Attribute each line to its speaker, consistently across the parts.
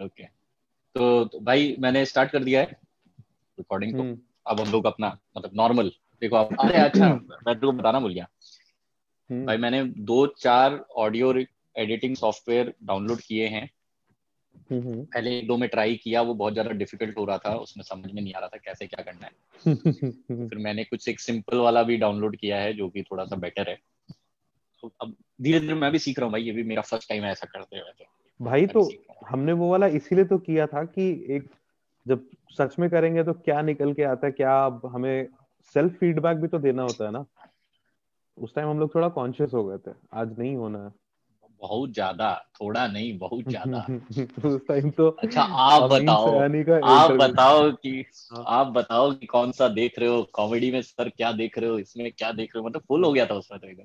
Speaker 1: Okay तो, तो भाई मैंने स्टार्ट कर दिया है रिकॉर्डिंग को। हम्म। अब हम लोग अपना मतलब नॉर्मल देखो अब अरे अच्छा मैं तेरे को बताना भूल गया। हम्म। भाई मैंने दो चार ऑडियो एडिटिंग सॉफ्टवेयर डाउनलोड किए हैं। हम्म, पहले एक दो में ट्राई किया वो बहुत ज़्यादा डिफ़िकल्ट हो रहा था उसमें समझ में नहीं आ रहा था कैसे क्या करना है। फिर मैंने कुछ एक सिंपल वाला भी डाउनलोड किया है जो कि थोड़ा सा बेटर है। तो अब धीरे धीरे मैं भी सीख रहा हूँ भाई ये भी मेरा फ़र्स्ट टाइम है ऐसा करते हुए तो।
Speaker 2: भाई तो हमने वो वाला इसीलिए तो किया था कि एक जब सच में करेंगे तो क्या निकल के आता है क्या हमें सेल्फ फीडबैक भी तो देना होता है ना। उस टाइम हम लोग थोड़ा कॉन्शियस हो गए थे आज नहीं होना है।
Speaker 1: बहुत ज़्यादा थोड़ा नहीं बहुत ज़्यादा।
Speaker 2: उस टाइम तो
Speaker 1: अच्छा आप बताओ आप बताओ कि हाँ। आप बताओ कि कौन सा देख रहे हो कॉमेडी में सर क्या देख रहे हो इसमें क्या देख रहे हो? मतलब फुल हो गया था उसमें तो एकदम।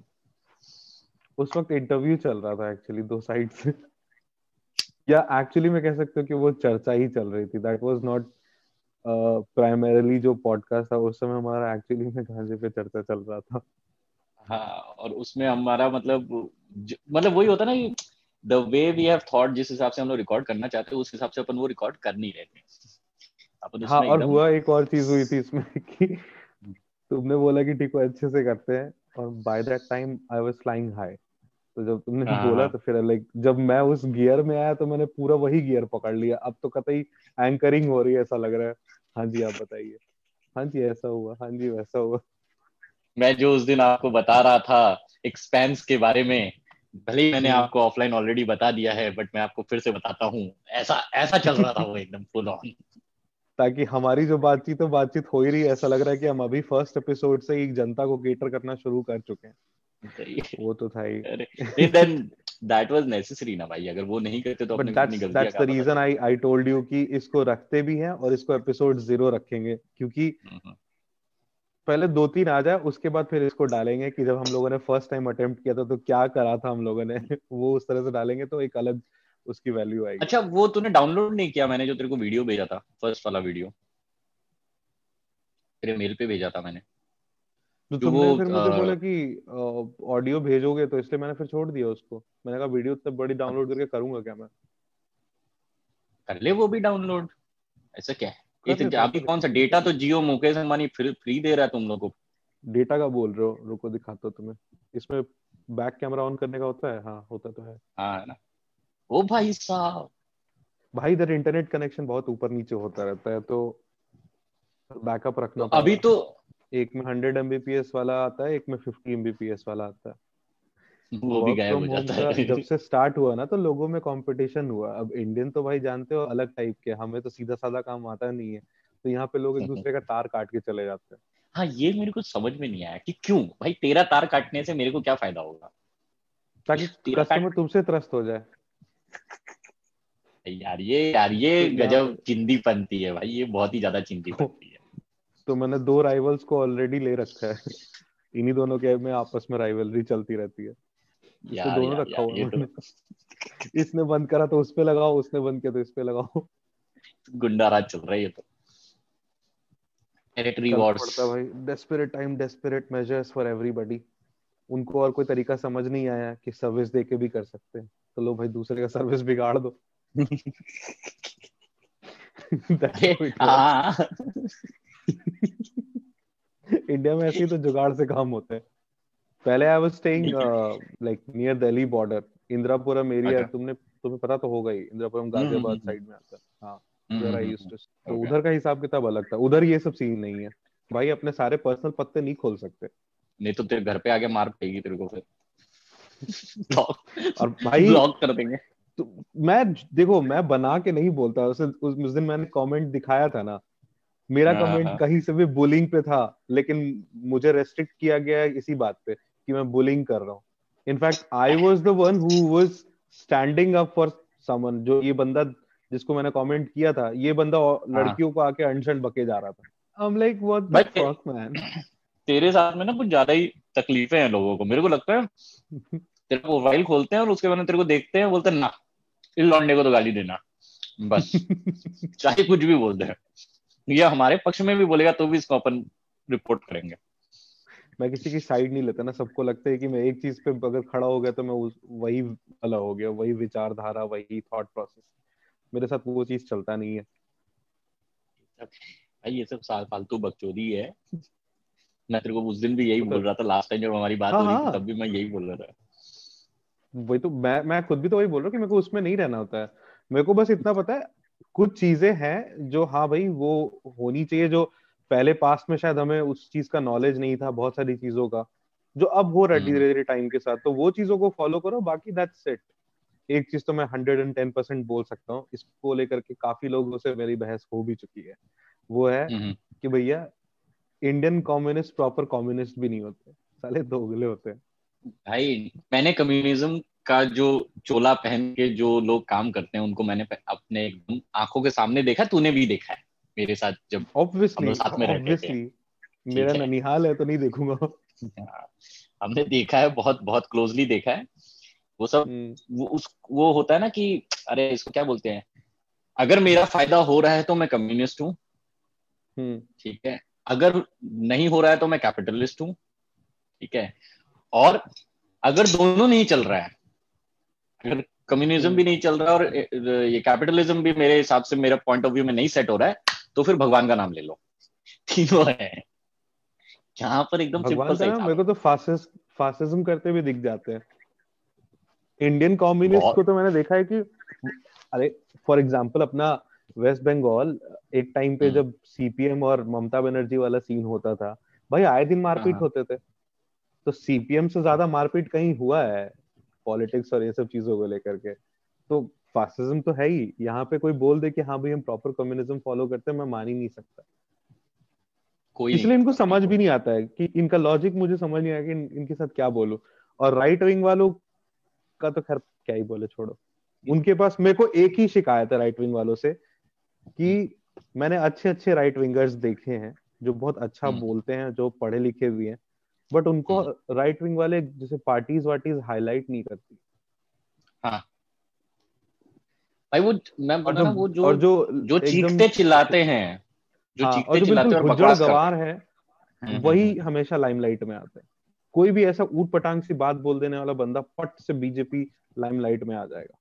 Speaker 2: उस वक्त इंटरव्यू चल रहा था एक्चुअली दो साइड से। या एक्चुअली मैं कह सकता हूँ कि वो चर्चा ही चल रही थी. दैट वाज नॉट प्राइमरीली जो पॉडकास्ट था उस समय हमारा एक्चुअली में गांजे पे चर्चा चल रहा था.
Speaker 1: हाँ और उसमें हमारा मतलब मतलब वही होता ना कि the way we have thought जिस हिसाब से हम लोग रिकॉर्ड करना चाहते हैं उस हिसाब से अपन वो रिकॉर्ड कर नहीं रहे थे।
Speaker 2: हाँ और हुआ एक और चीज़ हुई थी इसमें कि तुमने बोला कि ठीक है अच्छे से करते हैं और by that time I was flying high तो जब तुमने हाँ, बोला हाँ। तो फिर लाइक जब मैं उस गियर में आया तो मैंने पूरा वही गियर पकड़ लिया। अब तो कतई एंकरिंग हो रही है ऐसा लग रहा है। हाँ जी आप बताइए। हाँ जी ऐसा हुआ। हाँ जी वैसा हुआ।
Speaker 1: मैं जो उस दिन आपको बता रहा था एक्सपेंस के बारे में भले ही मैंने। आपको ऑफलाइन ऑलरेडी बता दिया है बट मैं आपको फिर से बताता हूँ। ऐसा ऐसा चल रहा था वो एकदम फुल ऑन
Speaker 2: ताकि हमारी जो बातचीत तो बातचीत हो ही रही है। ऐसा लग रहा है कि हम अभी फ़र्स्ट एपिसोड से ही जनता को केटर करना शुरू कर चुके हैं। वो तो था ही।
Speaker 1: देन दैट वाज नेसेसरी ना भाई। अगर वो नहीं करते तो अपने
Speaker 2: that's that's the reason I I told you कि इसको रखते भी हैं और इसको एपिसोड ज़ीरो रखेंगे। क्योंकि हम्म। पहले दो तीन आ जाए उसके बाद फिर इसको डालेंगे कि जब हम लोगों ने फ़र्स्ट टाइम अटेम्प्ट किया था तो क्या करा था हम लोगों ने? वो उस तरह से डालेंगे तो एक अलग उसकी वैल्यू आएगी।
Speaker 1: अच्छा वो तूने डाउनलोड नहीं किया? मैंने जो तेरे को वीडियो भेजा था फ़र्स्ट वाला वीडियो तेरे मेल पे भेजा था मैंने।
Speaker 2: तो तुमने फिर मुझे बोला कि ऑडियो भेजोगे तो इसलिए मैंने फिर छोड़ दिया उसको। मैंने कहा वीडियो तब बड़ी डाउनलोड करके करूँगा क्या मैं?
Speaker 1: कर ले वो भी डाउनलोड ऐसा क्या? है। अभी कौन सा डेटा तो जियो मुकेश अंबानी फ्री दे रहा है तुम लोग को?
Speaker 2: डेटा का बोल रहे हो? रुको दिखाता हूँ तुम्हें। इसमें बैक कैमरा ऑन करने का होता है? हाँ होता तो है।
Speaker 1: हाँ ना? ओ भाई साहब।
Speaker 2: भाई इधर इंटरनेट कनेक्शन बहुत ऊपर नीचे होता रहता है तो बैकअप रखना
Speaker 1: तो अभी तो
Speaker 2: एक में हंड्रेड एमबीपीएस वाला आता है एक में फिफ्टी एमबीपीएस वाला आता है।
Speaker 1: वो भी गायब हो जाता है।
Speaker 2: जब से स्टार्ट हुआ ना तो लोगों में कंपटीशन हुआ। अब इंडियन तो भाई जानते हो अलग टाइप के हमें तो सीधा साधा काम आता नहीं है। तो यहाँ पे लोग एक दूसरे का तार काट के चले जाते हैं।
Speaker 1: हाँ ये मेरे को समझ में नहीं आया कि क्यों? भाई तेरा तार काटने से मेरे को क्या फ़ायदा होगा?
Speaker 2: ताकि कस्टमर तुमसे त्रस्त हो जाए।
Speaker 1: यार ये यार ये गजब चिंदी पंती है भाई ये बहुत ही ज़्यादा चिंदी पंती है।
Speaker 2: तो मैंने दो राइवल्स को ऑलरेडी ले रखा है। इन्हीं दोनों के में आपस में राइवलरी चलती रहती है। यार, दोनों रखा हुआ तो... इसने बंद करा तो उस पे लगाओ उसने बंद किया तो इस पे लगाओ।
Speaker 1: गुंडा राज चल रहा है ये तो। टेरिटरी वॉर्स
Speaker 2: पड़ता भाई। Desperate time desperate measures for everybody उनको और कोई तरीका समझ नहीं आया कि सर्विस दे के भी कर सकते हैं। तो लो भाई दूसरे का सर्विस बिगाड़ दो। इंडिया में ऐसे तो जुगाड़ से काम होते हैं। पहले I was staying like near Delhi border Indirapuram area तुमने तुम्हें पता तो होगा ही इंदिरापुरम गाजियाबाद साइड। में आता है। हाँ वेयर आई यूज्ड टू तो उधर का हिसाब किताब अलग था। उधर ये सब सीन नहीं है। भाई अपने सारे पर्सनल पत्ते नहीं खोल सकते।
Speaker 1: नहीं तो तेरे घर पे आके मार पड़ेगी तेरे को फिर।
Speaker 2: और भाई
Speaker 1: ब्लॉक कर देंगे।
Speaker 2: तो मैं देखो मैं बना के नहीं बोलता। उस उस दिन मैंने कमेंट दिखाया था ना मेरा कमेंट हाँ, हाँ। कहीं से भी बुलिंग पे था लेकिन मुझे रेस्ट्रिक्ट किया गया इसी बात पे कि मैं बुलिंग कर रहा हूँ। In fact I was the one who was standing up for someone जो ये बंदा जिसको मैंने कमेंट किया था ये बंदा हाँ। लड़कियों को आके अनशन बके जा रहा था। I am like what the fuck man
Speaker 1: तेरे साथ में ना कुछ ज़्यादा ही तकलीफें हैं लोगों को। मेरे को लगता है तेरे को मोबाइल खोलते हैं और उसके बाद तेरे को देखते हैं बोलते हैं ना इस लौंडे को तो गाली देना। बस। चाहे कुछ भी बोलते हैं ये हमारे पक्ष में भी बोलेगा तो भी इसको अपन रिपोर्ट करेंगे।
Speaker 2: मैं किसी की साइड नहीं लेता ना सबको लगता है कि मैं एक चीज़ पे अगर खड़ा हो गया तो मैं उस वही वाला हो गया वही विचारधारा वही थॉट प्रोसेस मेरे साथ वो चीज़ चलता नहीं है।
Speaker 1: भाई ये सब साल फालतू बकचोदी है। मैं तेरे को उस दिन भी यही बोल रहा था लास्ट टाइम जब हमारी बात हाँ, हो रही थी हाँ। तब भी मैं यही बोल रहा था।
Speaker 2: वही तो मैं मैं खुद भी तो वही बोल रहा हूँ कि मेरे को उसमें नहीं रहना होता है। मेरे को बस इतना पता है कुछ चीज़ें हैं जो हाँ भाई वो होनी चाहिए जो पहले पास्ट में शायद हमें उस चीज़ का नॉलेज नहीं था बहुत सारी चीज़ों का जो अब हो रहा है धीरे धीरे टाइम के साथ। तो वो चीज़ों को फॉलो करो बाकी दैट्स इट एक चीज़ तो मैं हंड्रेड एंड टेन परसेंट बोल सकता हूँ इसको लेकर के काफ़ी लोगों से मेरी बहस हो भी चुकी है। वो है कि भैया इंडियन कम्युनिस्ट प्रॉपर कम्युनिस्ट भी नहीं होते साले दोगले होते हैं।
Speaker 1: भाई मैंने कम्युनिज्म का जो चोला पहन के जो लोग काम करते हैं उनको मैंने अपने एकदम आँखों के सामने देखा तूने भी देखा है मेरे साथ जब
Speaker 2: ऑब्वियसली साथ में रहते थे। मेरा ननिहाल है तो नहीं देखूँगा।
Speaker 1: हाँ, हमने देखा है बहुत बहुत क्लोजली देखा है। वो सब हम्म। वो उस वो होता है ना कि अरे इसको क्या बोलते हैं? अगर मेरा फ़ायदा हो रहा है तो मैं कम्युनिस्ट हूँ। हम्म। ठीक है। अगर नहीं हो रहा है तो मैं कैपिटलिस्ट हूँ। ठीक है। और अगर दोनों नहीं चल रहा है अगर कम्युनिज्म भी नहीं चल रहा और ये कैपिटलिज्म भी मेरे हिसाब से मेरा पॉइंट ऑफ़ व्यू में नहीं सेट हो रहा है तो फिर भगवान का नाम ले लो। तीनों है। यहाँ पर एकदम
Speaker 2: सिंपल सा मेरे को तो फासिस्ट फासिज्म करते भी दिख जाते हैं। इंडियन कम्युनिस्ट को तो मैंने देखा है कि अरे फॉर एग्जांपल अपना वेस्ट बंगाल एक टाइम पे हम्म। जब सीपीएम और ममता बनर्जी वाला सीन होता था भाई आए दिन मारपीट हाँ। होते थे। तो सीपीएम से ज़्यादा मारपीट कहीं हुआ है? पॉलिटिक्स और ये सब चीज़ों को लेकर के। तो फासिज्म तो है ही। यहाँ पे कोई बोल दे कि हाँ भाई हम प्रॉपर कम्युनिज्म फॉलो करते हैं मैं मान ही नहीं सकता। कोई इसलिए इनको समझ भी नहीं आता है कि इनका लॉजिक मुझे समझ नहीं आया कि इन, इनके साथ क्या बोलूँ। और राइट विंग वालों का तो खैर क्या ही बोले छोड़ो। उनके पास मेरे को एक ही शिकायत है राइट विंग वालों से कि मैंने अच्छे अच्छे राइट विंगर्स देखे हैं जो बहुत अच्छा हम्म। बोलते हैं जो पढ़े लिखे भी हैं। बट उनको राइट हम्म। विंग वाले जैसे पार्टीज़ वार्टीज हाईलाइट नहीं करती।
Speaker 1: हाँ। भाई वो मैं बोल रहा वो जो और जो जो चीखते चिल्लाते हैं
Speaker 2: जो हाँ, चीखते चिल्लाते और बकवास गवार है। हम्म, वही हमेशा लाइमलाइट में आते हैं। कोई भी ऐसा ऊट पटांग सी बात बोल देने वाला बंदा पट से बीजेपी लाइमलाइट में आ जाएगा।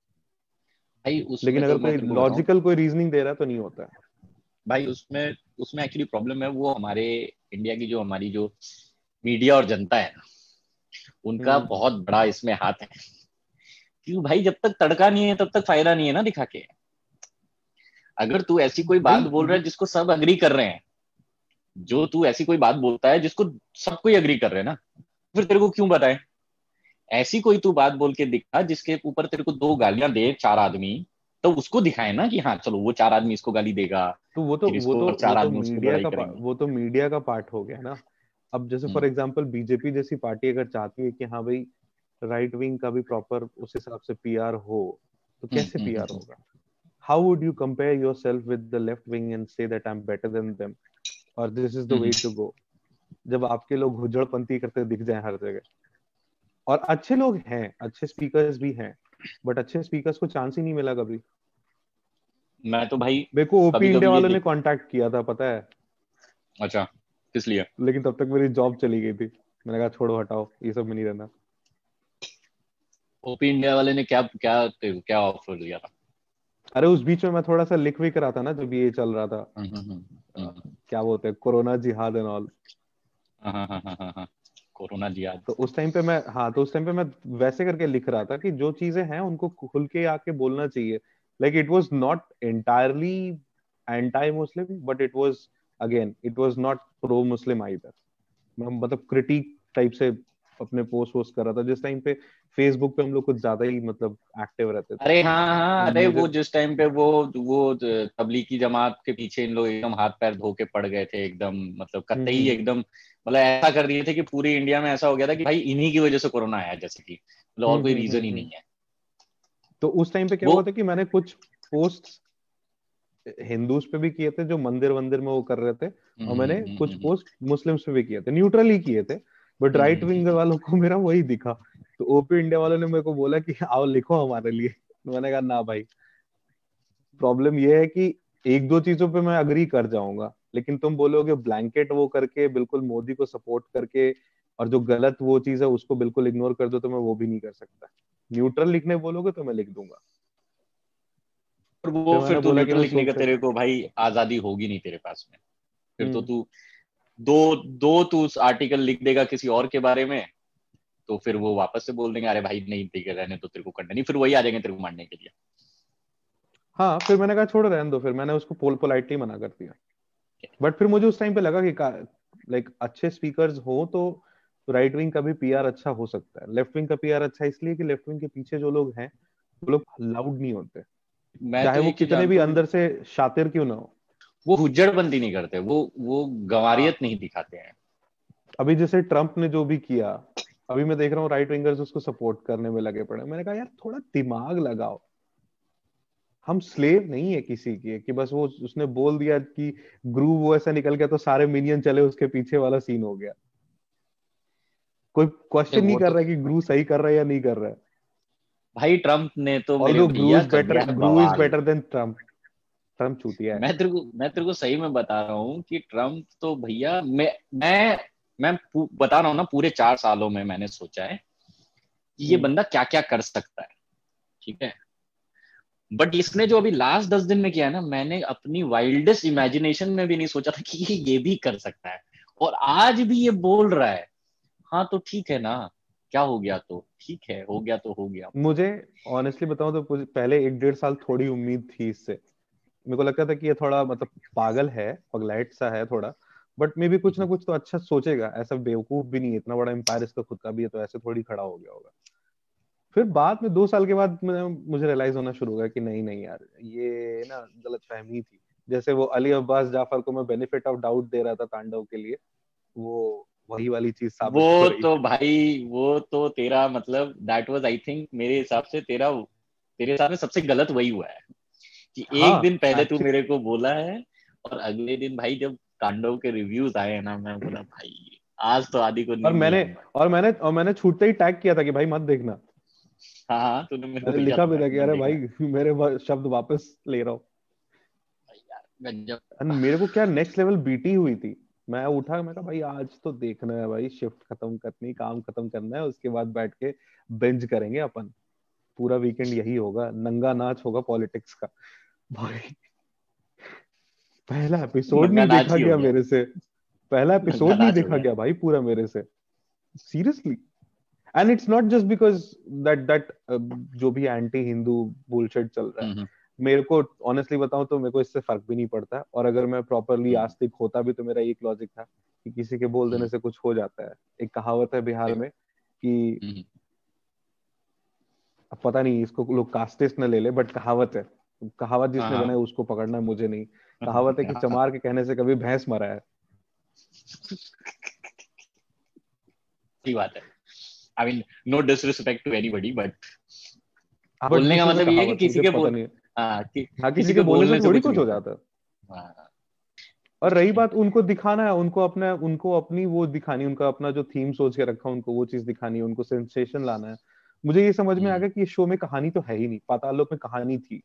Speaker 2: भाई लेकिन अगर तो कोई लॉजिकल कोई रीजनिंग दे रहा है तो नहीं होता है।
Speaker 1: भाई उसमें उसमें एक्चुअली प्रॉब्लम है वो हमारे इंडिया की जो हमारी जो मीडिया और जनता है ना उनका हम्म। बहुत बड़ा इसमें हाथ है। क्यों भाई जब तक तड़का नहीं है तब तक फ़ायदा नहीं है ना दिखा के। अगर तू ऐसी कोई बात बोल रहा है जिसको सब अग्री कर रहे हैं जो तू ऐसी कोई बात बोलता है जिसको सब कोई अग्री कर रहे हैं ना फिर तेरे को क्यों बताए? ऐसी कोई तू बात बोल के दिखा जिसके ऊपर तेरे को दो गालियाँ दे चार आदमी तो उसको दिखाए ना कि हाँ चलो वो चार आदमी इसको गाली देगा
Speaker 2: तो वो तो वो तो चार आदमी मीडिया का वो तो मीडिया का पार्ट हो गया ना। अब जैसे फॉर एग्जांपल बीजेपी जैसी पार्टी अगर चाहती है कि हाँ भाई राइट विंग का भी प्रॉपर उस हिसाब से पीआर हो तो हम्म, कैसे पीआर हम्म, हम्म, होगा? How would you compare yourself with the left wing and say that I am better than them और this is the way to go जब आपके लोग हुजड़पंती करते दिख जाए हर जगह। और अच्छे लोग हैं अच्छे स्पीकर्स भी हैं बट अच्छे स्पीकर्स को चांस ही नहीं मिला कभी।
Speaker 1: मैं तो भाई
Speaker 2: मेरे को ओपी इंडिया वालों ने कांटेक्ट किया था पता है?
Speaker 1: अच्छा। किस लिए?
Speaker 2: लेकिन तब तक मेरी जॉब चली गई थी। मैंने कहा छोड़ो हटाओ ये सब में नहीं रहना।
Speaker 1: ओपी इंडिया वाले ने क्या क्या क्या ऑफ़र दिया था?
Speaker 2: अरे उस बीच में मैं थोड़ा सा लिख भी करा था ना जब ये चल रहा था। हम्म, हम्म, हम्म, क्या बोलते हैं? कोरोना जिहाद एंड ऑल
Speaker 1: कोरोना जिहाद।
Speaker 2: तो उस टाइम पे मैं हाँ तो उस टाइम पे मैं वैसे करके लिख रहा था कि जो चीज़ें हैं उनको खुल के आके बोलना चाहिए। Like it was not entirely anti Muslim but it was again it was not pro Muslim either मतलब क्रिटिक टाइप से अपने पोस्ट वोस्ट कर रहा था। जिस टाइम पे फेसबुक पे हम लोग कुछ ज़्यादा ही मतलब एक्टिव रहते थे।
Speaker 1: अरे हाँ हाँ अरे वो जिस टाइम पे वो वो तबलीगी जमात के पीछे इन लोग एकदम हाथ पैर धो के पड़ गए थे एकदम मतलब कतई हम्म। एकदम मतलब ऐसा कर दिए थे कि पूरी इंडिया में ऐसा हो गया था कि भाई इन्हीं की वजह से कोरोना आया जैसे कि मतलब और कोई रीजन हम्म, ही हम्म, नहीं है।
Speaker 2: तो उस टाइम पे क्या हुआ था कि मैंने कुछ पोस्ट हिंदूज पे भी किए थे जो मंदिर वंदिर में वो कर रहे थे और मैंने कुछ पोस्ट मुस्लिम्स पे भी किए थे न्यूट्रल ही किए थे बट राइट विंग वालों को मेरा वही दिखा। तो ओपी इंडिया वालों ने मेरे को बोला कि आओ लिखो हमारे लिए। मैंने कहा ना भाई। प्रॉब्लम ये है कि एक दो चीज़ों पे मैं अग्री कर जाऊँगा लेकिन तुम बोलोगे ब्लैंकेट वो करके बिल्कुल मोदी को सपोर्ट करके और जो गलत वो चीज़ है उसको बिल्कुल इग्नोर कर दो तो मैं वो भी नहीं कर सकता। न्यूट्रल लिखने बोलोगे तो मैं लिख दूँगा।
Speaker 1: और वो फिर तू न्यूट्रल लिखने का तेरे को भाई आज़ादी होगी नहीं तेरे पास में। फिर तो हम्म। तू दो दो तू आर्टिकल लिख देगा किसी और के बारे में तो फिर वो वापस से बोल देंगे अरे भाई नहीं ठीक है रहने तो तेरे को करना नहीं। फिर वही आ जाएँगे तेरे को मारने के लिए।
Speaker 2: हाँ फिर मैंने कहा छोड़ रहने दो। फिर मैंने उसको पोल पोलाइटली मना कर दिया। बट फिर मुझे उस टाइम पे लगा कि लाइक अच्छे स्पीकर्स हो तो राइट विंग का भी पीआर अच्छा हो सकता है। लेफ़्ट विंग का पीआर अच्छा इसलिए कि लेफ़्ट विंग के पीछे जो लोग हैं वो लोग लाउड नहीं होते। चाहे तो वो कितने भी अंदर से शातिर क्यों ना हो।
Speaker 1: वो हुज्जड़बंदी नहीं करते वो वो गंवारियत नहीं दिखाते हैं।
Speaker 2: अभी जैसे ट्रंप ने जो भी किया अभी मैं देख रहा हूँ राइट विंगर्स उसको सपोर्ट करने में लगे पड़े मैंने कहा यार थोड़ा दिमाग लगाओ। हम स्लेव नहीं है किसी के कि बस वो उसने बोल दिया कि ग्रू वो ऐसा निकल गया तो सारे मिनियन चले उसके पीछे वाला सीन हो गया। कोई क्वेश्चन नहीं कर तो रहा है कि ग्रू सही कर रहा है या नहीं कर रहा है।
Speaker 1: भाई ट्रंप ने तो
Speaker 2: is better is better than Trump Trump चूतिया है।
Speaker 1: मैं तेरे को मैं तेरे को सही में बता रहा हूँ कि ट्रंप तो भैया मैं मैं मैं बता रहा हूँ ना पूरे चार सालों में मैंने सोचा है कि ये हम्म। बंदा क्या क्या कर सकता है ठीक है? बट इसने जो अभी लास्ट दस दिन में किया है ना मैंने अपनी वाइल्डेस्ट इमेजिनेशन में भी नहीं सोचा था कि ये ये भी कर सकता है। और आज भी ये बोल रहा है। हाँ तो ठीक है ना। क्या हो गया तो? ठीक है, हो गया तो हो गया।
Speaker 2: मुझे ऑनेस्टली बताऊँ तो पहले एक डेढ़ साल थोड़ी उम्मीद थी इससे। मेरे को लगता था कि ये थोड़ा मतलब पागल है, पगलाइट सा है थोड़ा बट मे भी कुछ ना कुछ तो अच्छा सोचेगा। ऐसा बेवकूफ़ भी नहीं है, इतना बड़ा एम्पायर इसका खुद का भी है तो ऐसे थोड़ी खड़ा हो गया होगा। फिर बाद में दो साल के बाद मुझे रियलाइज़ होना शुरू हुआ कि नहीं नहीं यार, ये ना गलत फहमी थी। जैसे वो अली अब्बास जाफ़र को मैं बेनिफिट ऑफ़ डाउट दे रहा था तांडव के लिए, वो वही वाली चीज़
Speaker 1: साबित वो तो भाई वो तो तेरा मतलब दैट वाज आई थिंक मेरे हिसाब से तेरा तेरे हिसाब में सबसे गलत वही हुआ है कि हाँ, एक दिन पहले तू मेरे को बोला है और अगले दिन भाई जब तांडव के रिव्यूज़ आए ना मैं बोला भाई आज तो आदि को
Speaker 2: और मैंने और मैंने और मैंने छूटते ही टैग किया था कि भाई मत देखना।
Speaker 1: हाँ, हाँ तूने
Speaker 2: मेरे को लिखा भी था कि अरे भाई मेरे शब्द वापस ले रहा हूँ। मेरे को क्या नेक्स्ट लेवल बीटी हुई थी? मैं उठा मैं कहा भाई आज तो देखना है भाई शिफ्ट खत्म करनी काम खत्म करना है उसके बाद बैठ के बेंच करेंगे अपन। पूरा वीकेंड यही होगा नंगा नाच होगा पॉलिटिक्स का। भाई पहला एपिसोड नहीं देखा गया मेरे से। पहला एपिसोड नहीं देखा गया। भाई पूरा मेरे से। Seriously and it's not just because that that जो भी एंटी हिंदू बुलशिट चल रहा है। हम्म, हम्म। मेरे को ऑनेस्टली बताऊँ तो मेरे को इससे फ़र्क भी नहीं पड़ता। और अगर मैं प्रॉपरली हम्म। आस्तिक होता भी तो मेरा एक लॉजिक था कि किसी के बोल देने से कुछ हो जाता है। एक कहावत है बिहार में कि अब पता नहीं इसको लोग कास्टिस्ट न ले ले बट कहावत है। कहावत जिसने हाँ। बनाई उसको पकड़ना है मुझे नहीं। कहावत है कि चमार के कहने से कभी भैंस मरा है।
Speaker 1: सही बात है। I mean no disrespect to anybody but बोलने का मतलब ये है कि किसी के बोल
Speaker 2: हाँ, कि, हाँ किसी के बोलने से थोड़ी कुछ हो जाता हाँ। और रही बात उनको दिखाना है उनको अपना उनको अपनी वो दिखानी उनका अपना जो थीम सोच के रखा उनको वो चीज़ दिखानी है उनको सेंसेशन लाना है। मुझे ये समझ में आ हम्म। गया कि शो में कहानी तो है ही नहीं पाताल लोक में कहानी थी।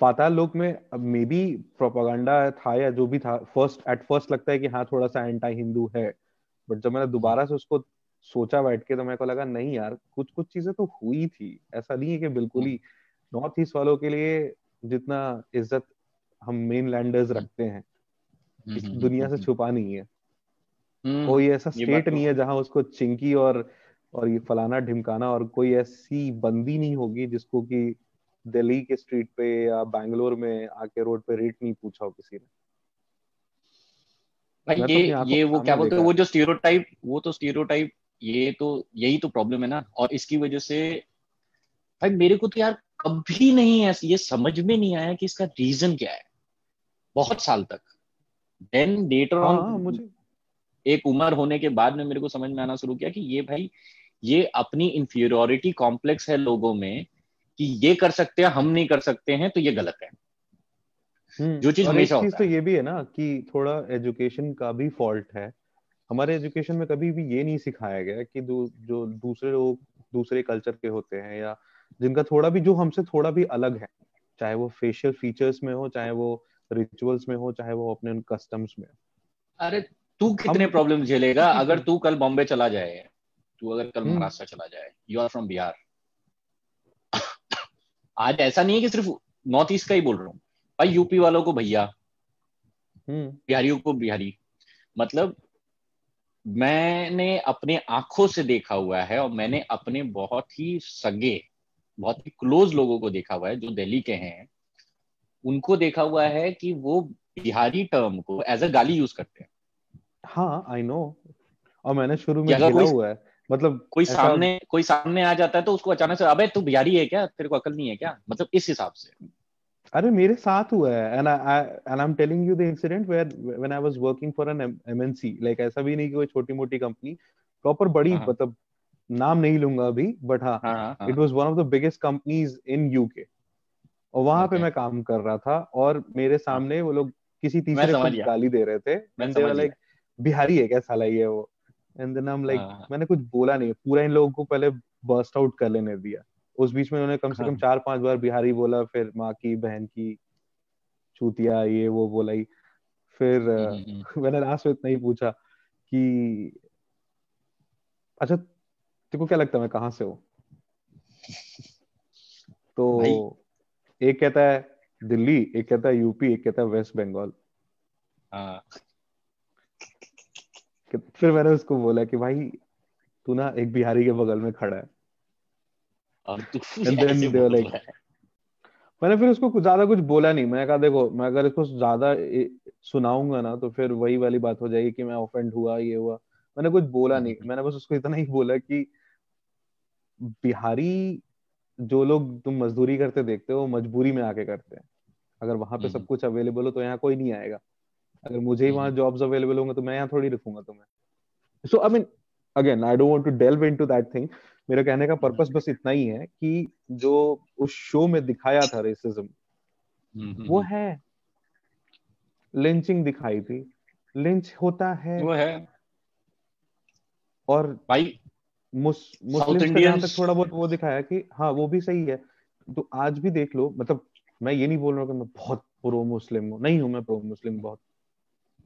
Speaker 2: पाताल लोक में मे बी प्रोपागंडा था या जो भी था फ़र्स्ट एट फ़र्स्ट लगता है कि हाँ थोड़ा सा एंटी हिंदू है। बट जब मैंने दोबारा से उसको सोचा बैठ के तो मेरे को लगा नहीं यार कुछ कुछ चीज़ें तो हुई थी। ऐसा नहीं है कि बिल्कुल ही नॉर्थ ईस्ट वालों के लिए जितना इज़्ज़त हम मेन लैंडर्स रखते हैं इस दुनिया से छुपा नहीं है। कोई ऐसा स्टेट नहीं है जहाँ उसको चिंकी और और ये फलाना ढिमकाना और कोई ऐसी बंदी नहीं होगी जिसको कि दिल्ली के स्ट्रीट पे या बैंगलोर में आके रोड पे रेट नहीं पूछा हो किसी ने।
Speaker 1: भाई तो ये ये वो क्या बोलते हैं वो जो स्टीरियोटाइप वो तो स्टीरियोटाइप ये तो यही तो प्रॉब्लम है ना। और इसकी वजह से भाई मेरे को तो यार कभी नहीं है ये समझ में नहीं आया कि इसका रीजन क्या है। बहुत साल तक। देन लेटर ऑन मुझे एक उम्र होने के बाद में मेरे को समझ में आना शुरू किया कि ये भाई ये अपनी इंफीरियोरिटी कॉम्प्लेक्स है लोगों में कि ये कर सकते हैं हम नहीं कर सकते हैं तो ये गलत है।
Speaker 2: हम्म, जो चीज़ हमेशा तो ये भी है ना कि थोड़ा एजुकेशन का भी फॉल्ट है। हमारे एजुकेशन में कभी भी ये नहीं सिखाया गया कि दो, जो दूसरे लोग दूसरे कल्चर के होते हैं या जिनका थोड़ा भी जो हमसे थोड़ा भी अलग है चाहे वो फेशियल फीचर्स में हो चाहे वो रिचुअल्स में हो चाहे वो अपने कस्टम्स में।
Speaker 1: अरे तू कितने प्रॉब्लम झेलेगा? अगर तू कल बॉम्बे चला जाए तू अगर कल हम्म। महाराष्ट्र चला जाए यू आर फ्रॉम बिहार। आज ऐसा नहीं है कि सिर्फ़ नॉर्थ ईस्ट का ही बोल रहा हूँ। भाई यूपी वालों को भैया हम्म। बिहारियों को बिहारी। मतलब मैंने अपने आँखों से देखा हुआ है और मैंने अपने बहुत ही सगे बहुत ही क्लोज लोगों को देखा हुआ है जो दिल्ली के हैं। उनको देखा हुआ है कि वो बिहारी टर्म को एज अ गाली यूज़ करते हैं।
Speaker 2: हाँ आई नो और मैंने शुरू में झेला हुआ है। मतलब
Speaker 1: कोई सामने कोई सामने आ जाता है तो उसको अचानक से अबे तू बिहारी है क्या? तेरे को अकल नहीं है क्या? मतलब इस हिसाब से।
Speaker 2: अरे मेरे साथ हुआ है। And I and I am telling you the incident where when I was working for an MNC like ऐसा भी नहीं कि कोई छोटी मोटी कंपनी प्रॉपर बड़ी हाँ, हाँ। मतलब नाम नहीं लूँगा अभी बट हाँ it was one of the biggest companies in UK और वहाँ okay. पे मैं काम कर रहा था और मेरे हाँ। सामने वो लोग किसी तीसरे को गाली दे रहे थे। एंड दे लाइक बिहारी है क्या साला ये वो? And then I am like मैंने कुछ बोला नहीं। पूरा इन लोगों को पहले बर्स्ट आउट कर लेने दिया। उस बीच में उन्होंने कम से कम हाँ। चार पाँच बार बिहारी बोला फिर माँ की बहन की चूतिया ये वो बोला ही फिर हम्म, हम्म, हम्म। मैंने लास्ट में इतना ही पूछा कि अच्छा तेरे को क्या लगता है मैं कहाँ से हूँ तो एक कहता है दिल्ली एक कहता है यूपी एक कहता है वेस्ट बंगाल हाँ। फिर मैंने उसको बोला कि भाई तू ना एक बिहारी के बगल में खड़ा है मैंने फिर उसको ज़्यादा कुछ बोला नहीं। मैं कहा देखो मैं अगर इसको ज़्यादा सुनाऊँगा ना तो फिर वही वाली बात हो जाएगी कि मैं ऑफेंड हुआ ये हुआ। मैंने कुछ बोला नहीं। मैंने बस उसको इतना ही बोला कि बिहारी जो लोग तुम मजदूरी करते देखते हो मजबूरी में आके करते हैं। अगर वहाँ पे सब हम्म। कुछ अवेलेबल हो तो यहाँ कोई नहीं आएगा। अगर मुझे ही वहाँ जॉब्स हम्म। अवेलेबल होंगे तो मैं यहाँ थोड़ी रखूँगा तुम्हें। So I mean again I don't want to delve into that thing मेरा कहने का पर्पस बस इतना ही है कि जो उस शो में दिखाया था रेसिज्म हम्म, वो है। लिंचिंग दिखाई थी। लिंच होता है।
Speaker 1: वो है।
Speaker 2: और भाई मुस्लिम का तक थोड़ा बहुत वो दिखाया कि हाँ वो भी सही है। तो आज भी देख लो मतलब मैं ये नहीं बोल रहा हूँ कि मैं बहुत प्रो मुस्लिम हूँ। नहीं हूँ मैं प्रो मुस्लिम बहुत।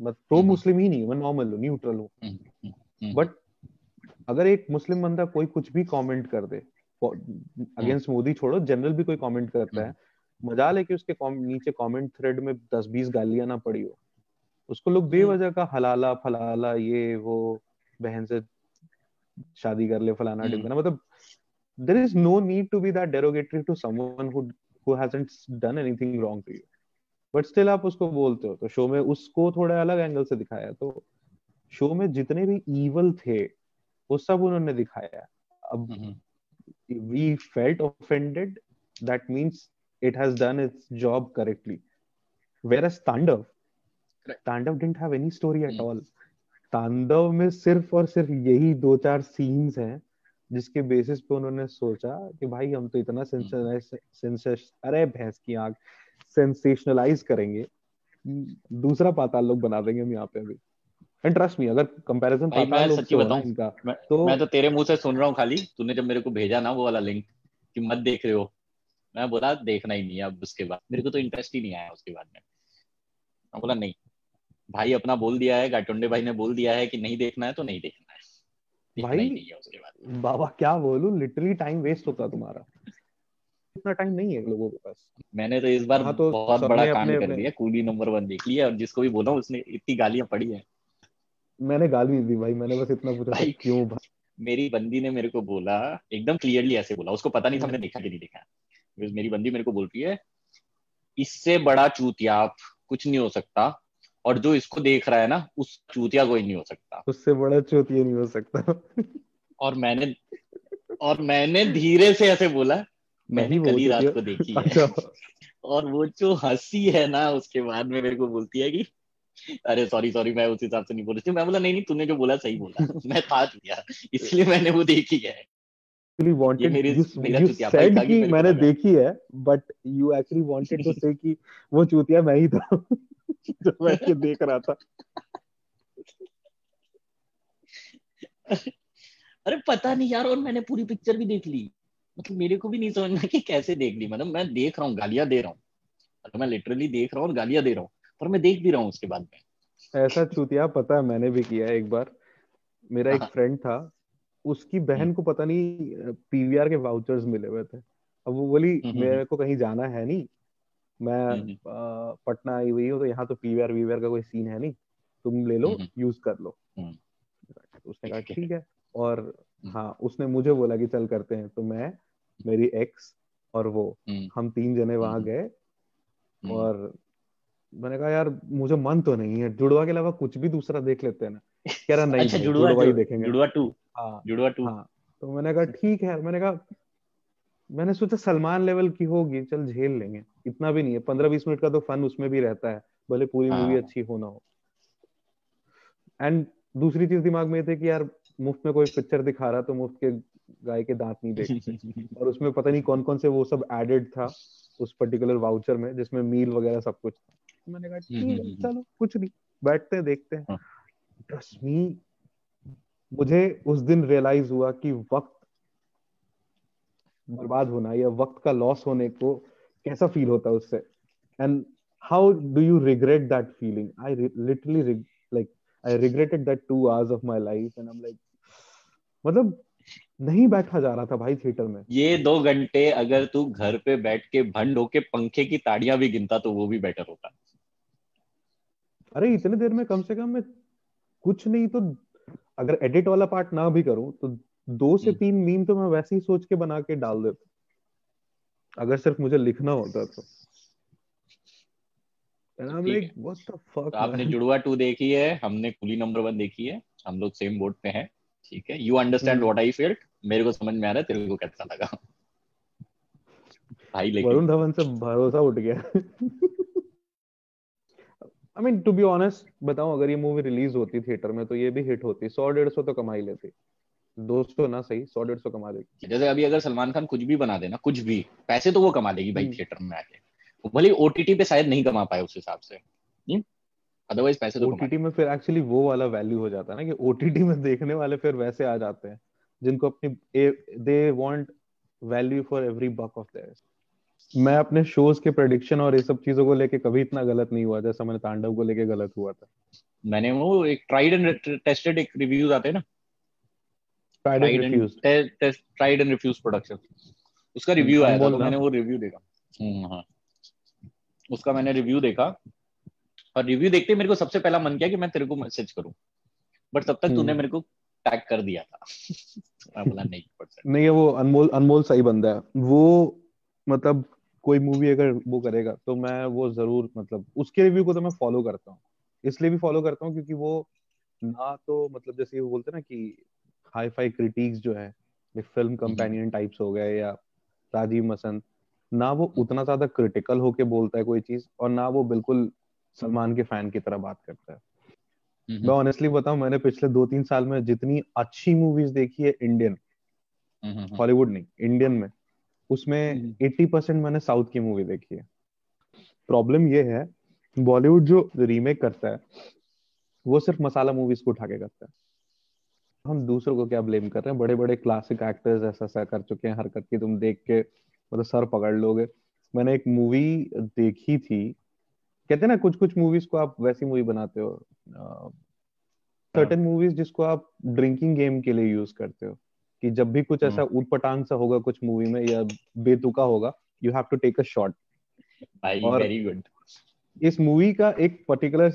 Speaker 2: मैं प्रो मुस्लिम ही नहीं मैं नॉर्मल हूँ न्यूट्रल हूँ। बट हम्म, हम्म, अगर एक मुस्लिम बंदा कोई कुछ भी कमेंट कर दे अगेंस्ट हम्म। मोदी छोड़ो जनरल भी कोई कमेंट करता है मज़ा लेके उसके नीचे कमेंट थ्रेड में दस बीस गालियाँ ना पड़ी हो। उसको लोग बेवजह का हलाला फलाला ये वो बहन से शादी कर ले फलाना हम्म। ढिमकाना मतलब there is no need to be that derogatory to someone who who hasn't done anything wrong to you but still आप उसको बोलते हो तो शो में उसको थोड़ा अलग एंगल से दिखाया। तो शो में जितने भी इवल थे वो सब उन्होंने दिखाया। अब we felt offended that means it has done its job correctly. Whereas तांडव तांडव didn't have any story at mm. all. तांडव में सिर्फ़ और सिर्फ़ यही दो चार सीन्स हैं जिसके बेसिस पे उन्होंने सोचा कि भाई हम तो इतना सेंसेशनलाइज अरे भैंस की आँख सेंसेशनलाइज करेंगे। दूसरा पाताल लोग बना देंगे हम यहाँ पे अभी। एंड ट्रस्ट मी अगर कंपैरिजन
Speaker 1: लोग सच्ची बताऊँ इनका। मैं, तो मैं तो तेरे मुँह से सुन रहा हूँ खाली तूने जब मेरे को भेजा ना वो वाला लिंक कि मत देख रहे हो। मैं बोला देखना ही नहीं है अब उसके बाद। मेरे को तो इंटरेस्ट ही नहीं आया उसके बाद में। मैं बोला नहीं। भाई अपना बोल दिया है गाटुंडे भाई ने बोल दिया है कि नहीं देखना है तो नहीं देखना है।
Speaker 2: भाई नहीं है उसके बाद। बाबा क्या बोलू? लिटरली टाइम वेस्ट होता तुम्हारा। इतना टाइम नहीं है लोगों के पास।
Speaker 1: मैंने तो इस बार हाँ तो बहुत बड़ा काम कर दिया कूली नंबर वन देख लिया और जिसको भी बोला उसने इतनी गालियाँ पड़ी है।
Speaker 2: मैंने गाली दी भाई मैंने बस इतना पूछा भाई क्यों भाई?
Speaker 1: मेरी बंदी ने मेरे को बोला एकदम क्लियरली ऐसे बोला उसको पता नहीं था मैंने देखा कि नहीं देखा। मेरी बंदी मेरे को बोल रही है इससे बड़ा चूतिया कुछ नहीं हो सकता और जो इसको देख रहा है ना उस चूतिया कोई नहीं हो सकता।
Speaker 2: उससे बड़ा चूतिया नहीं हो सकता।
Speaker 1: और मैंने और मैंने धीरे से ऐसे बोला मैंने कल ही रात को देखी है। अच्छा। और वो जो हँसी है ना उसके बाद में मेरे को बोलती है कि अरे सॉरी सॉरी मैं उस हिसाब से नहीं बोल रही थी। मैं बोला नहीं नहीं तूने जो बोला सही बोला। मैं था दिया। इसलिए मैंने वो देखी है।
Speaker 2: Actually wanted you, you said कि मैंने देखी है but you actually wanted to say कि वो चूतिया मैं ही था। जो बैठ के देख रहा था।
Speaker 1: अरे पता नहीं यार और मैंने पूरी पिक्चर भी देख ली। मतलब मेरे को भी नहीं समझना कि कैसे देख ली। मतलब मैं देख रहा हूँ गालियाँ दे रहा हूँ। मतलब मैं लिटरली देख रहा हूँ और गालियाँ दे रहा हूँ। पर मैं देख भी रहा हूँ उसके बाद में।
Speaker 2: ऐसा चूतिया पता है मैंने भी किया एक बार। मेरा एक फ्रेंड हाँ। था उसकी बहन हम्म। को पता नहीं पीवीआर के वाउचर्स मिले हुए थे। अब वो बोली मेरे को कहीं जाना है नहीं। मैं पटना आई हुई हूँ तो यहाँ तो पीवीआर वीवीआर का कोई सीन है नहीं। तुम ले लो यूज़ कर लो। उसने कहा ठीक है। और हाँ उसने मुझे बोला कि चल करते हैं। तो मैं मेरी एक्स और वो हम तीन जने वहाँ गए और मैंने कहा यार मुझे मन तो नहीं है। जुड़वा के अलावा कुछ भी दूसरा देख लेते हैं ना। कह रहा नहीं अच्छा, जुड़वा, जुड़वा ही देखेंगे। जुड़वा टू। हाँ। जुड़वा टू। हाँ। तो मैंने कहा ठीक है। मैंने कहा मैंने सोचा सलमान लेवल की होगी चल झेल लेंगे। इतना भी नहीं है। पंद्रह बीस मिनट का तो फन उसमें भी रहता है। भले पूरी मूवी हाँ। अच्छी हो ना हो। एंड दूसरी चीज़ दिमाग में थे कि यार मुफ़्त में कोई पिक्चर दिखा रहा तो मुफ़्त के गाय के दांत नहीं देख और उसमें पता नहीं कौन कौन से वो सब एडेड था उस पर्टिकुलर वाउचर में जिसमें मील वगैरह सब कुछ था। मैंने कहा ठीक है हम्म, हम्म, चलो कुछ नहीं बैठते हैं देखते हैं। ट्रस्ट हाँ। मी मुझे उस दिन रियलाइज़ हुआ कि वक्त बर्बाद होना या वक्त का लॉस होने को कैसा फील होता है उससे? And how do you regret that feeling I literally like I regretted that two hours of my life and I am like मतलब नहीं बैठा जा रहा था भाई थिएटर में।
Speaker 1: ये दो घंटे अगर तू घर पे बैठ के भंड होके पंखे की ताड़ियाँ भी गिनता तो वो भी बेटर होता।
Speaker 2: अरे इतने देर में कम से कम मैं कुछ नहीं तो अगर एडिट वाला पार्ट ना भी करूँ तो दो से हम्म। तीन मीम तो मैं वैसे ही सोच के बना के डाल देता अगर सिर्फ़ मुझे लिखना होता तो।
Speaker 1: like, तो आपने जुड़वा टू देखी है हमने कुली नंबर वन देखी है हम लोग सेम बोर्ड पे हैं। ठीक है you understand what I felt मेरे को समझ में आ रहा है तेरे को कैसा लगा?
Speaker 2: भाई लेकिन वरुण धवन से भरोसा उठ गया। I mean to be honest बताऊँ अगर ये मूवी रिलीज़ होती थिएटर में तो ये भी हिट होती। सौ डेढ़ सौ तो कमा ही लेती। दो सौ ना सही सौ डेढ़ सौ कमा देगी
Speaker 1: जैसे अभी अगर सलमान खान कुछ भी बना देना कुछ भी पैसे तो वो कमा देगी भाई थिएटर हम्म। में आके। भले ओटीटी पे शायद नहीं कमा पाए उस हिसाब से। अदरवाइज़ पैसे तो
Speaker 2: ओटीटी में फिर एक्चुअली वो वाला वैल्यू हो जाता है ना कि ओटीटी में देखने वाले फिर वैसे आ जाते हैं जिनको अपनी they want value for every buck of theirs मैं अपने शोज़ के प्रेडिक्शन और ये सब चीज़ों को लेके कभी इतना गलत नहीं हुआ जैसा मैंने तांडव को लेके गलत हुआ था।
Speaker 1: मैंने वो एक ट्राइड एंड टेस्टेड एक रिव्यूज़ आते हैं ना। Tried and refuse tried and refuse production उसका रिव्यू आया था तो मैंने वो रिव्यू देखा। हम्म हाँ। उसका मैंने रिव्यू देखा। और रिव्यू देखते मेरे को सबसे पहला मन किया कि मैं तेरे को मैसेज करूँ। बट तब तक तूने हम्म। मेरे को टैग कर दिया था। मैं बोला नहीं
Speaker 2: नहीं वो अनमोल अनमोल सही बंदा है। वो मतलब कोई मूवी अगर वो करेगा तो मैं वो ज़रूर मतलब उसके रिव्यू को तो मैं फॉलो करता हूँ। इसलिए भी फॉलो करता हूँ क्योंकि वो ना तो मतलब जैसे वो बोलते ना कि हाई फाई क्रिटिक्स जो है फ़िल्म कंपेनियन टाइप्स हो गए या राजीव मसंत ना वो उतना ज़्यादा क्रिटिकल होके बोलता है कोई चीज़ और ना वो बिल्कुल सलमान के फ़ैन की तरह बात करता है। हम्म। मैं ऑनेस्टली बताऊँ मैंने पिछले दो तीन साल में जितनी अच्छी मूवीज़ देखी है इंडियन हॉलीवुड नहीं इंडियन में उसमें एट्टी परसेंट मैंने साउथ की मूवी देखी है। प्रॉब्लम ये है बॉलीवुड जो रीमेक करता है वो सिर्फ़ मसाला मूवीज़ को उठा के करता है। हम दूसरों को क्या ब्लेम कर रहे हैं? बड़े बड़े क्लासिक एक्टर्स ऐसा ऐसा कर चुके हैं हरकत की तुम देख के मतलब सर पकड़ लोगे। मैंने एक मूवी देखी थी। कहते हैं ना कुछ कुछ मूवीज़ को आप वैसी मूवी बनाते हो। सर्टेन मूवीज़ जिसको आप ड्रिंकिंग गेम के लिए यूज़ करते हो। कि जब भी कुछ ऐसा ऊटपटांग सा होगा कुछ मूवी में या बेतुका होगा you have to take a shot very good इस मूवी का एक पर्टिकुलर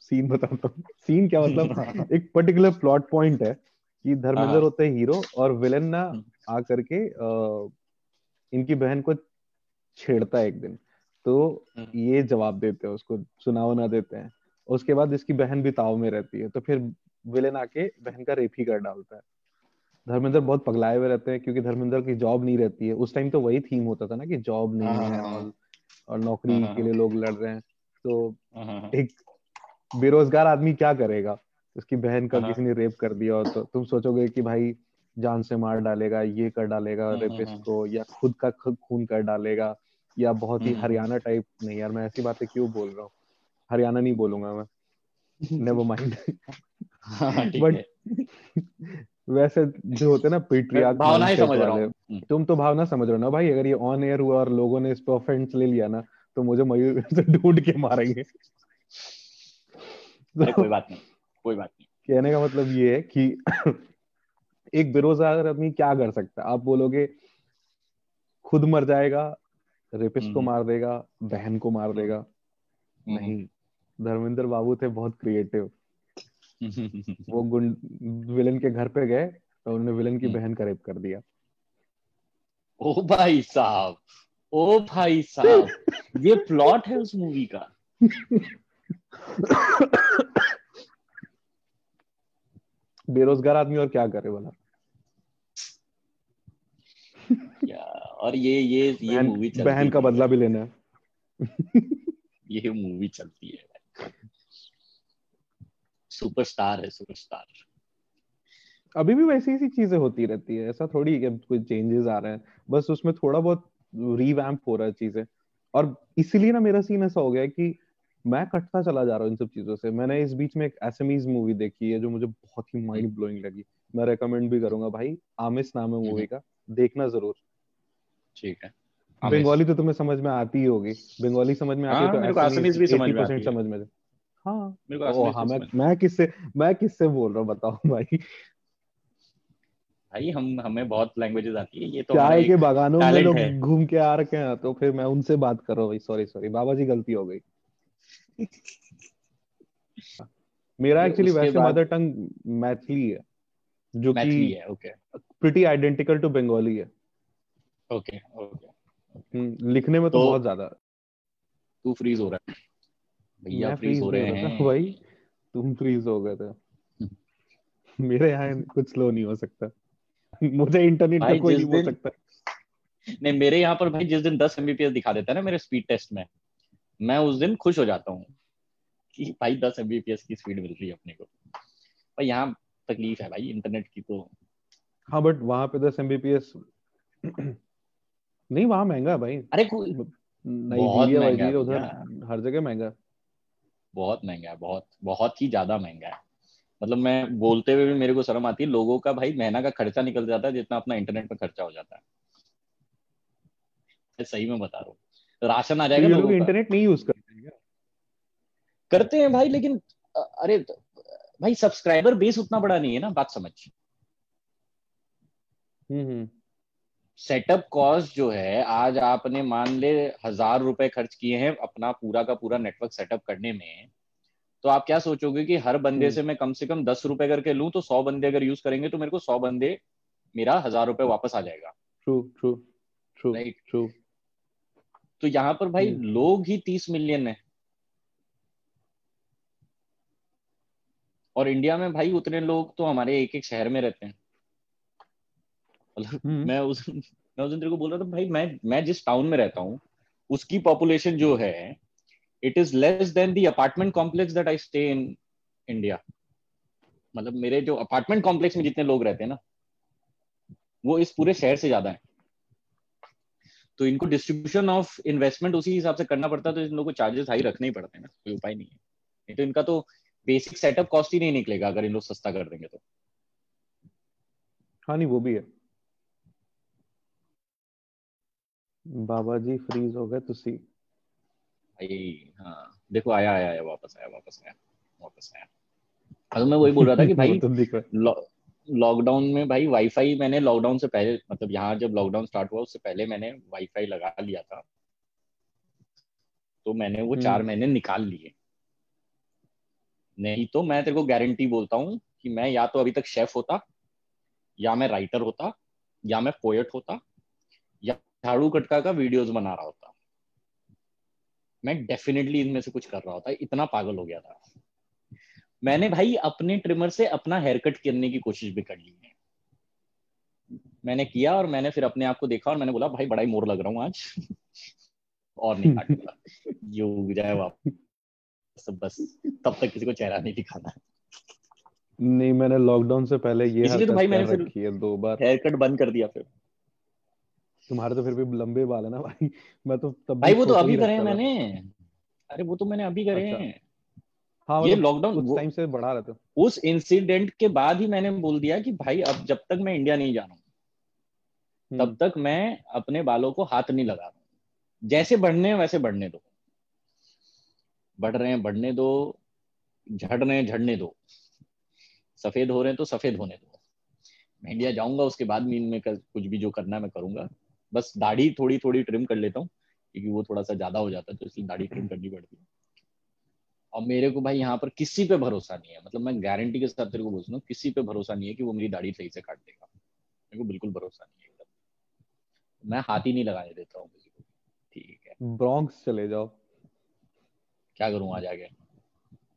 Speaker 2: सीन बताता हूँ। सीन क्या मतलब? एक पर्टिकुलर प्लॉट पॉइंट है कि धर्मेंद्र हाँ। होते हैं हीरो और विलेन ना हम्म। आ करके इनकी बहन को छेड़ता है एक दिन। तो हम्म। ये जवाब देते हैं उसको सुनाव ना देते हैं। उसके बाद इसकी बहन भी ताव में रहती है तो फिर विलेन आके बहन का रेप ही कर डालता है। धर्मेंद्र बहुत पगलाए हुए रहते हैं क्योंकि धर्मेंद्र की जॉब नहीं रहती है। उस टाइम तो वही थीम होता था ना कि जॉब नहीं हाँ, है हाँ, और, और नौकरी के लिए लोग लड़ रहे हैं। तो एक बेरोजगार आदमी क्या करेगा? उसकी बहन का किसी ने रेप कर दिया तो तुम सोचोगे कि भाई जान से मार डालेगा ये कर डालेगा रेपिस्ट को या खुद का खून कर डालेगा या बहुत ही हरियाणा टाइप नहीं यार मैं ऐसी बातें क्यों बोल रहा हूँ? हरियाणा नहीं बोलूँगा मैं। नेवर माइंड बट वैसे जो होते ना पेट्रियार्क भावनाएँ समझ रहा हूँ। तुम तो भावना समझ रहे हो ना भाई अगर ये ऑन एयर हुआ और लोगों ने इस पर ऑफेंस ले लिया ना तो मुझे मयूर से ढूंढ के मारेंगे।
Speaker 1: कोई बात नहीं कोई बात नहीं।
Speaker 2: कहने का मतलब ये है कि एक बेरोजगार आदमी क्या कर सकता है? आप बोलोगे खुद मर जाएगा रेपिस्ट को मार देगा बहन को मार देगा। नहीं धर्मेंद्र बाबू थे बहुत क्रिएटिव वो गुंड विलन के घर पे गए तो उन्होंने विलन की बहन का रेप कर दिया।
Speaker 1: ओ भाई साहब ओ भाई साहब ये प्लॉट है उस मूवी का?
Speaker 2: बेरोजगार आदमी और क्या करे बोला।
Speaker 1: और ये ये ये मूवी
Speaker 2: बहन का बदला भी लेना है।
Speaker 1: ये मूवी चलती है। सुपरस्टार है सुपरस्टार
Speaker 2: अभी भी वैसी सी चीज़ें होती रहती है ऐसा थोड़ी कि कोई चेंजेस आ रहे हैं। बस उसमें थोड़ा बहुत रीवैम्प हो रहा है चीज़ें। और इसीलिए ना मेरा सीन ऐसा हो गया कि मैं कटता चला जा रहा हूँ इन सब चीज़ों से। मैंने इस बीच में एक एसएमईज मूवी देखी है जो मुझे बहुत ही माइंड ब्लोइंग लगी। मैं रेकमेंड भी करूँगा भाई आमिस नाम है मूवी का। देखना ज़रूर।
Speaker 1: ठीक है।
Speaker 2: बंगाली तो तुम्हें समझ में आती ही होगी। बंगाली समझ में आती है तो
Speaker 1: एसएमईज भी समझ में
Speaker 2: समझ में हाँ। मेरे को हाँ मैं मैं। किससे मैं किससे बोल रहा हूँ बताओ भाई।
Speaker 1: भाई हम हमें बहुत लैंग्वेजेस आती है ये तो
Speaker 2: चाय के बागानों में लोग घूम के आ रखे हैं तो फिर मैं उनसे बात कर रहा हूँ सॉरी सॉरी बाबा जी गलती हो गई। मेरा एक्चुअली वैसे मदर टंग मैथिली है जो कि
Speaker 1: है okay
Speaker 2: pretty identical to Bengali है।
Speaker 1: ओके ओके
Speaker 2: हम्म, लिखने में तो, तो बहुत ज़्यादा।
Speaker 1: तू फ्रीज हो रहा है। भैया फ्रीज हो रहे हैं।
Speaker 2: भाई तुम फ्रीज हो गए थे। मेरे यहाँ कुछ स्लो नहीं हो सकता। मुझे इंटरनेट का कोई नहीं हो सकता।
Speaker 1: नहीं मेरे यहाँ पर भाई जिस दिन 10 एमबीपीएस दिखा देता है ना मेरे स्पीड टेस्ट में मैं उस दिन खुश हो जाता हूँ कि भाई 10 एमबीपीएस की स्पीड मिल रही है अपने को। भाई यहाँ तकलीफ़ है भाई इंटरनेट की तो।
Speaker 2: हाँ बट वहाँ पे 10 एमबीपीएस नहीं वहाँ महँगा है भाई।
Speaker 1: अरे कोई
Speaker 2: नहीं महँगा उधर हर जगह महँगा
Speaker 1: बहुत महँगा है बहुत बहुत ही ज़्यादा महँगा है। मतलब मैं बोलते हुए भी मेरे को शर्म आती है लोगों का भाई महीना का खर्चा निकल जाता है जितना अपना इंटरनेट पर खर्चा हो जाता है। सही में बता रहा हूँ। राशन आ जाएगा तो
Speaker 2: लोग इंटरनेट नहीं यूज़ करते हैं
Speaker 1: करते हैं भाई लेकिन अरे भाई सब्सक्राइबर बेस उतना बड़ा नहीं है ना बात समझ। Setup cost. जो है आज आपने मान ले हज़ार रुपए खर्च किए हैं अपना पूरा का पूरा नेटवर्क सेटअप करने में तो आप क्या सोचोगे कि हर बंदे हम्म। से मैं कम से कम दस रुपए करके लूँ तो सौ बंदे अगर यूज़ करेंगे तो मेरे को सौ बंदे मेरा हज़ार रुपए वापस आ जाएगा
Speaker 2: ट्रू ट्रू ट्रू ट्रू
Speaker 1: तो यहाँ पर भाई हम्म। लोग ही तीस मिलियन है और इंडिया में भाई उतने लोग तो हमारे एक एक शहर में रहते हैं। मैं उस मैं उस दिन तेरे को बोल रहा था भाई मैं मैं जिस टाउन में रहता हूँ उसकी पॉपुलेशन जो है it is less than the apartment complex that I stay in India मतलब मेरे जो अपार्टमेंट कॉम्प्लेक्स में जितने लोग रहते हैं ना वो इस पूरे शहर से ज़्यादा है। तो इनको डिस्ट्रीब्यूशन ऑफ़ इन्वेस्टमेंट उसी हिसाब से करना पड़ता है तो इन लोगों को चार्जेस हाई रखने ही पड़ते हैं ना कोई उपाय नहीं है। नहीं तो इनका तो बेसिक सेटअप कॉस्ट ही नहीं निकलेगा अगर इन लोग सस्ता कर देंगे तो।
Speaker 2: हाँ नहीं वो भी है। बाबा जी फ्रीज हो गए तुसी।
Speaker 1: भाई हाँ देखो आया आया आया वापस आया वापस आया वापस आया। तो मैं वही बोल रहा था कि भाई तो लॉकडाउन में भाई वाईफाई मैंने लॉकडाउन से पहले मतलब यहाँ जब लॉकडाउन स्टार्ट हुआ उससे पहले मैंने वाईफाई लगा लिया था। तो मैंने वो चार हम्म। महीने निकाल लिए। नहीं तो मैं तेरे को गारंटी बोलता हूँ कि मैं या तो अभी तक शेफ होता या मैं राइटर होता या मैं पोएट होता झाड़ू कटका का वीडियोस बना रहा होता। मैं डेफिनेटली इनमें से कुछ कर रहा होता। इतना पागल हो गया था। मैंने भाई अपने ट्रिमर से अपना हेयर कट करने की कोशिश भी कर ली है। मैंने किया और मैंने फिर अपने आप को देखा और मैंने बोला भाई बड़ा ही मोर लग रहा हूँ आज। और नहीं काटूँगा उग जाए वापस। बस तब तक किसी को चेहरा नहीं दिखाना।
Speaker 2: नहीं मैंने लॉकडाउन से पहले ये
Speaker 1: इसलिए तो भाई मैंने फिर
Speaker 2: दो बार।
Speaker 1: हेयर कट बंद कर दिया फिर।
Speaker 2: तुम्हारे तो फिर भी लंबे बाल है ना भाई। मैं तो तब
Speaker 1: भाई वो तो अभी करे हैं मैंने। अरे वो तो मैंने अभी करे। अच्छा। हैं हाँ ये लॉकडाउन
Speaker 2: मतलब उस टाइम से बढ़ा रहे थे
Speaker 1: उस इंसिडेंट के बाद ही मैंने बोल दिया कि भाई अब जब तक मैं इंडिया नहीं जा रहा हूँ तब हम्म। तक मैं अपने बालों को हाथ नहीं लगा रहा जैसे बढ़ने वैसे बढ़ने दो। बढ़ रहे हैं बढ़ने दो। झड़ रहे हैं झड़ने दो। सफ़ेद हो रहे हैं तो सफ़ेद होने दो। मैं इंडिया जाऊँगा उसके बाद भी इनमें कुछ भी जो करना है मैं करूँगा। बस दाढ़ी थोड़ी थोड़ी ट्रिम कर लेता हूँ क्योंकि वो थोड़ा सा ज़्यादा हो जाता है तो इसलिए दाढ़ी ट्रिम करनी पड़ती है। और मेरे को भाई यहाँ पर किसी पे भरोसा नहीं है मतलब मैं गारंटी के साथ तेरे को बोल हूँ किसी पे भरोसा नहीं है कि वो मेरी दाढ़ी सही से काट देगा। मेरे को बिल्कुल भरोसा नहीं है एकदम। मैं हाथ ही नहीं लगाने देता हूँ किसी को। ठीक है।
Speaker 2: ब्रॉन्क्स चले जाओ।
Speaker 1: क्या करूँ वहाँ जाके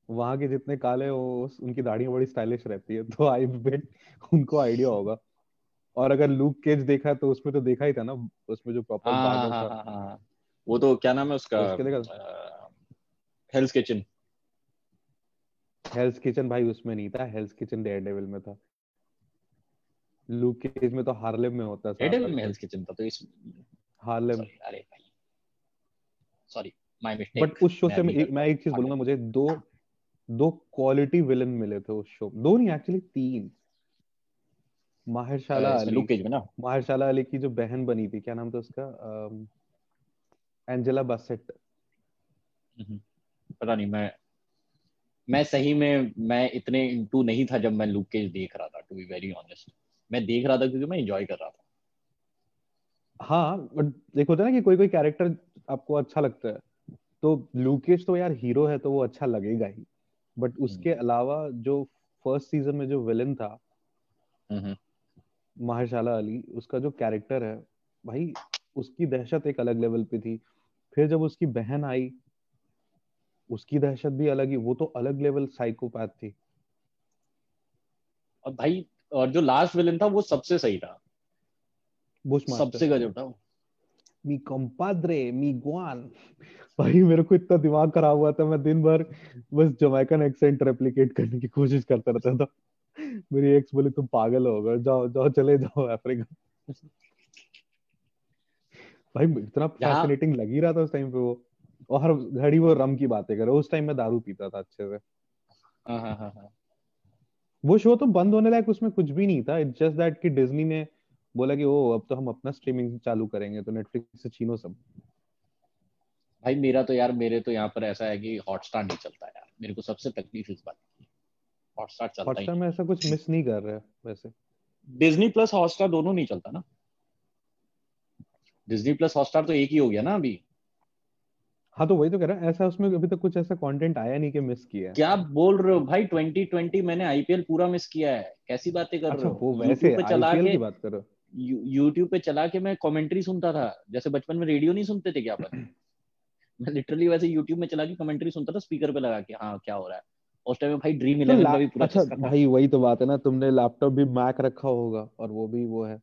Speaker 2: वहाँ के जितने काले हो उनकी दाढ़ियाँ बड़ी स्टाइलिश रहती है तो आई बेट उनको आइडिया होगा। और अगर लूक केज देखा तो उसमें तो देखा ही था ना उसमें जो प्रॉपर
Speaker 1: हाँ, हाँ, हाँ, हाँ, वो तो क्या नाम है उसका? हेल्स किचन
Speaker 2: हेल्स किचन भाई उसमें नहीं था। हेल्स किचन डेयर डेविल में था। लूक केज में तो हार्लेम में होता था
Speaker 1: डेयर डेविल में हेल्स किचन था तो इस
Speaker 2: हार्लेम
Speaker 1: अरे भाई। सॉरी माय मिस्टेक
Speaker 2: बट उस शो से मैं, मैं एक चीज़ बोलूँगा मुझे दो दो क्वालिटी विलन मिले थे उस शो दो नहीं एक्चुअली तीन। माहिरशाला अली
Speaker 1: लुक केज में ना।
Speaker 2: माहिरशाला अली की जो बहन बनी थी क्या नाम था उसका? एंजेला बसेट
Speaker 1: हम्म, पता नहीं मैं मैं सही में मैं इतने इंटू नहीं था जब मैं लुक केज देख रहा था टू बी वेरी ऑनेस्ट मैं देख रहा था क्योंकि मैं एंजॉय कर रहा था।
Speaker 2: हाँ बट देखो होता है ना कि कोई कोई कैरेक्टर आपको अच्छा लगता है। तो लुकेश तो यार हीरो है तो वो अच्छा लगेगा ही। बट उसके हम्म। अलावा जो फ़र्स्ट सीज़न में जो विलन था माहशाला अली उसका जो कैरेक्टर है भाई उसकी दहशत एक अलग लेवल पे थी। फिर जब उसकी बहन आई उसकी दहशत भी अलग ही वो तो अलग लेवल साइकोपैथ थी।
Speaker 1: और भाई और जो लास्ट विलन था वो सबसे सही था। सबसे गजब था
Speaker 2: मी कंपाद्रे मी गुआन भाई मेरे को इतना दिमाग खराब हुआ था मैं दिन भर बस जमैकन एक्सेंट रेप्लिकेट करने की कोशिश करता रहता था। मेरी एक्स बोली तुम पागल हो गए जाओ जाओ चले जाओ अफ्रीका. भाई इतना फैसिनेटिंग लग ही रहा था उस टाइम पे वो। और हर घड़ी वो रम की बातें करे उस टाइम में दारू पीता था अच्छे से। हाँ, हाँ, हाँ, वो शो तो बंद होने लायक उसमें कुछ भी नहीं था। इट्स जस्ट दैट कि डिज्नी ने बोला कि ओ अब तो हम अपना स्ट्रीमिंग चालू करेंगे तो नेटफ्लिक्स से छीनो सब।
Speaker 1: भाई मेरा तो यार मेरे तो यहाँ पर ऐसा है कि हॉटस्टार नहीं चलता यार। मेरे को सबसे तकलीफ़ इस बात की
Speaker 2: हॉटस्टार चलता हॉटस्टार में ऐसा कुछ मिस नहीं कर रहे वैसे।
Speaker 1: डिज्नी प्लस हॉटस्टार दोनों नहीं चलता ना। डिज्नी प्लस हॉटस्टार तो एक ही हो गया ना अभी।
Speaker 2: हाँ तो वही तो कह रहा है ऐसा उसमें अभी तक तो कुछ ऐसा कंटेंट आया नहीं कि मिस किया है।
Speaker 1: क्या बोल रहे हो भाई? 2020 मैंने आईपीएल पूरा मिस किया है। कैसी बातें कर अच्छा, रहे हो? वो वैसे पे चला के की बात करो यूट्यूब पे चला के मैं कमेंट्री सुनता था। जैसे बचपन में रेडियो नहीं सुनते थे क्या अपन मैं लिटरली वैसे यूट्यूब में चला के कमेंट्री सुनता था स्पीकर पे लगा के हाँ क्या हो रहा है? उस टाइम में भाई ड्रीम इलेवन का भी पूरा
Speaker 2: अच्छा भाई वही तो बात है ना तुमने लैपटॉप भी मैक रखा होगा और वो भी वो है।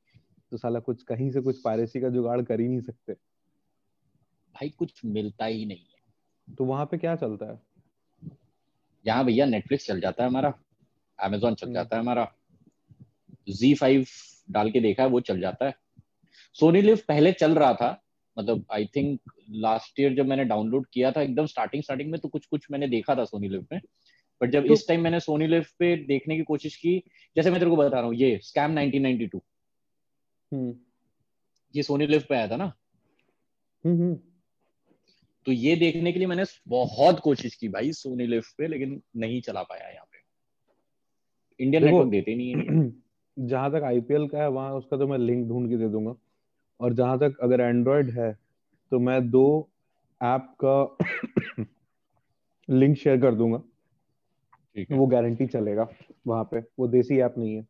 Speaker 2: तो साला कुछ कहीं से कुछ पायरेसी का जुगाड़ कर ही नहीं सकते।
Speaker 1: भाई कुछ मिलता ही नहीं है।
Speaker 2: तो वहाँ पे क्या चलता है?
Speaker 1: यहाँ भैया नेटफ्लिक्स चल जाता है हमारा अमेजोन चल हम्म। जाता है हमारा जी फाइव डाल के देखा है वो चल जाता है। सोनी लिव पहले चल रहा था मतलब आई थिंक लास्ट ईयर जब मैंने डाउनलोड किया था एकदम स्टार्टिंग स्टार्टिंग में तो कुछ कुछ मैंने देखा था सोनी लिव में। बट जब तो, इस टाइम मैंने सोनी लिव पे देखने की कोशिश की जैसे मैं तेरे को बता रहा हूँ ये स्कैम 1992 हम्म। ये सोनी लिव पे आया था ना? हम्म, हम्म। तो ये देखने के लिए मैंने बहुत कोशिश की भाई सोनी लिव पे लेकिन नहीं चला पाया यहाँ पे। इंडियन नेटवर्क देते नहीं है।
Speaker 2: जहाँ तक आईपीएल का है वहाँ उसका तो मैं लिंक ढूंढ के दे दूँगा। और जहाँ तक अगर एंड्रॉयड है तो मैं दो ऐप का लिंक शेयर कर दूँगा। वो गारंटी चलेगा वहाँ पे। वो देसी ऐप नहीं है।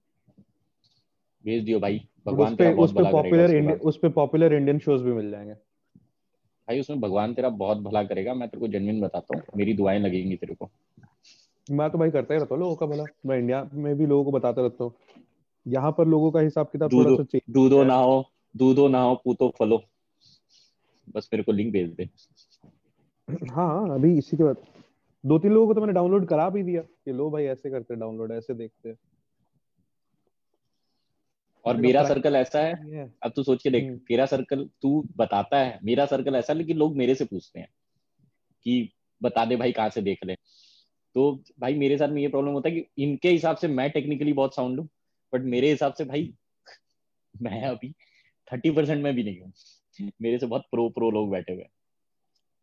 Speaker 1: भेज दियो भाई भगवान तेरा
Speaker 2: बहुत भला पॉपुलर उस पे पॉपुलर इंडियन शोज़ भी मिल जाएँगे।
Speaker 1: भाई उसमें भगवान तेरा बहुत भला करेगा मैं तेरे को जेन्युइन बताता हूँ। मेरी दुआएँ लगेंगी तेरे को।
Speaker 2: मैं तो भाई करता ही रहता हूँ लोगों का भला। मैं इंडिया में भी लोगों को बताता रहता हूँ। यहाँ पर लोगों का हिसाब किताब थोड़ा सा
Speaker 1: चाहिए दूधो ना हो दूधो ना हो पूतो फलो। बस मेरे को लिंक भेज दे।
Speaker 2: हाँ अभी इसी के बाद। दो तीन लोगों को तो मैंने डाउनलोड करा भी दिया कि लो भाई ऐसे करते डाउनलोड ऐसे देखते
Speaker 1: और तो मेरा सर्कल ऐसा है? अब तू सोच के देख हम्म। तेरा सर्कल तू बताता है। मेरा सर्कल ऐसा लेकिन लोग मेरे से पूछते हैं कि बता दे भाई कहाँ से देख ले तो भाई मेरे साथ में ये प्रॉब्लम होता है कि इनके हिसाब से मैं टेक्निकली बहुत साउंड हूँ बट मेरे हिसाब से भाई मैं अभी थर्टी परसेंट में भी नहीं हूँ। मेरे से बहुत प्रो प्रो लोग बैठे हुए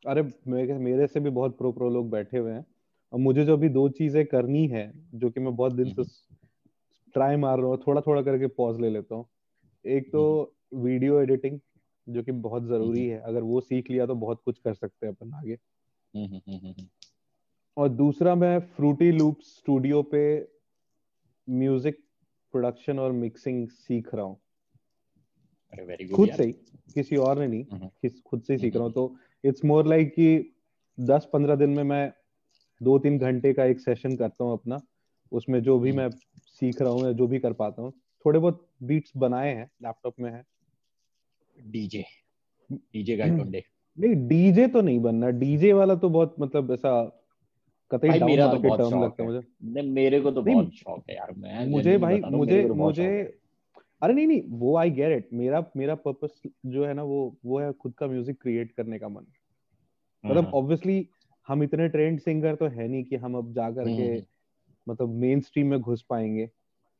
Speaker 2: अरे मेरे मेरे से भी बहुत प्रो प्रो लोग बैठे हुए हैं। और मुझे जो अभी दो चीज़ें करनी है जो कि मैं बहुत दिन से ट्राई हम्म। मार रहा हूँ थोड़ा थोड़ा करके पॉज ले लेता हूँ। एक तो वीडियो हम्म। एडिटिंग जो कि बहुत ज़रूरी है। अगर वो सीख लिया तो बहुत कुछ कर सकते हैं अपन आगे। और दूसरा मैं फ्रूटी लूप स्टूडियो पे म्यूज़िक प्रोडक्शन और मिक्सिंग सीख रहा हूँ। खुद से ही किसी और ने नहीं खुद से ही सीख रहा हूँ। तो इट्स मोर लाइक कि दस पंद्रह दिन में मैं दो तीन घंटे का एक सेशन करता हूँ अपना। उसमें जो भी मैं सीख रहा हूँ या जो भी कर पाता हूँ थोड़े बहुत बीट्स बनाए हैं लैपटॉप में है।
Speaker 1: डीजे डीजे गाइडोंडे
Speaker 2: नहीं डीजे तो नहीं बनना। डीजे वाला तो बहुत मतलब ऐसा
Speaker 1: कतई डाउन मेरा तो बहुत टर्म लगता है मुझे। नहीं मेरे को तो बहुत शौक है यार। मैं
Speaker 2: मुझे भाई मुझे मुझे अरे नहीं नहीं वो आई गेट इट मेरा मेरा पर्पस जो है ना वो वो है खुद का म्यूज़िक क्रिएट करने का मन मतलब ऑब्वियसली हाँ। हम इतने ट्रेंड सिंगर तो है नहीं कि हम अब जा करके हम्म। मतलब मेन स्ट्रीम में घुस पाएँगे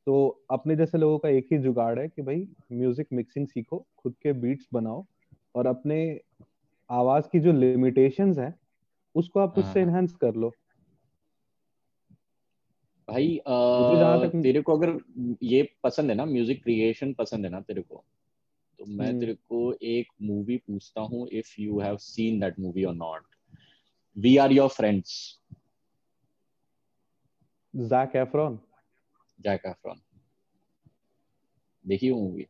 Speaker 2: तो अपने जैसे लोगों का एक ही जुगाड़ है कि भाई म्यूज़िक मिक्सिंग सीखो खुद के बीट्स बनाओ और अपने आवाज़ की जो लिमिटेशंस है उसको आप उससे एनहांस हाँ। कर लो
Speaker 1: भाई आ. तेरे को अगर ये पसंद है ना म्यूज़िक क्रिएशन पसंद है ना तेरे को तो मैं हम्म। तेरे को एक मूवी पूछता हूँ if you have seen that movie और not we are your friends
Speaker 2: Zac Efron
Speaker 1: Zac Efron देखिए मूवी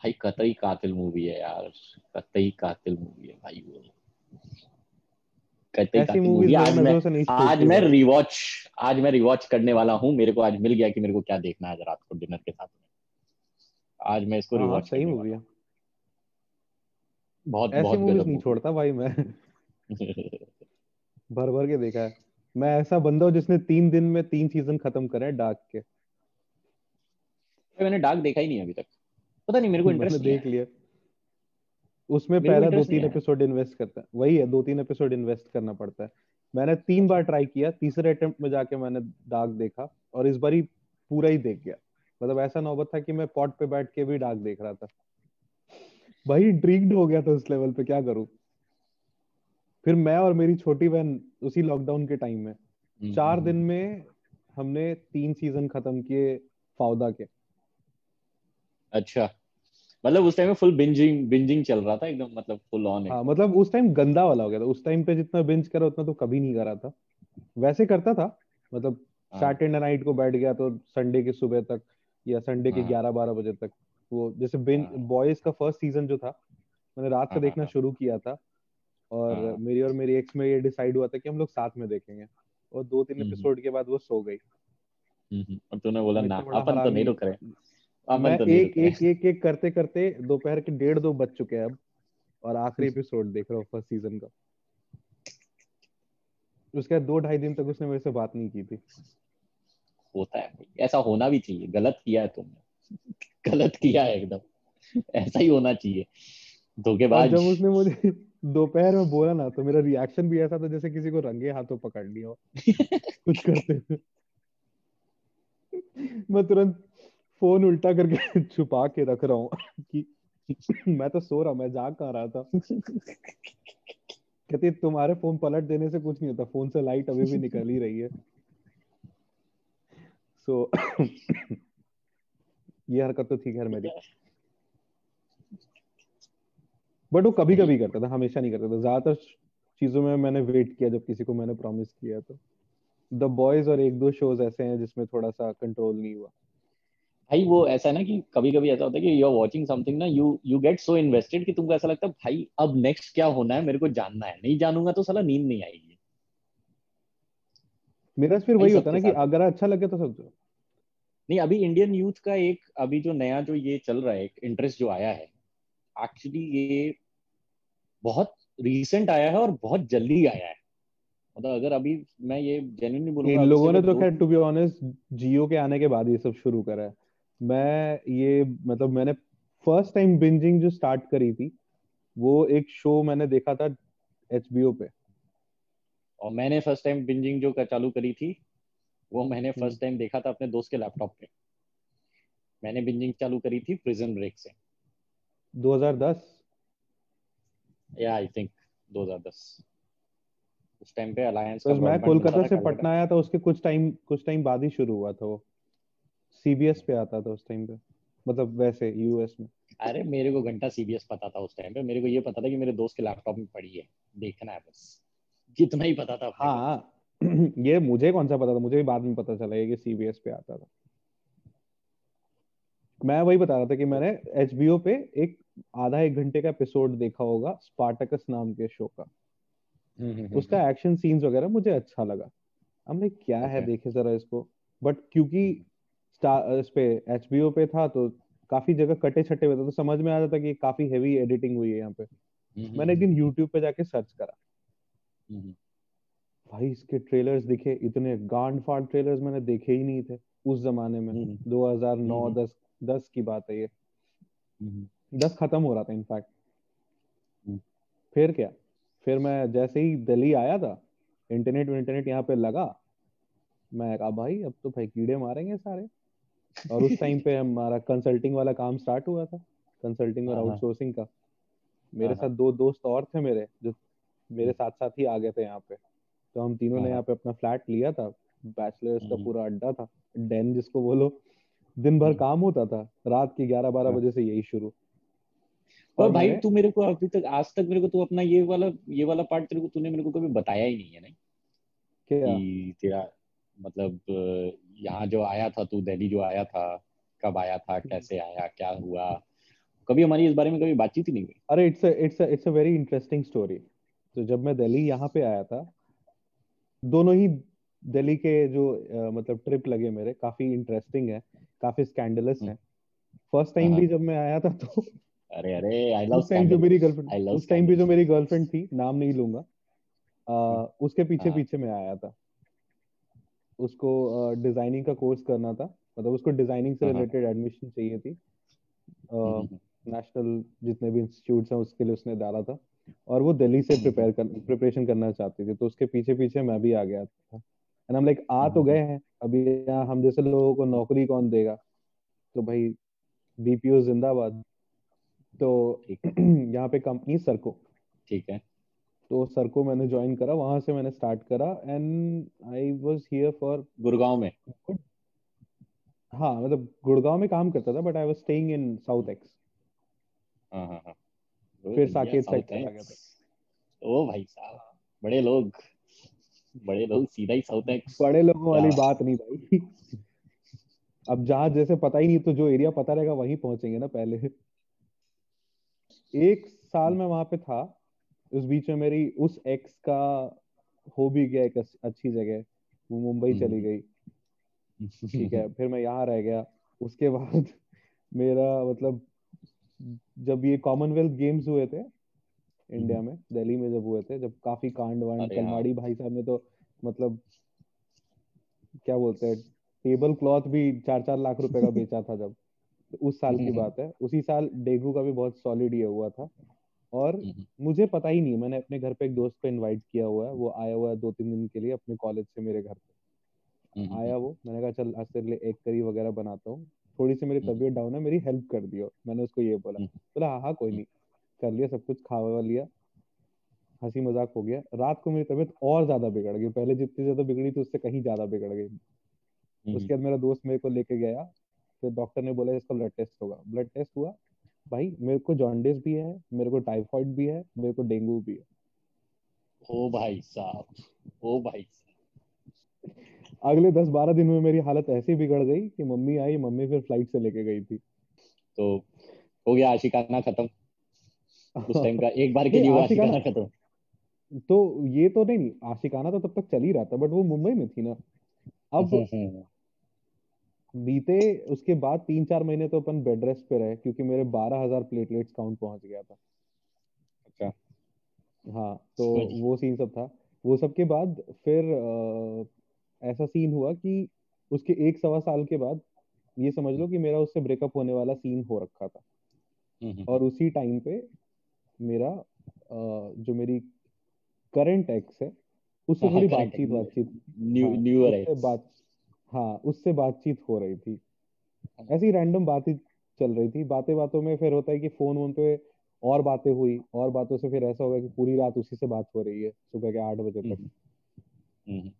Speaker 1: भाई कतई कातिल मूवी है यार। कतई कातिल मूवी है भाई वो। कतई कातिल मूवी आज मैं आज मैं रिवॉच आज मैं रिवॉच करने वाला हूँ। मेरे को आज मिल गया कि मेरे को क्या देखना है रात को डिनर के साथ में। आज मैं इसको रिवॉच हाँ,
Speaker 2: सही मूवी है।
Speaker 1: बहुत बहुत
Speaker 2: गलत नहीं छोड़ता भाई मैं। भर भर के देखा है। मैं ऐसा बंदा हूँ जिसने तीन दिन में तीन सीज़न खत्म करे डार्क के।
Speaker 1: मैंने डार्क देखा ही नहीं अभी तक। पता नहीं मेरे को इंटरेस्ट
Speaker 2: देख लिया। उसमें पहला दो तीन एपिसोड इन्वेस्ट करता है। वही है दो तीन एपिसोड इन्वेस्ट करना पड़ता है। मैंने तीन बार ट्राई किया तीसरे अटेम्प्ट में जाके मैंने डार्क देखा और इस बार ही पूरा ही देख गया। मतलब ऐसा नौबत था कि मैं पॉट पे बैठ के भी डार्क देख रहा था। भाई इंट्रीग्ड हो गया था उस लेवल पे क्या करूँ? फिर मैं और मेरी छोटी बहन उसी लॉकडाउन के टाइम में हम्म, चार हम्म, दिन। में हमने तीन सीज़न खत्म किए फाउदा के।
Speaker 1: अच्छा। मतलब उस टाइम फुल बिंजिंग बिंजिंग चल रहा था एकदम मतलब फुल ऑन
Speaker 2: हाँ मतलब उस टाइम गंदा वाला हो गया था उस टाइम पे जितना बिंज करा उतना तो कभी नहीं करा था वैसे करता था मतलब सैटरडे हाँ। नाइट को बैठ गया तो संडे की सुबह तक या संडे के हाँ। ग्यारह बारह बजे तक वो जैसे बॉयज़ हाँ। का फ़र्स्ट सीज़न जो था मैंने रात का देखना शुरू किया था और मेरी और मेरी एक्स में ये डिसाइड हुआ था कि हम लोग साथ में देखेंगे और दो तीन एपिसोड हम्म, हम्म। के बाद वो सो गई
Speaker 1: हम्म, और तूने बोला ना अपन तो नहीं रुक रहे
Speaker 2: मैं तो एक एक एक एक करते करते दोपहर के डेढ़ दो बज चुके हैं अब और आखिरी एपिसोड देख रहा हूँ फ़र्स्ट सीज़न का। उसके बाद दो ढाई दिन तक उसने मेरे से बात नहीं की थी।
Speaker 1: होता है ऐसा होना भी चाहिए। गलत किया है तुमने। गलत किया है एकदम। ऐसा ही होना चाहिए। धोखेबाज
Speaker 2: जब उसने मुझे दोपहर में बोला ना तो मेरा रिएक्शन भी ऐसा था जैसे किसी को रंगे हाथों पकड़ लिया कुछ करते मैं तुरंत फ़ोन उल्टा करके छुपा के रख रहा हूँ कि मैं तो सो रहा मैं जाग कहाँ रहा था। कहती तुम्हारे फ़ोन पलट देने से कुछ नहीं होता फ़ोन से लाइट अभी भी निकल ही रही है। सो so, ये हरकत तो थी खैर मेरी। बट वो कभी कभी करता था हमेशा नहीं करता था। ज़्यादातर चीज़ों में मैंने वेट किया जब किसी को मैंने प्रॉमिस किया तो। द बॉयज़ और एक दो शोज़ ऐसे हैं जिसमें थोड़ा सा कंट्रोल नहीं हुआ।
Speaker 1: भाई वो ऐसा है ना कि कभी कभी ऐसा होता है कि यू आर वाचिंग समथिंग ना you you get so invested कि तुमको ऐसा लगता है भाई अब नेक्स्ट क्या होना है? मेरे को जानना है। नहीं जानूँगा तो साला नींद नहीं आएगी।
Speaker 2: मेरा फिर वही होता है ना कि अगर अच्छा लगे तो सब
Speaker 1: नहीं अभी इंडियन यूथ का एक अभी जो नया जो ये चल रहा है एक इंटरेस्ट जो आया है एक्चुअली ये बहुत रिसेंट आया है और बहुत जल्दी आया है। मतलब अगर अभी मैं ये जेन्युइनली बोलूँगा
Speaker 2: इन लोगों ने तो खैर टू बी ऑनेस्ट जियो के आने के बाद ये सब शुरू करा है। मैं ये मतलब मैंने फ़र्स्ट टाइम बिंजिंग जो स्टार्ट करी थी वो एक शो मैंने देखा था एच पे।
Speaker 1: और मैंने फ़र्स्ट टाइम बिंजिंग जो कर चालू करी थी वो मैंने फ़र्स्ट हम्म। टाइम देखा था अपने दोस्त के लैपटॉप पे। मैंने बिंजिंग चालू करी थी प्रिजन ब्रेक से।
Speaker 2: 2010
Speaker 1: या आई थिंक 2010 उस टाइम पे अलायंस
Speaker 2: तो मैं कोलकाता से पटना आया था उसके कुछ टाइम कुछ टाइम बाद ही शुरू हुआ था वो। सीबीएस पे आता था उस टाइम पे। मतलब वैसे यूएस में।
Speaker 1: अरे मेरे को घंटा सीबीएस पता था उस टाइम पे। मेरे को ये पता था कि मेरे दोस्त के लैपटॉप में पड़ी है। देखना है बस। जितना ही पता था
Speaker 2: हाँ ये मुझे कौन सा पता था? मुझे भी बाद में पता चला कि सीबीएस पे आता था। मैं वही बता रहा था कि मैंने एच पे एक आधा एक घंटे का एपिसोड देखा होगा स्पार्टकस नाम के शो का। हम्म, हम्म, उसका एक्शन सीन्स वगैरह मुझे अच्छा लगा। हमने क्या है? देखे जरा इसको। बट क्योंकि इस पे एच पे था तो काफ़ी जगह कटे छटे हुए थे तो समझ में आ जाता कि काफ़ी हैवी एडिटिंग हुई है यहाँ पे। हम्म, मैंने एक दिन यूट्यूब पे जाके सर्च करा। भाई इसके ट्रेलर्स दिखे इतने गांड फाड़ ट्रेलर्स मैंने देखे ही नहीं थे उस जमाने में। 2009 10 10 की बात है ये। दस खत्म हो रहा था इनफैक्ट फिर क्या? फिर मैं जैसे ही दिल्ली आया था इंटरनेट इंटरनेट यहाँ पे लगा मैं कहा भाई अब तो भाई कीड़े मारेंगे सारे। और उस टाइम पे हमारा कंसल्टिंग वाला काम स्टार्ट हुआ था कंसल्टिंग और आउटसोर्सिंग हाँ, हाँ। का। मेरे हाँ, साथ दो दोस्त और थे मेरे जो मेरे साथ साथ ही आ गए थे यहाँ पे। तो हम तीनों ने यहाँ पे अपना फ्लैट लिया था बैचलर्स का हम्म। पूरा अड्डा था डेन जिसको बोलो दिन भर हम्म। काम होता था रात की ग्यारह बारह बजे से यही शुरू।
Speaker 1: और भाई तू मेरे को अभी तक आज तक मेरे को तू अपना ये वाला ये वाला पार्ट तेरे को तूने मेरे को कभी बताया ही नहीं है नहीं? क्या? तेरा मतलब यहाँ जो आया था तू दिल्ली जो आया था कब आया था कैसे आया क्या हुआ? कभी हमारी इस बारे में कभी बातचीत ही नहीं हुई?
Speaker 2: अरे it's it's it's a very interesting story तो जब मैं दिल्ली यहाँ पे आया था दोनों ही दिल्ली के जो uh, मतलब ट्रिप लगे मेरे काफ़ी इंटरेस्टिंग है काफ़ी स्कैंडलस है। फ़र्स्ट टाइम भी जब मैं आया था तो
Speaker 1: अरे अरे आई लव
Speaker 2: टाइम जो मेरी गर्लफ्रेंड उस टाइम भी जो मेरी गर्लफ्रेंड थी नाम नहीं लूँगा आ, उसके पीछे हाँ. पीछे मैं आया था। उसको डिज़ाइनिंग का कोर्स करना था। मतलब उसको डिज़ाइनिंग से रिलेटेड हाँ, एडमिशन हाँ। चाहिए थी। नेशनल हम्म, हम्म, हम्म। जितने भी इंस्टीट्यूट हैं उसके लिए उसने डाला था। और वो दिल्ली से प्रिपेयर कर प्रिपरेशन करना चाहती थी। तो उसके पीछे पीछे मैं भी आ गया था। एंड हम लाइक आ तो गए हैं। अभी यहाँ हम जैसे लोगों को नौकरी कौन देगा? तो भाई बीपीओ जिंदाबाद। तो यहाँ पे कंपनी सरको
Speaker 1: ठीक है।
Speaker 2: तो सर को मैंने ज्वाइन करा वहाँ से मैंने स्टार्ट करा and I was here for
Speaker 1: Gurgaon में?
Speaker 2: हाँ मतलब गुड़गांव में काम करता था but I was staying in South Ex
Speaker 1: हाँ हाँ हाँ।
Speaker 2: फिर साकेत साइड आ
Speaker 1: ओ भाई साहब बड़े लोग बड़े लोग सीधा ही साउथ एक्स
Speaker 2: बड़े लोगों वाली बात। नहीं भाई। अब जहाँ जैसे पता ही नहीं तो जो एरिया पता रहेगा वहीं पहुँचेंगे ना पहले। एक साल में वहाँ पे था उस बीच में मेरी उस एक्स का हो भी गया एक अच्छी जगह। वो मुंबई चली हम्म। गई। ठीक है फिर मैं यहाँ रह गया। उसके बाद मेरा मतलब जब ये कॉमनवेल्थ गेम्स हुए थे इंडिया हम्म। में दिल्ली में जब हुए थे जब काफ़ी कांड वांड कलमाड़ी भाई साहब ने तो मतलब क्या बोलते हैं टेबल क्लॉथ भी चार चार लाख रुपए का बेचा था जब। तो उस साल की बात है। उसी साल डेगू का भी बहुत सॉलिड ये हुआ था। और मुझे पता ही नहीं मैंने अपने घर पे एक दोस्त को इनवाइट किया हुआ है वो आया हुआ है दो तीन दिन के लिए अपने कॉलेज से मेरे घर पे। आया वो मैंने कहा चल आज तेरे लिए एक करी वगैरह बनाता हूँ थोड़ी सी मेरी तबीयत डाउन है मेरी हेल्प कर दियो। मैंने उसको ये बोला। बोला हाँ हाँ कोई नहीं कर लिया सब कुछ खावा लिया हँसी मज़ाक हो गया। रात को मेरी तबीयत और ज़्यादा बिगड़ गई पहले जितनी ज़्यादा बिगड़ी थी उससे कहीं ज़्यादा बिगड़ गई। उसके बाद मेरा दोस्त मेरे को लेके गया फिर डॉक्टर ने बोला इसका ब्लड टेस्ट होगा। ब्लड टेस्ट हुआ भाई मेरे को जॉन्डिस भी है मेरे को टाइफाइड भी है मेरे को डेंगू भी है।
Speaker 1: ओ भाई साहब ओ भाई साहब।
Speaker 2: अगले दस बारह दिन में मेरी हालत ऐसी बिगड़ गई कि मम्मी आई मम्मी फिर फ़्लाइट से लेके गई थी।
Speaker 1: तो हो गया आशिकाना खत्म। उस टाइम का एक बार के लिए आशिकाना खत्म।
Speaker 2: तो ये तो नहीं आशिकाना तो तब तक चल ही रहा था बट वो मुंबई में थी ना। अब हम्म, हम्म, हम्म। बीते उसके बाद तीन चार महीने तो अपन बेड रेस्ट पे रहे क्योंकि मेरे बारह हज़ार प्लेटलेट्स काउंट पहुँच गया था।
Speaker 1: अच्छा।
Speaker 2: हाँ तो वो सीन सब था। वो सब के बाद फिर आ, ऐसा सीन हुआ कि उसके एक सवा साल के बाद ये समझ लो कि मेरा उससे ब्रेकअप होने वाला सीन हो रखा था। हम्म, हम्म, और। उसी टाइम पे मेरा आ, जो मेरी करंट एक्स है उससे हाँ, थोड़ी बातचीत बातचीत न्यू हाँ, बात हाँ उससे बातचीत हो रही थी। ऐसी रैंडम बातें चल रही थी। बातें बातों में फिर होता है कि फ़ोन वोन पे और बातें हुई और बातों से फिर ऐसा होगा कि पूरी रात उसी से बात हो रही है सुबह के आठ बजे तक। हम्म। हम्म।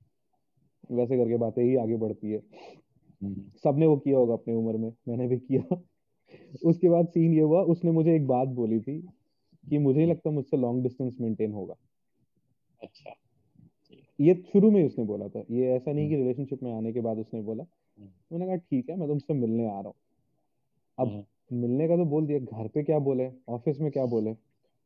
Speaker 2: वैसे करके बातें ही आगे बढ़ती है। हम्म। सबने वो किया होगा अपनी उम्र में मैंने भी किया। उसके बाद सीन ये हुआ उसने मुझे एक बात बोली थी कि मुझे लगता मुझसे लॉन्ग डिस्टेंस मेंटेन होगा।
Speaker 1: अच्छा।
Speaker 2: ये शुरू में उसने बोला था। ये ऐसा नहीं कि रिलेशनशिप में आने के बाद उसने बोला। हम्म। मैंने कहा ठीक है मैं तुमसे मिलने आ रहा हूँ। अब हम्म। मिलने का तो बोल दिया घर पे क्या बोले ऑफ़िस में क्या बोले?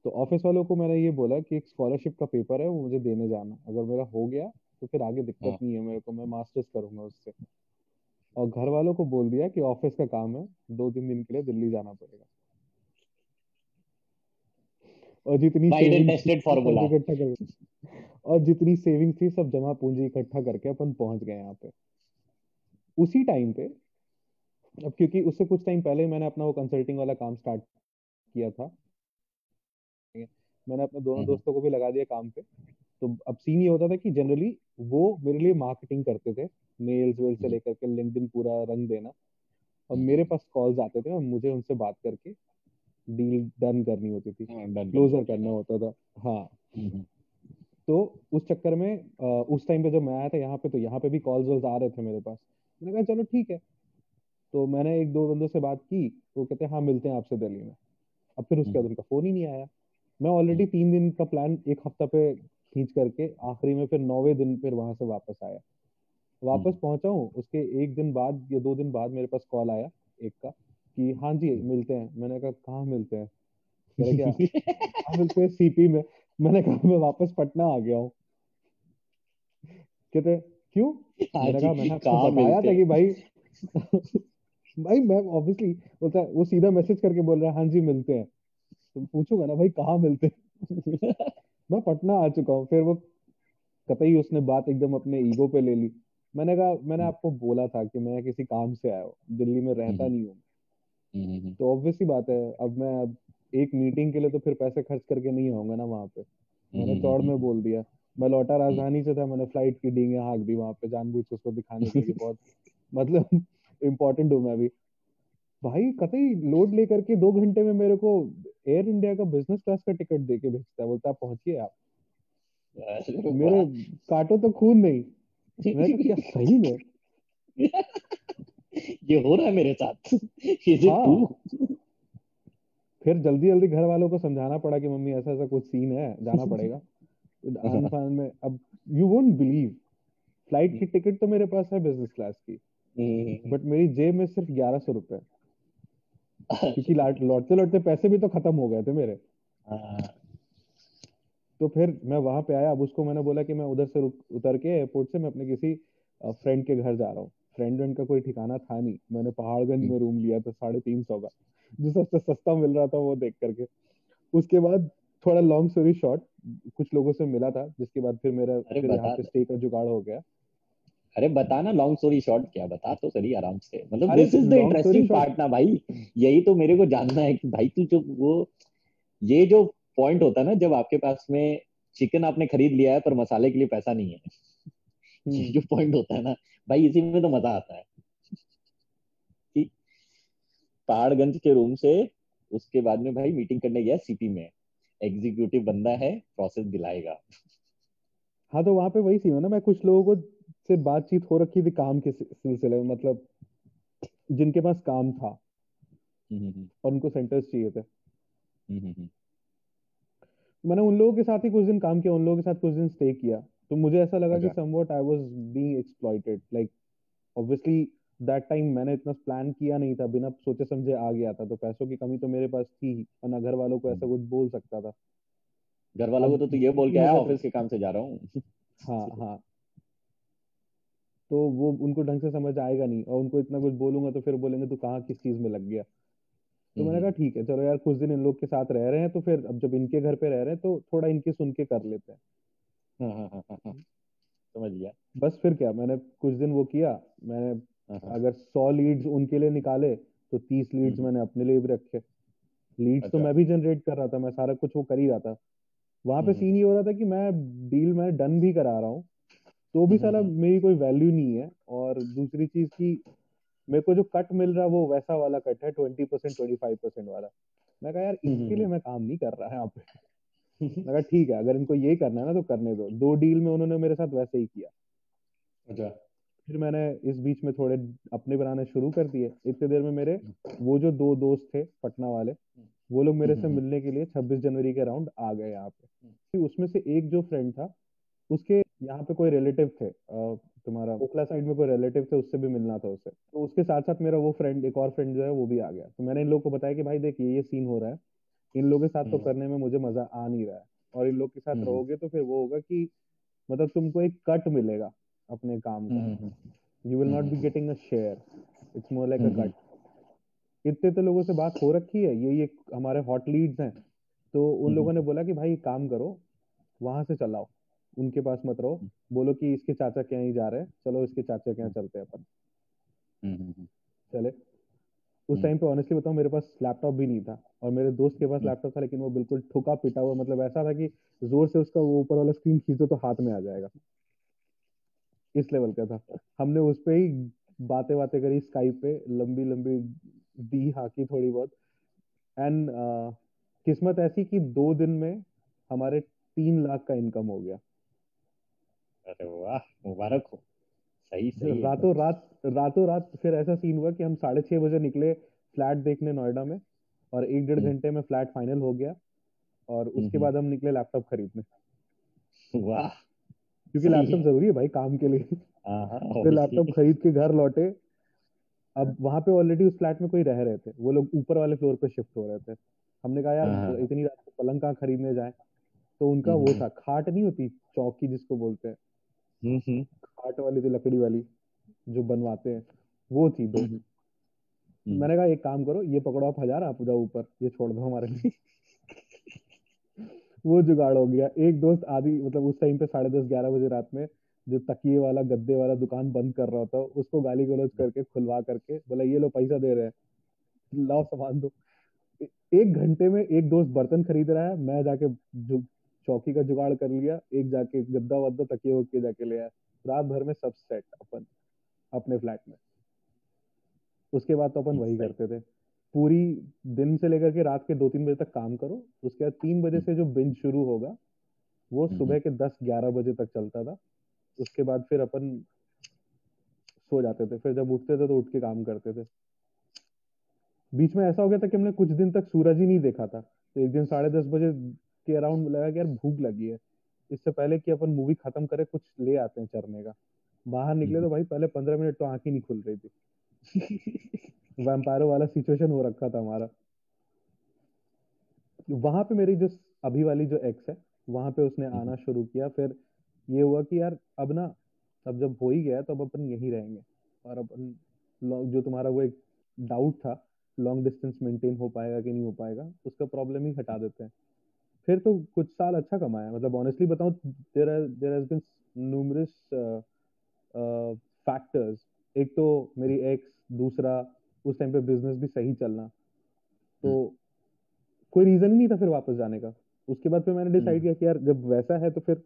Speaker 2: तो ऑफ़िस वालों को मैंने ये बोला कि एक स्कॉलरशिप का पेपर है वो मुझे देने जाना। अगर मेरा हो गया तो फिर आगे दिक्कत हाँ। नहीं है मेरे को मैं मास्टर्स करूँगा उससे। और घर वालों को बोल दिया कि ऑफ़िस का काम है दो तीन दिन के लिए दिल्ली जाना पड़ेगा। और जितनी इकट्ठा कर और जितनी सेविंग थी सब जमा पूंजी इकट्ठा करके अपन पहुँच गए यहाँ पे उसी टाइम पे अब क्योंकि उससे कुछ टाइम पहले मैंने अपना वो कंसल्टिंग वाला काम स्टार्ट किया था मैंने अपने दोनों हम्म। दोस्तों को भी लगा दिया काम पे तो अब सीन ये होता था कि जनरली वो मेरे लिए मार्केटिंग करते थे मेल्स वेल से हम्म। लेकर के लिंक्डइन पूरा रंग देना और हम्म। मेरे पास कॉल्स आते थे और मुझे उनसे बात करके डील डन करनी होती थी। क्लोजर हाँ, करना होता था हाँ। तो उस चक्कर में उस टाइम पे जब मैं आया था यहाँ पे तो यहाँ पे भी कॉल्स वॉल्स आ रहे थे मेरे पास। मैंने कहा चलो ठीक है। तो मैंने एक दो बंदों से बात की तो कहते हैं हाँ मिलते हैं आपसे दिल्ली में। अब फिर उसके बाद हम्म। उनका फ़ोन ही नहीं आया। मैं ऑलरेडी हम्म। तीन दिन का प्लान एक हफ़्ता पे खींच करके आखिरी में फिर नौवे दिन फिर वहाँ से वापस आया। वापस हम्म। पहुँचा हूँ उसके एक दिन बाद या दो दिन बाद मेरे पास कॉल आया एक का। कि हाँ जी मिलते हैं। मैंने कहा कहाँ मिलते हैं? कह रहे क्या मिलते हैं? सीपी में। मैंने कहा मैं वापस पटना आ गया हूँ। कहते क्यों? मैंने कहा मैंने आपको बताया था कि भाई भाई मैं ऑब्वियसली बोलता है वो सीधा मैसेज करके बोल रहा है हाँ जी मिलते हैं। तो पूछूँगा ना भाई कहाँ मिलते हैं? मैं पटना आ चुका हूँ। फिर वो कतई उसने बात एकदम अपने ईगो पे ले ली। मैंने कहा मैंने हम्म। आपको बोला था कि मैं किसी काम से आया हूँ। दिल्ली में रहता हम्म। नहीं हूँ तो ऑब्वियसली बात है अब मैं अब एक मीटिंग के लिए तो फिर पैसे खर्च करके नहीं आऊँगा ना वहाँ पे। मैंने चौड़ में बोल दिया। मैं लौटा राजधानी से था मैंने फ़्लाइट की डींगे हाँक दी वहाँ पे जानबूझ उसको दिखाने के लिए बहुत मतलब इम्पोर्टेंट हूँ मैं भी। भाई कतई लोड लेकर के दो घंटे में मेरे को एयर इंडिया का बिज़नेस क्लास का टिकट दे के भेजता है बोलता पहुंचिए आप। मेरे काटो तो खून नहीं। मैं क्या सही में?
Speaker 1: ये हो रहा है मेरे साथ। हाँ।
Speaker 2: फिर जल्दी जल्दी घर वालों को समझाना पड़ा कि मम्मी ऐसा ऐसा कुछ सीन है जाना पड़ेगा। आन में अब यू वोंट बिलीव फ़्लाइट की टिकट तो मेरे पास है बिज़नेस क्लास की। But hmm. मेरी जेब में सिर्फ़ ग्यारह सौ रुपए। क्योंकि लौटते लौटते पैसे भी तो खत्म हो गए थे मेरे। हाँ। तो फिर मैं वहाँ पे आया। अब उसको मैंने बोला कि मैं उधर से उतर के एयरपोर्ट से मैं अपने किसी फ्रेंड के घर जा रहा हूँ। फ्रेंड वेंड का कोई ठिकाना था नहीं। मैंने पहाड़गंज में रूम लिया था साढ़े तीन सौ का जो सबसे सस्ता मिल रहा था वो देख करके। उसके बाद थोड़ा लॉन्ग स्टोरी शॉर्ट कुछ लोगों से मिला था जिसके बाद फिर मेरा फिर यहाँ पे स्टे का जुगाड़ हो गया।
Speaker 1: अरे बता ना लॉन्ग स्टोरी शॉर्ट क्या बता तो सही आराम से। मतलब this is the interesting part ना भाई। यही तो मेरे को जानना है कि भाई तू जो वो ये जो पॉइंट होता है ना जब आपके पास में चिकन आपने खरीद लिया है पर मसाले के लिए पैसा नहीं है। ये हम्म। जो पॉइंट होता है ना भाई इसी में तो मज़ा आता है। पहाड़गंज के रूम से उसके बाद में भाई मीटिंग करने गया सीपी में। एग्जीक्यूटिव बंदा है प्रोसेस दिलाएगा।
Speaker 2: हाँ तो वहाँ पे वही सी ना मैं कुछ लोगों को से बातचीत हो रखी थी काम के सिलसिले में मतलब जिनके पास काम था। हम्म, हम्म, हम्म। और उनको सेंटर्स चाहिए थे। मैंने उन लोगों के साथ ही कुछ दिन काम किया उन लोगों के साथ कुछ दिन स्टे किया। तो मुझे ऐसा लगा कि somewhat I was being exploited like obviously that time मैंने इतना प्लान किया नहीं था बिना सोचे समझे आ गया था तो पैसों की कमी तो मेरे पास थी और ना घर वालों को ऐसा कुछ बोल सकता था।
Speaker 1: घर वालों को तो तू ये बोल के आया ऑफ़िस के काम से जा रहा हूँ।
Speaker 2: हाँ हाँ। तो वो उनको ढंग से समझ आएगा नहीं और उनको इतना कुछ बोलूँगा तो फिर बोलेंगे तू कहाँ किस चीज़ में लग गया? तो मैंने कहा हम्म। ठीक है चलो यार कुछ दिन इन लोग के साथ रह रहे हैं तो फिर अब जब इनके घर पे रह रहे हैं तो थोड़ा इनके सुन के कर लेते हैं। हाँ, हाँ, हाँ, समझ गया। बस फिर क्या मैंने कुछ दिन वो किया मैंने अगर सौ लीड्स उनके लिए निकाले तो तीस लीड्स हम्म। मैंने अपने लिए भी रखे। लीड्स तो अच्छा। तो मैं भी जनरेट कर रहा था मैं सारा कुछ वो कर ही रहा था। वहाँ पे सीन हम्म। ये हो रहा था कि मैं डील मैं डन भी करा रहा हूँ तो भी सारा मेरी कोई वैल्यू नहीं है और दूसरी चीज़ की मेरे को जो कट मिल रहा है वो वैसा वाला कट है twenty percent twenty five percent वाला। मैं कहा यार इसके लिए मैं काम नहीं कर रहा है यहाँ पे। कहा ठीक है अगर इनको यही करना है ना तो करने दो। दो डील में उन्होंने मेरे साथ वैसे ही किया। अच्छा। फिर मैंने इस बीच में थोड़े अपने बनाने शुरू कर दिए। इतने देर में मेरे वो जो दो दोस्त थे पटना वाले वो लोग मेरे से मिलने के लिए 26 जनवरी के राउंड आ गए यहाँ पे। उसमें से एक जो फ्रेंड था उसके यहाँ पे कोई रिलेटिव थे तुम्हारा ओखला साइड में कोई रिलेटिव थे उससे भी मिलना था उसे। तो उसके साथ साथ मेरा वो फ्रेंड एक और फ्रेंड जो है वो भी आ गया। तो मैंने इन लोग को बताया कि भाई देखिए ये सीन हो रहा है। इन लोगों के साथ तो हम्म। करने में मुझे मज़ा आ नहीं रहा है। और इन लोग के साथ हम्म। रहोगे तो फिर वो होगा कि मतलब तुमको एक कट मिलेगा अपने काम का। You will not be getting a share it's more like a cut इतने तो लोगों से बात हो रखी है। ये ये हमारे हॉट लीड्स हैं। तो उन लोगों ने बोला कि भाई काम करो वहाँ से चलाओ। उनके पास मत रहो। बोलो कि इसके चाचा क्या ही जा रहे हैं। चलो इसके चाचा क्या चलते हैं अपन। चले। उस टाइम पे ऑनेस्टली बताऊँ मेरे पास लैपटॉप भी नहीं था और मेरे दोस्त के पास लैपटॉप था लेकिन वो बिल्कुल ठुका पिटा हुआ मतलब ऐसा था कि ज़ोर से उसका वो ऊपर वाला स्क्रीन खींचो तो हाथ में आ जाएगा। इस लेवल का था। हमने उस पर ही बातें बातें करी स्काइप पे लंबी लंबी दी हाकी थोड़ी बहुत। एंड uh, किस्मत ऐसी कि दो दिन में हमारे तीन लाख का इनकम हो गया।
Speaker 1: अरे वाह मुबारक हो। सही सही
Speaker 2: रातों रात रातों रात फिर ऐसा सीन हुआ कि हम साढ़े छह बजे निकले फ्लैट देखने नोएडा में और एक डेढ़ हम्म। घंटे में फ्लैट फाइनल हो गया और उसके हम्म। बाद हम निकले लैपटॉप खरीदने।
Speaker 1: वाह।
Speaker 2: क्योंकि लैपटॉप ज़रूरी है भाई काम के लिए। हाँ, हाँ, फिर लैपटॉप खरीद के घर लौटे। अब वहाँ पे ऑलरेडी उस फ्लैट में कोई रह रहे थे। वो लोग ऊपर वाले फ्लोर पे शिफ्ट हो रहे थे। हमने कहा यार हाँ, इतनी रात को पलंग कहाँ खरीदने जाए? तो उनका वो हम्म। था खाट नहीं होती चौकी जिसको बोलते हैं। हम्म, हम्म। खाट वाली थी लकड़ी वाली जो बनवाते हैं वो थी दो। मैंने कहा एक काम करो ये पकड़ो आप हज़ार आप जाओ ऊपर ये छोड़ दो हमारे लिए। वो जुगाड़ हो गया। एक दोस्त आदि मतलब उस टाइम पे साढ़े दस ग्यारह बजे रात में जो तकिए वाला गद्दे वाला दुकान बंद कर रहा था उसको गाली गलौज करके खुलवा करके बोला ये लो पैसा दे रहे हैं। लाओ सामान दो। एक घंटे में एक दोस्त बर्तन खरीद रहा है मैं जाके जो चौकी का जुगाड़ कर लिया एक जाके गद्दा वद्दा तकिए वकिए जाके ले आया। रात भर में सब सेट अपन अपने फ्लैट में। उसके बाद तो अपन वही करते थे। पूरी दिन से लेकर के रात के दो तीन बजे तक काम करो। उसके बाद तीन बजे से जो बिंज शुरू होगा वो हम्म, सुबह हम्म। के दस ग्यारह बजे तक चलता था। उसके बाद फिर अपन सो जाते थे। फिर जब उठते थे तो उठ के काम करते थे। बीच में ऐसा हो गया था कि हमने कुछ दिन तक सूरज ही नहीं देखा था। तो एक दिन साढ़े दस बजे के अराउंड लगा कि यार भूख लगी है। इससे पहले कि अपन मूवी खत्म करें कुछ ले आते हैं चरने का। बाहर निकले तो भाई पहले पंद्रह मिनट तो आँख ही नहीं खुल रही थी। वैम्पायरों वाला सिचुएशन हो रखा था हमारा। वहाँ पे मेरी जो अभी वाली जो एक्स है वहाँ पे उसने हम्म। आना शुरू किया। फिर ये हुआ कि यार अब ना अब जब हो ही गया तो अब अपन यहीं रहेंगे। और अपन जो तुम्हारा वो एक डाउट था लॉन्ग डिस्टेंस मेंटेन हो पाएगा कि नहीं हो पाएगा उसका प्रॉब्लम ही हटा देते हैं। फिर तो कुछ साल अच्छा कमाया मतलब ऑनेस्टली बताऊँ there there has been numerous factors एक तो मेरी एक्स दूसरा उस टाइम पे बिज़नेस भी सही चलना। तो हम्म। कोई रीजन ही नहीं था फिर वापस जाने का। उसके बाद फिर मैंने डिसाइड हम्म। किया कि यार जब वैसा है तो फिर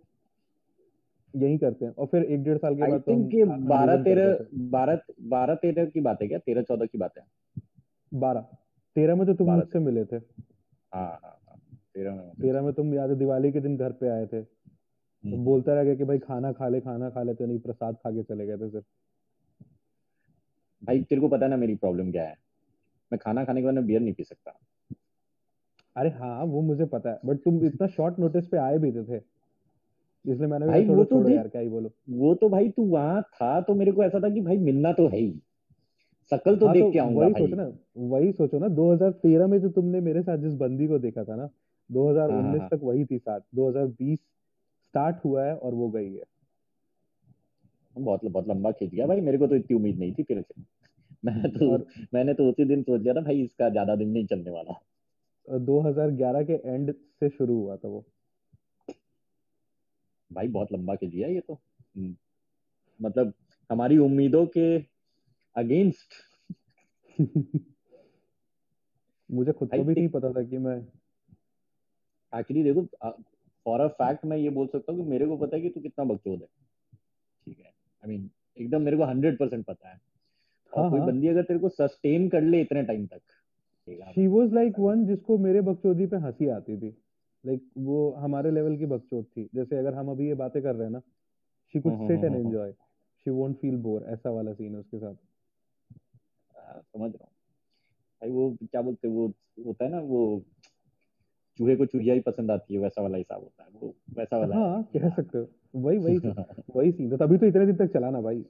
Speaker 2: यही करते हैं। और फिर एक डेढ़ साल के बाद
Speaker 1: तो बारह तेरह बारह बारह तेरह की बात है क्या? तेरह चौदह की बात है।
Speaker 2: बारह। तेरह में तो तुम मुझसे मिले थे।
Speaker 1: हाँ हाँ।
Speaker 2: तेरह में तेरह में तुम याद है दिवाली के दिन घर पे आए थे? तो हम्म। बोलता रह गया कि भाई खाना खा ले खाना खा ले तो नहीं प्रसाद खा के चले गए थे सिर्फ़।
Speaker 1: भाई तेरे को पता ना मेरी प्रॉब्लम क्या है? मैं खाना खाने के बाद बियर नहीं पी सकता।
Speaker 2: अरे हाँ वो मुझे पता है बट तुम इतना शॉर्ट नोटिस पे आए भी थे। इसलिए मैंने
Speaker 1: भाई वो तो यार क्या ही बोलो? वो तो भाई तू वहाँ था तो मेरे को ऐसा था कि भाई मिलना तो है ही। सकल तो हाँ, देख तो के आऊँगा
Speaker 2: वही सोचो ना वही सोचो ना 2013 में जो तुमने मेरे साथ जिस बंदी को देखा था ना 2019 हाँ, हाँ, तक वही थी साथ 2020 स्टार्ट हुआ है और वो गई है।
Speaker 1: बहुत बहुत लंबा खींच गया भाई मेरे को तो इतनी उम्मीद नहीं थी तेरे से। मैं तो और, मैंने तो उसी दिन सोच लिया था भाई इसका ज़्यादा दिन नहीं चलने वाला।
Speaker 2: 2011 के एंड से शुरू हुआ था वो।
Speaker 1: भाई बहुत लंबा खींच गया ये तो। हम्म। मतलब हमारी उम्मीदों के अगेंस्ट
Speaker 2: मुझे खुद को भी नहीं पता था कि मैं
Speaker 1: एक्चुअली देखो फॉर अ फैक्ट मैं ये बोल सकता हूँ कि मेरे को पता है कि तू कितना बकचोद है। ठीक है? आई मीन एकदम मेरे को हंड्रेड परसेंट पता है। और हाँ, कोई हाँ. बंदी अगर तेरे को सस्टेन कर ले इतने टाइम तक
Speaker 2: शी वाज लाइक वन जिसको मेरे बकचोदी पे हँसी आती थी। लाइक like, वो हमारे लेवल की बकचोद थी। जैसे अगर हम अभी ये बातें कर रहे हैं ना she could sit and enjoy she won't feel bore ऐसा वाला सीन है उसके साथ।
Speaker 1: आ, समझ रहा हूँ। भाई वो क्या बोलते वो होता है ना वो चूहे को चूहिया ही पसंद आती है वैसा वाला हिसाब होता है वो वैसा वाला
Speaker 2: हाँ कह सकते हो। वही वही वही सीन था तभी तो इतने दिन तक चला ना भाई।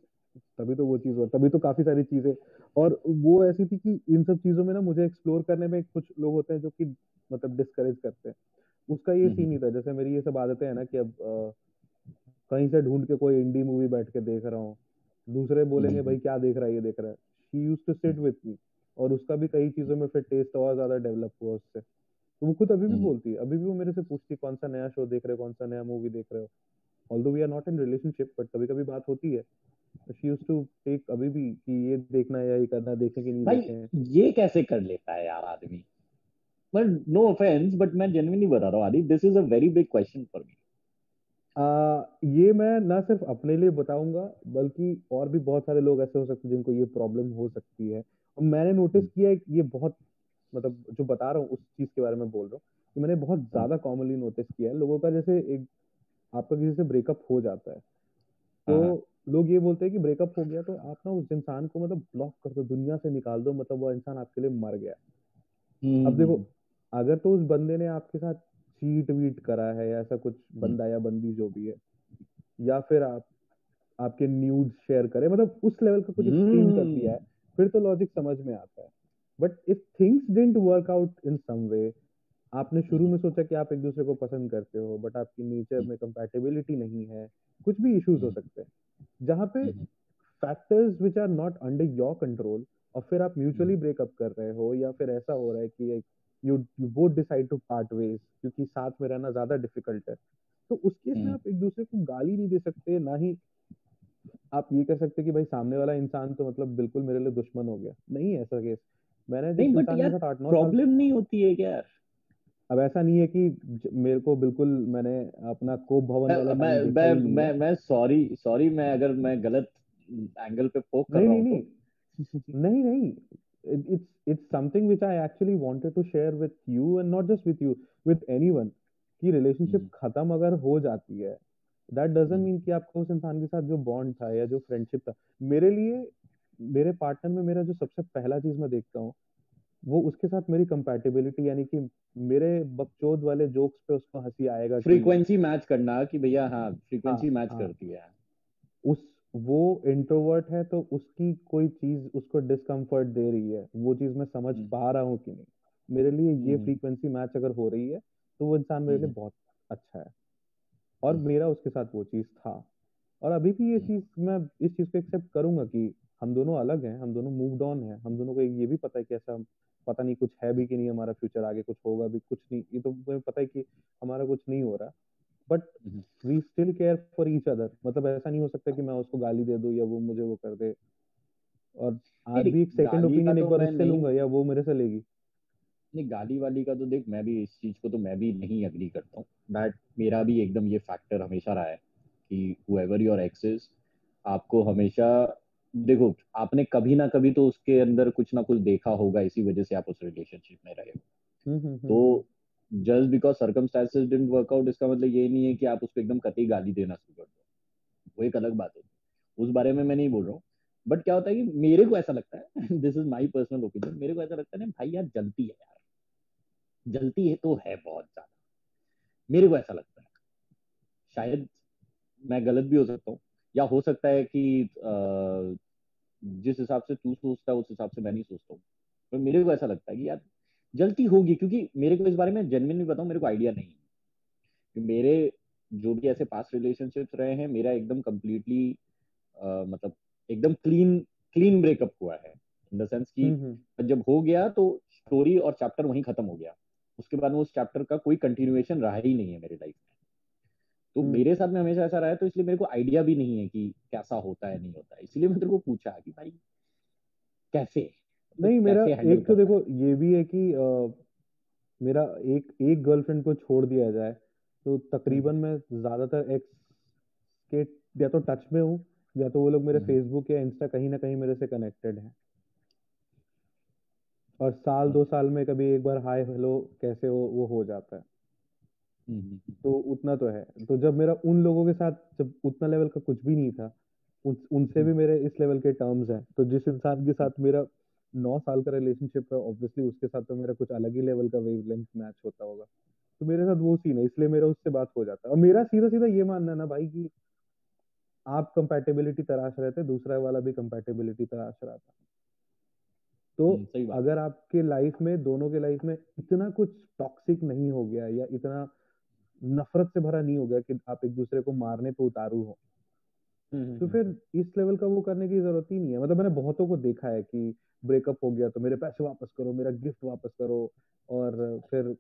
Speaker 2: तभी तो वो चीज़ हुआ तभी तो काफ़ी सारी चीज़ें। और वो ऐसी थी कि इन सब चीज़ों में ना मुझे एक्सप्लोर करने में कुछ लोग होते हैं जो कि मतलब डिस्करेज करते हैं। उसका ये सीन ही था जैसे मेरी ये सब आदतें हैं ना कि अब कहीं से ढूंढ के कोई इंडी मूवी बैठ के देख रहा हूँ। दूसरे बोलेंगे भाई क्या देख रहा है ये देख रहा है? She use to sit with me और उसका भी कई चीज़ों में फिर टेस्ट और ज़्यादा डेवलप हुआ उससे। तो वो खुद अभी भी बोलती है अभी भी वो मेरे से पूछती कौन सा नया शो देख रहे हो कौन सा नया मूवी देख रहे हो? Although we are not in relationship but कभी कभी बात होती है। शी यूज़ टू टेक अभी भी कि ये देखना है या ये करना देखने के नहीं
Speaker 1: भाई ये कैसे कर लेता है यार आदमी? बट नो ऑफेंस बट मैं जेन्युइनली बता रहा हूँ Aadi this is a very big question for
Speaker 2: me ये मैं ना सिर्फ़ अपने लिए बताऊँगा बल्कि और भी बहुत सारे लोग ऐसे हो सकते हैं जिनको ये प्रॉब्लम हो सकती है। और मैंने नोटिस हम्म। किया है कि ये बहुत मतलब जो बता रहा हूँ उस चीज़ के बारे में बोल रहा हूँ कि मैंने बहुत हम्म। ज़्यादा कॉमनली नोटिस किया है लोगों का जैसे एक आपका किसी से ब्रेकअप हो जाता है तो हाँ। लोग ये बोलते हैं कि ब्रेकअप हो गया तो आप ना उस इंसान को मतलब ब्लॉक कर दो दुनिया से निकाल दो मतलब वो इंसान आपके लिए मर गया अब देखो हम्म। अगर तो उस बंदे ने आपके साथ चीट वीट करा है या ऐसा कुछ हम्म। बंदा या बंदी जो भी है या फिर आप आपके न्यूज़ शेयर करे मतलब उस लेवल का कुछ एक्सट्रीम कर दिया है फिर तो लॉजिक समझ में आता है but if things didn't work out in some way आपने शुरू में सोचा कि आप एक दूसरे को पसंद करते हो बट आपकी नेचर में कंपैटिबिलिटी नहीं है कुछ भी इश्यूज़ हो सकते हैं। जहाँ पे factors which are not under your control और फिर आप म्यूचुअली ब्रेकअप कर रहे हो या फिर ऐसा हो रहा है कि you you both decide to part ways क्योंकि साथ में रहना ज़्यादा डिफ़िकल्ट है। तो उस केस में आप एक दूसरे को गाली नहीं दे सकते ना ही आप ये कह सकते कि भाई सामने वाला इंसान तो मतलब बिल्कुल मेरे लिए दुश्मन हो गया। नहीं ऐसा केस
Speaker 1: मैंने नहीं बट यार प्रॉब्लम नहीं होती है क्या
Speaker 2: अब ऐसा नहीं है कि मेरे को बिल्कुल मैंने अपना कोप भवन
Speaker 1: वाला मैं मैं मैं मैं सॉरी सॉरी मैं अगर मैं गलत एंगल पे पोक कर रहा हूँ नहीं।
Speaker 2: नहीं नहीं। नहीं it's it's something which I actually wanted to share with you and not just with you with anyone कि रिलेशनशिप hmm. खत्म अगर हो जाती है दैट डजंट मीन कि आपको उस इंसान के साथ जो बॉन्ड था या जो फ्रेंडशिप था मेरे लिए मेरे पार्टनर में मेरा जो सबसे पहला चीज़ मैं देखता हूँ वो उसके साथ मेरी कंपैटिबिलिटी यानी कि मेरे बकचोद वाले जोक्स पे उसको हँसी आएगा
Speaker 1: फ्रीक्वेंसी मैच करना कि भैया हाँ फ्रीक्वेंसी मैच हाँ, करती है।
Speaker 2: उस वो इंट्रोवर्ट है तो उसकी कोई चीज़ उसको डिस्कम्फर्ट दे रही है वो चीज़ मैं समझ हम्म। पा रहा हूँ कि नहीं। मेरे लिए ये फ्रीक्वेंसी हम्म। मैच अगर हो रही है तो वो इंसान मेरे लिए हम्म। बहुत अच्छा है। और मेरा उसके साथ वो चीज़ था। और अभी भी ये चीज़ मैं इस चीज़ को एक्सेप्ट करूँगा कि हम दोनों अलग हैं हम दोनों मूव ऑन हैं हम दोनों को ये भी पता है कि ऐसा पता नहीं कुछ है भी कि नहीं हमारा फ्यूचर आगे कुछ होगा भी कुछ नहीं ये तो मुझे पता है कि हमारा कुछ नहीं हो रहा। But we still care for each other मतलब ऐसा नहीं हो सकता कि मैं उसको गाली दे दूँ या वो मुझे वो कर दे। और आज भी एक सेकंड ओपिनियन एक तो बार उससे लूँगा या वो मेरे से लेगी।
Speaker 1: नहीं गाली वाली का तो देख मैं भी इस चीज़ को तो मैं भी नहीं अग्री करता हूँ। दैट मेरा भी एकदम ये फैक्टर हमेशा रहा है कि हुएवर योर एक्सेस आपको हमेशा देखो आपने कभी ना कभी तो उसके अंदर कुछ ना कुछ देखा होगा इसी वजह से आप उस रिलेशनशिप में रहे हो। हम्म, हम्म, हम्म, तो just because circumstances didn't work out इसका मतलब ये नहीं है कि आप उसको एकदम कतई गाली देना शुरू कर दो। वो एक अलग बात होती है। उस बारे में मैं नहीं बोल रहा हूँ। बट क्या होता है कि मेरे को ऐसा लगता है this is my personal opinion मेरे को ऐसा लगता है ना भाई यार जलती है यार। जलती है तो है बहुत ज़्यादा। मेरे को ऐसा लगता है। शायद मैं गलत भी हो सकता हूँ या हो सकता है कि जिस हिसाब से तू सोचता है उस हिसाब से मैं नहीं सोचता हूँ। पर मेरे को ऐसा लगता है कि यार जल्दी होगी क्योंकि मेरे को इस बारे में जेनविन बताऊँ मेरे को आइडिया नहीं है। मेरे जो भी ऐसे पास रिलेशनशिप्स रहे हैं मेरा एकदम कम्प्लीटली मतलब एकदम क्लीन क्लीन ब्रेकअप हुआ है। इन द सेंस कि हम्म, हम्म। जब हो गया तो स्टोरी और चैप्टर वहीं खत्म हो गया। उसके बाद में उस चैप्टर का कोई कंटिन्यूएशन रहा ही नहीं है मेरे लाइफ में। तो हम्म। मेरे साथ में हमेशा ऐसा रहा है तो इसलिए मेरे को आइडिया भी नहीं है कि कैसा होता है नहीं होता है इसलिए मैं तेरे को पूछा कि भाई कैसे
Speaker 2: नहीं मेरा एक तो देखो ये भी है कि आ, मेरा एक एक गर्लफ्रेंड को छोड़ दिया जाए तो तकरीबन हम्म। मैं ज़्यादातर एक्स के या तो टच में हूँ या तो वो लोग मेरे फेसबुक हम्म। या इंस्टा कहीं ना कहीं मेरे से कनेक्टेड हैं और साल दो साल में कभी एक बार हाय हेलो कैसे हो वो हो जाता है हम्म, तो उतना तो है। तो जब मेरा उन लोगों के साथ जब उतना लेवल का कुछ भी नहीं था उन, उनसे भी मेरे इस लेवल के टर्म्स हैं। तो जिस इंसान के साथ मेरा नौ साल का रिलेशनशिप है ऑब्वियसली उसके साथ तो मेरा कुछ अलग ही लेवल का वेवलेंथ मैच होता होगा। तो मेरे साथ वो सीन है इसलिए मेरा उससे बात हो जाता। है और मेरा सीधा सीधा ये मानना है ना भाई कि आप कंपैटिबिलिटी तराश रहे थे दूसरा वाला भी कंपैटिबिलिटी तराश रहा था। तो हम्म, अगर आपके लाइफ में दोनों के लाइफ में इतना कुछ टॉक्सिक नहीं हो गया या इतना नफरत से भरा नहीं हो गया कि आप एक दूसरे को मारने पे उतारू हो। हम्म, तो हम्म, फिर इस लेवल का वो करने की ज़रूरत ही नहीं है। मतलब मैंने बहुतों को देखा है कि ब्रेकअप हो गया तो मेरे पैसे वापस करो मेरा गिफ्ट वापस करो और फिर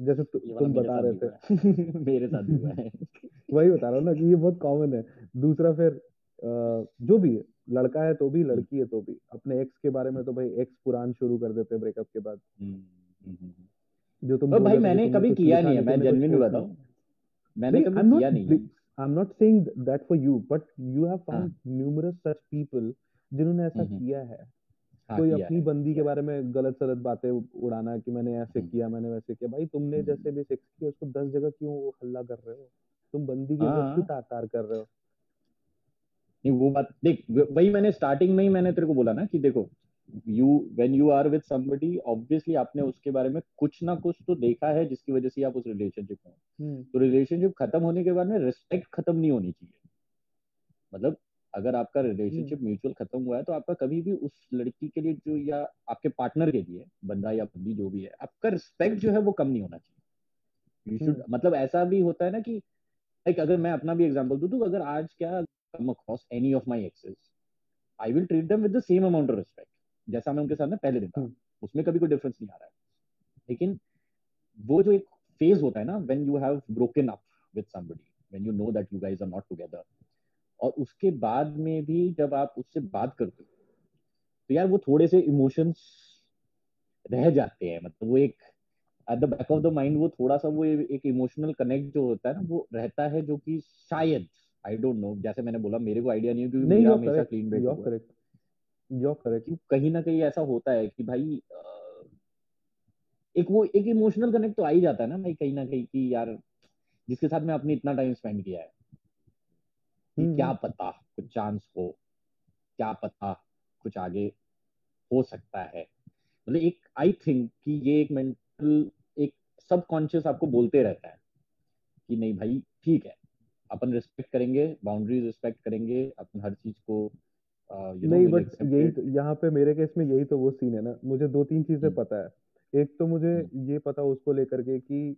Speaker 2: जैसे तु, तुम बता रहे थे।
Speaker 1: मेरे साथ हुआ है।
Speaker 2: वही बता रहा हूँ ना कि ये बहुत कॉमन है। दूसरा फिर जो भी है लड़का है तो भी हम्म। लड़की है तो भी। अपने एक्स के बारे में तो भाई एक्स पुरान शुरू कर देते हैं ब्रेकअप के बाद। हम्म,
Speaker 1: हम्म, जो तुम तो भाई मैंने कभी किया नहीं है मैं जेन्युइन बताऊँ। मैंने कभी किया नहीं है।
Speaker 2: I'm not saying that for you, but you have found हाँ. numerous such people जिन्होंने ऐसा किया है। हाँ, कोई अपनी बंदी के बारे में गलत सलत बातें उड़ाना कि मैंने ऐसे हम्म। किया मैंने वैसे किया। भाई तुमने हम्म। जैसे भी सेक्स किया उसको दस जगह क्यों हल्ला कर रहे हो? तुम बंदी के हाँ। क्यों तार कर रहे हो?
Speaker 1: नहीं वो बात देख वही मैंने स्टार्टिंग में ही मैंने तेरे को बोला ना कि देखो you when you are with somebody obviously आपने उसके बारे में कुछ ना कुछ तो देखा है जिसकी वजह से आप उस रिलेशनशिप में हम्म। तो रिलेशनशिप खत्म होने के बाद में रिस्पेक्ट खत्म नहीं होनी चाहिए। मतलब अगर आपका रिलेशनशिप म्यूचुअल खत्म हुआ है तो आपका कभी भी उस लड़की के लिए जो या आपके पार्टनर के लिए बंदा या बंदी जो भी है आपका रिस्पेक्ट जो है वो कम नहीं होना चाहिए। You should hmm. मतलब ऐसा भी होता है ना कि लाइक अगर मैं अपना भी एग्जांपल दूँ तो अगर आज क्या come across any of my exes I will treat them with the same amount of respect जैसा मैं उनके साथ में पहले दिन था हम्म। उसमें कभी कोई डिफरेंस नहीं आ रहा है। लेकिन वो जो एक फ़ेज़ होता है ना when you have broken up with somebody when you know that you guys are not together और उसके बाद में भी जब आप उससे बात करते हो तो यार वो थोड़े से इमोशंस रह जाते हैं। मतलब वो एक at the back of the mind वो थोड़ा सा वो एक इमोशनल कनेक्ट जो होता है ना वो रहता है जो कि शायद आई डोंट नो जैसे मैंने बोला मेरे को आइडिया नहीं है क्योंकि मेरा हमेशा क्लीन ब्रेक हुआ करेक्ट
Speaker 2: यो करेक्ट
Speaker 1: कहीं ना कहीं ऐसा होता है कि भाई एक वो एक इमोशनल कनेक्ट तो आ ही जाता है ना भाई कहीं ना कहीं कि यार जिसके साथ मैं अपने इतना टाइम स्पेंड किया है कि हम्म, क्या हम्म। पता कुछ चांस हो क्या पता कुछ आगे हो सकता है मतलब एक आई थिंक कि ये एक मेंटल एक सबकॉन्शियस आपको बोलते रहता है कि नहीं भाई ठीक है अपन रिस्पेक्ट करेंगे बाउंड्रीज रिस्पेक्ट करेंगे अपन हर चीज़ को
Speaker 2: uh, नहीं बट यही तो, यहाँ पे मेरे केस में यही तो वो सीन है ना। मुझे दो तीन चीज़ें हम्म। पता है। एक तो मुझे ये पता उसको लेकर के कि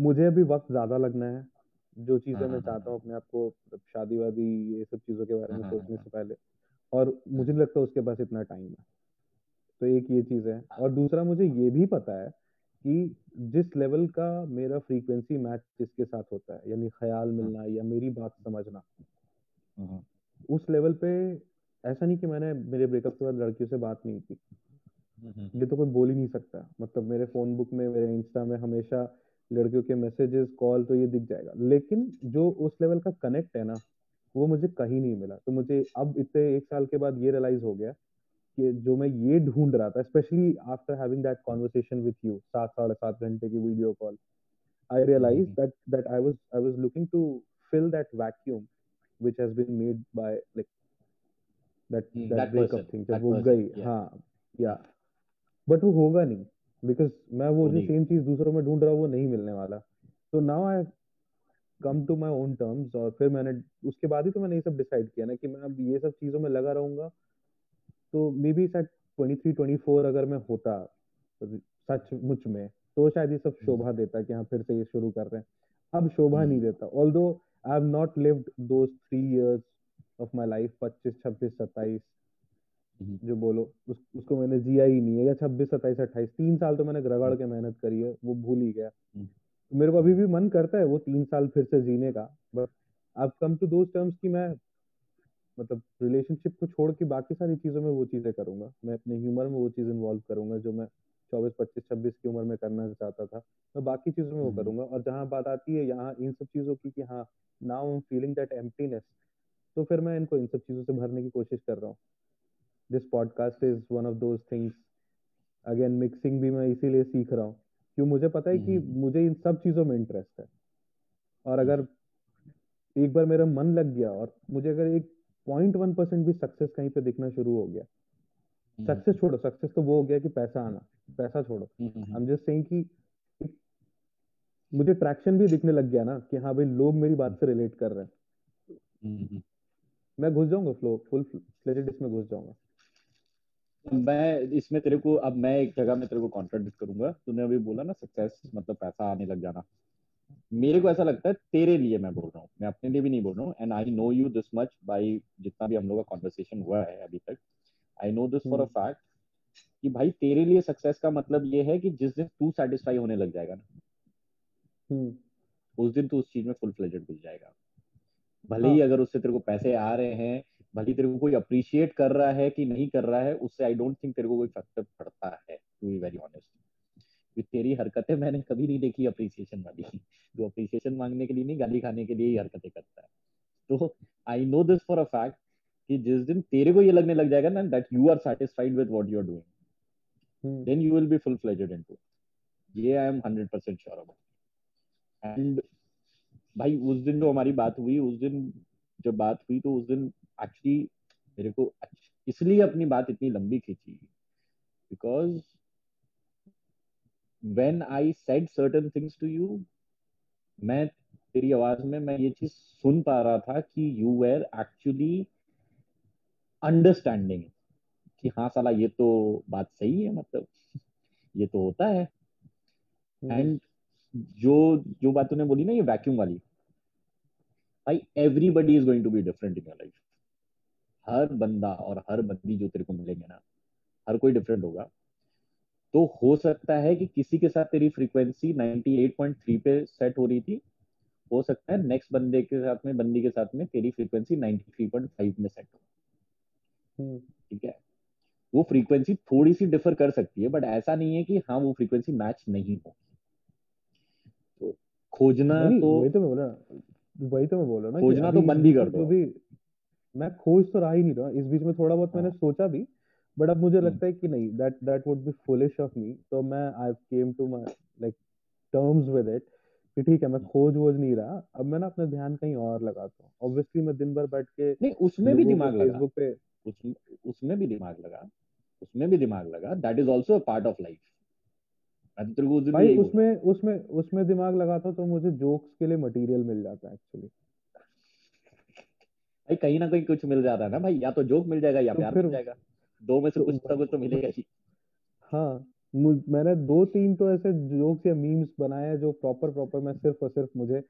Speaker 2: मुझे अभी वक्त ज़्यादा लगना है जो चीज़ें हाँ, मैं हाँ, चाहता हूँ हाँ। अपने आप को मतलब शादी वादी ये सब चीज़ों के बारे में सोचने से पहले। और मुझे नहीं लगता उसके पास इतना टाइम है। तो एक ये चीज़ है। और दूसरा मुझे ये भी पता है कि जिस लेवल का मेरा फ्रीक्वेंसी मैच जिसके साथ होता है यानी ख्याल मिलना या मेरी बात समझना। उस लेवल पे ऐसा नहीं कि मैंने मेरे ब्रेकअप के बाद लड़कियों से बात नहीं की। ये तो कोई बोल ही नहीं सकता। मतलब मेरे फ़ोन बुक में मेरे इंस्टा में हमेशा लड़कियों के मैसेजेस कॉल तो ये दिख जाएगा। लेकिन जो उस लेवल का कनेक्ट है ना वो मुझे कहीं नहीं मिला। तो मुझे अब इतने एक साल के बाद ये रियलाइज़ हो गया कि जो मैं ये ढूंढ रहा था specially after having that conversation with you सात साढ़े सात घंटे की video call I realise that that I was I was looking to fill that vacuum which has been made by like that that breakup thing जब वो गई हाँ या। बट वो होगा नहीं बिकॉज़ मैं वो जो सेम चीज़ दूसरों में ढूंढ रहा हूँ वो नहीं मिलने वाला। तो now I come to my own terms और फिर मैंने उसके बाद ही तो मैंने ये सब डिसाइड किया ना कि मैं अब ये सब चीज़ों में लगा रहूँगा। तो मे बी शायद ट्वेंटी थ्री ट्वेंटी फोर अगर मैं होता सच मुच में तो शायद ये सब हम्म। शोभा देता कि हाँ फिर से ये शुरू कर रहे हैं। अब शोभा नहीं हम्म। देता although I have not lived those three years of my life पच्चीस छब्बीस सत्ताईस। हम्म। जो बोलो उस, उसको मैंने जिया ही नहीं है। या छब्बीस सत्ताईस अट्ठाईस तीन साल तो मैंने रगड़ के मेहनत करी है वो भूल ही गया। हम्म। मेरे को अभी भी मन करता है वो तीन साल फिर से जीने का बट अब कम टू दोज टर्म्स की मैं मतलब रिलेशनशिप को छोड़ के बाकी सारी चीज़ों में वो चीज़ें करूँगा। मैं अपने ह्यूमर में वो चीज़ इन्वॉल्व करूँगा जो मैं चौबीस पच्चीस छब्बीस की उम्र में करना चाहता था। मैं बाकी चीज़ों में वो हम्म। करूँगा। और जहाँ बात आती है यहाँ इन सब चीज़ों की कि हाँ now I am feeling that emptiness तो फिर मैं इनको इन सब चीज़ों से भरने की कोशिश कर रहा हूँ। This podcast is one of those things again mixing भी मैं इसीलिए सीख रहा हूँ क्यों मुझे पता है कि हम्म। मुझे इन सब चीज़ों में इंटरेस्ट है। और अगर एक बार मेरा मन लग गया और मुझे अगर एक पॉइंट वन परसेंट भी सक्सेस कहीं पे दिखना शुरू हो गया। सक्सेस हम्म। छोड़ो सक्सेस तो वो हो गया कि पैसा आना पैसा छोड़ो। एम जस्ट सेइंग कि मुझे ट्रैक्शन भी दिखने लग गया ना कि हाँ भाई लोग मेरी बात से रिलेट कर रहे हैं। मैं घुस जाऊँगा फ्लो फुल फ्लेजेड इसमें घुस जाऊँगा।
Speaker 1: मैं इसमें तेरे को अब मैं एक जगह में तेरे को कॉन्ट्रडिक्ट करूँगा। तूने अभी बोला ना सक्सेस मतलब पैसा आने लग जाना। मेरे को ऐसा लगता है तेरे लिए मैं बोल रहा हूँ। मैं अपने लिए भी नहीं बोल रहा हूँ। And I know you this much by जितना भी हम लोग का कॉन्वर्सेशन हुआ है अभी तक। I know this for a fact कि भाई तेरे लिए सक्सेस का मतलब ये है कि जिस दिन तू सेटिस्फाई होने लग जाएगा ना
Speaker 2: हम्म।
Speaker 1: उस दिन तू उस चीज़ में फुल फ्लेजेड घुस जाएगा। भले ही हाँ। अगर उससे तेरे को पैसे आ रहे हैं भले तेरे को कोई अप्रिशिएट कर रहा है कि नहीं कर रहा है उससे आई डोंट थिंक तेरे को कोई फ़र्क पड़ता है टू बी वेरी ऑनेस्ट तेरी हरकतें मैंने कभी नहीं देखी अप्रिसिएशन वाली। जो अप्रिसिएशन मांगने के लिए नहीं गाली खाने के लिए ही हरकतें करता है। तो I know this for a fact कि जिस दिन तेरे को ये लगने लग जाएगा ना that you are satisfied with what you are doing then you will be full fledged into ये I am 100% sure about and भाई उस दिन जो हमारी बात हुई उस दिन जब बात हुई तो उस दिन एक्चुअली मेरे को इसलिए अपनी बात इतनी लंबी खींची because when I said certain things to you मैं तेरी आवाज़ में मैं ये चीज़ सुन पा रहा था कि यू वेर एक्चुअली अंडरस्टैंडिंग कि हाँ साला ये तो बात सही है मतलब ये तो होता है एंड हम्म। जो जो बात तूने बोली ना ये वैक्यूम वाली भाई everybody is going to be different in your life हर बंदा और हर बंदी जो तेरे को मिलेंगे ना हर कोई डिफरेंट होगा। तो हो सकता है कि किसी के साथ तेरी फ्रीक्वेंसी 98.3 पे सेट हो रही थी। हो सकता है नेक्स्ट बंदे के साथ में बंदी के साथ में तेरी फ्रीक्वेंसी 93.5 में सेट हो।
Speaker 2: हम्म।
Speaker 1: ठीक है? वो फ्रीक्वेंसी थोड़ी सी डिफर कर सकती है बट ऐसा नहीं है कि हाँ वो फ्रीक्वेंसी मैच नहीं हो तो खोजना तो
Speaker 2: वही तो मैं बोल रहा वही तो मैं बोल रहा ना
Speaker 1: खोजना तो बंद ही कर दो।
Speaker 2: भी मैं खोज तो रहा ही नहीं रहा इस बीच में थोड़ा बहुत मैंने हाँ। सोचा भी बट अब मुझे हम्म। लगता है कि नहीं that that would be foolish of me तो मैं I came to my like terms with it कि ठीक है मैं हम्म। खोज वोज नहीं रहा। अब मैं ना अपना ध्यान कहीं और लगाता हूँ। ऑब्वियसली मैं दिन भर बैठ के
Speaker 1: नहीं उसमें भी दिमाग लगा। फेसबुक पे उसमें उसमें भी दिमाग लगा। उसमें भी दिमाग लगा। That is also part of life
Speaker 2: भाई उसमें उसमें उसमें दिमाग लगाता तो मुझे जोक्स के लिए मटेरियल मिल जाता है एक्चुअली
Speaker 1: भाई कहीं ना कहीं कुछ मिल जाता है ना भाई या तो जोक मिल जाएगा या तो प्यार मिल जाएगा। दो में से तो, कुछ तो कुछ तो मिलेगा ही।
Speaker 2: हाँ मैंने दो तीन तो ऐसे जोक्स या मीम्स बनाए हैं जो प्रॉपर प्रॉपर मैं सिर्फ़ और सिर्फ़ मुझे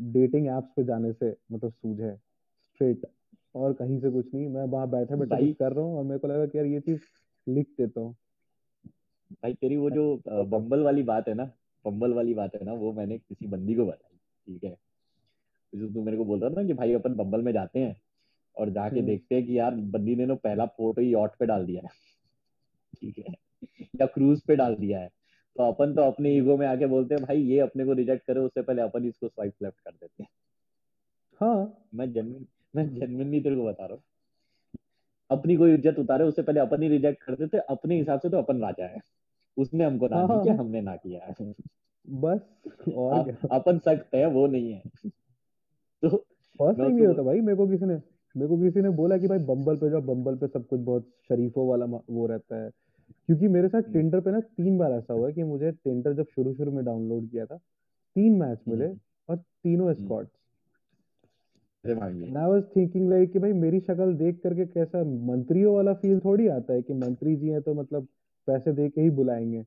Speaker 2: डेटिंग एप्स पे जाने से मतलब सूझे स्ट्रेट और कहीं से कुछ नहीं मैं वहाँ बैठे बैठे कर रहा हूँ और मेरे को लगा कि यार ये चीज़ लिख देता हूँ।
Speaker 1: भाई तेरी वो जो बम्बल वाली बात है ना बम्बल वाली बात है ना वो मैंने किसी बंदी को बताई ठीक है? जो तू मेरे को बोल रहा था ना कि भाई अपन बम्बल में जाते हैं और जाके हम्म। देखते हैं कि यार बंदी ने ना पहला फ़ोटो ही यॉट पे डाल दिया है ठीक है? या क्रूज पे डाल दिया है। तो अपन तो अपने ईगो में आके बोलते हैं भाई ये अपने को रिजेक्ट करे उससे पहले अपन इसको स्वाइप लेफ़्ट कर देते हैं।
Speaker 2: हाँ।
Speaker 1: मैं जेनविन मैं जेनविनली तेरे को बता रहा हूँ। अपनी कोई इज़्ज़त उतारे उससे पहले अपन ही रिजेक्ट कर देते अपने हिसाब से तो अपन राजा है। उसने हमको ना हाँ, किया। हमने ना किया
Speaker 2: बस और
Speaker 1: अपन सख्त है वो नहीं है।
Speaker 2: तो फ़र्स्ट टाइम ये होता भाई मेरे को किसी ने मेरे को किसी ने बोला कि भाई बम्बल पे जाओ बम्बल पे सब कुछ बहुत शरीफों वाला वो रहता है। क्योंकि मेरे साथ टिंडर हम्म। पे ना तीन बार ऐसा हुआ कि मुझे टिंडर जब शुरू शुरू में डाउनलोड किया था तीन मैच मिले हम्म। और तीनों स्कॉट्स आई वाज थिंकिंग लाइक कि भाई मेरी शक्ल देख करके कैसा मंत्रियों वाला फील थोड़ी आता है कि मंत्री जी हैं तो मतलब पैसे दे के ही बुलाएँगे।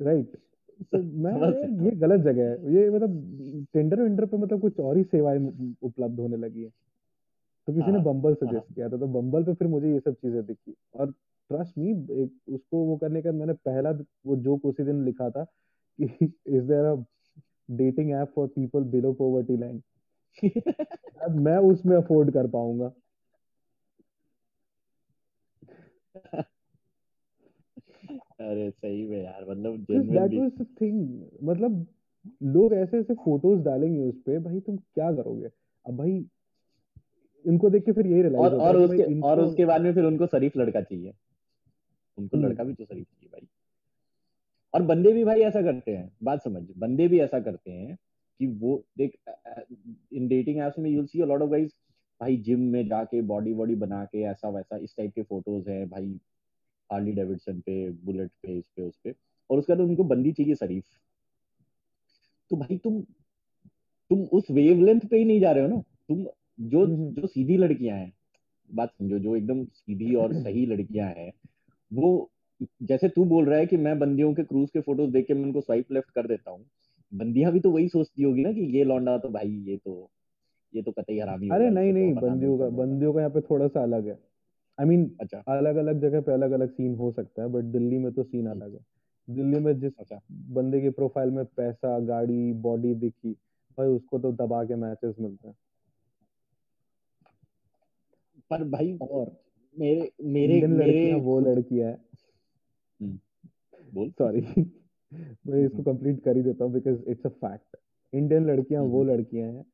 Speaker 2: Right right. तो मैं ये गलत जगह है। ये मतलब टेंडर वेंडर पे मतलब कुछ और ही सेवाएँ उपलब्ध होने लगी है। तो किसी ने बम्बल हाँ, सजेस्ट हाँ। किया था। तो बम्बल पे फिर मुझे ये सब चीज़ें दिखी। और ट्रस्ट मी उसको वो करने का मैंने पहला वो जोक उसी दिन लिखा था कि is there a dating app for people below poverty line मैं उसमें अफोर्ड कर पाऊँगा।
Speaker 1: अरे सही में यार मतलब
Speaker 2: दैट वाज द थिंग मतलब लोग ऐसे ऐसे फ़ोटोज़ डालेंगे उस पे भाई तुम क्या करोगे? अब भाई इनको देख के फिर यही रियलाइज़
Speaker 1: होता और उसके इनको... और उसके बाद में फिर उनको शरीफ लड़का चाहिए। उनको हम्म। लड़का भी तो शरीफ चाहिए भाई। और बंदे भी भाई ऐसा करते हैं बात समझ बंदे भी ऐसा करते हैं कि वो देख इन डेटिंग एप्स में you'll see a lot of guys भाई जिम में जाके बॉडी बॉडी बना के ऐसा वैसा इस टाइप के फ़ोटोज़ है भाई हार्ली डेविडसन पे बुलेट पे इस पे उस पे। और उसके बाद उनको बंदी चाहिए शरीफ। तो भाई तुम तुम उस वेवलेंथ पे ही नहीं जा रहे हो ना? तुम जो हम्म, हम्म। जो सीधी लड़कियाँ हैं बात समझो जो एकदम सीधी और सही लड़कियाँ हैं वो जैसे तू बोल रहा है कि मैं बंदियों के क्रूज के फ़ोटोज़ देख के मैं उनको स्वाइप लेफ़्ट कर देता हूँ बंदियाँ भी तो वही सोचती होगी ना कि ये लौंडा तो भाई ये तो ये तो कतई हरामी
Speaker 2: अरे नहीं नहीं तो बंदियों का बंदियों का यहाँ पे थोड़ा सा अलग है। आई I मीन mean, अच्छा। अलग अलग जगह पे अलग अलग सीन हो सकता है बट दिल्ली में तो सीन अलग है। दिल्ली में जिस अच्छा। बंदे के प्रोफ़ाइल में पैसा गाड़ी बॉडी दिखी भाई उसको तो दबा के मैचेस मिलते हैं।
Speaker 1: पर भाई और मेरे मेरे मेरे
Speaker 2: वो लड़कियाँ है। हम्म, बोल। सॉरी मैं इसको कंप्लीट कर ही देता हूँ because it's a fact Indian लड़कियाँ वो हम्म। लड़कियाँ हैं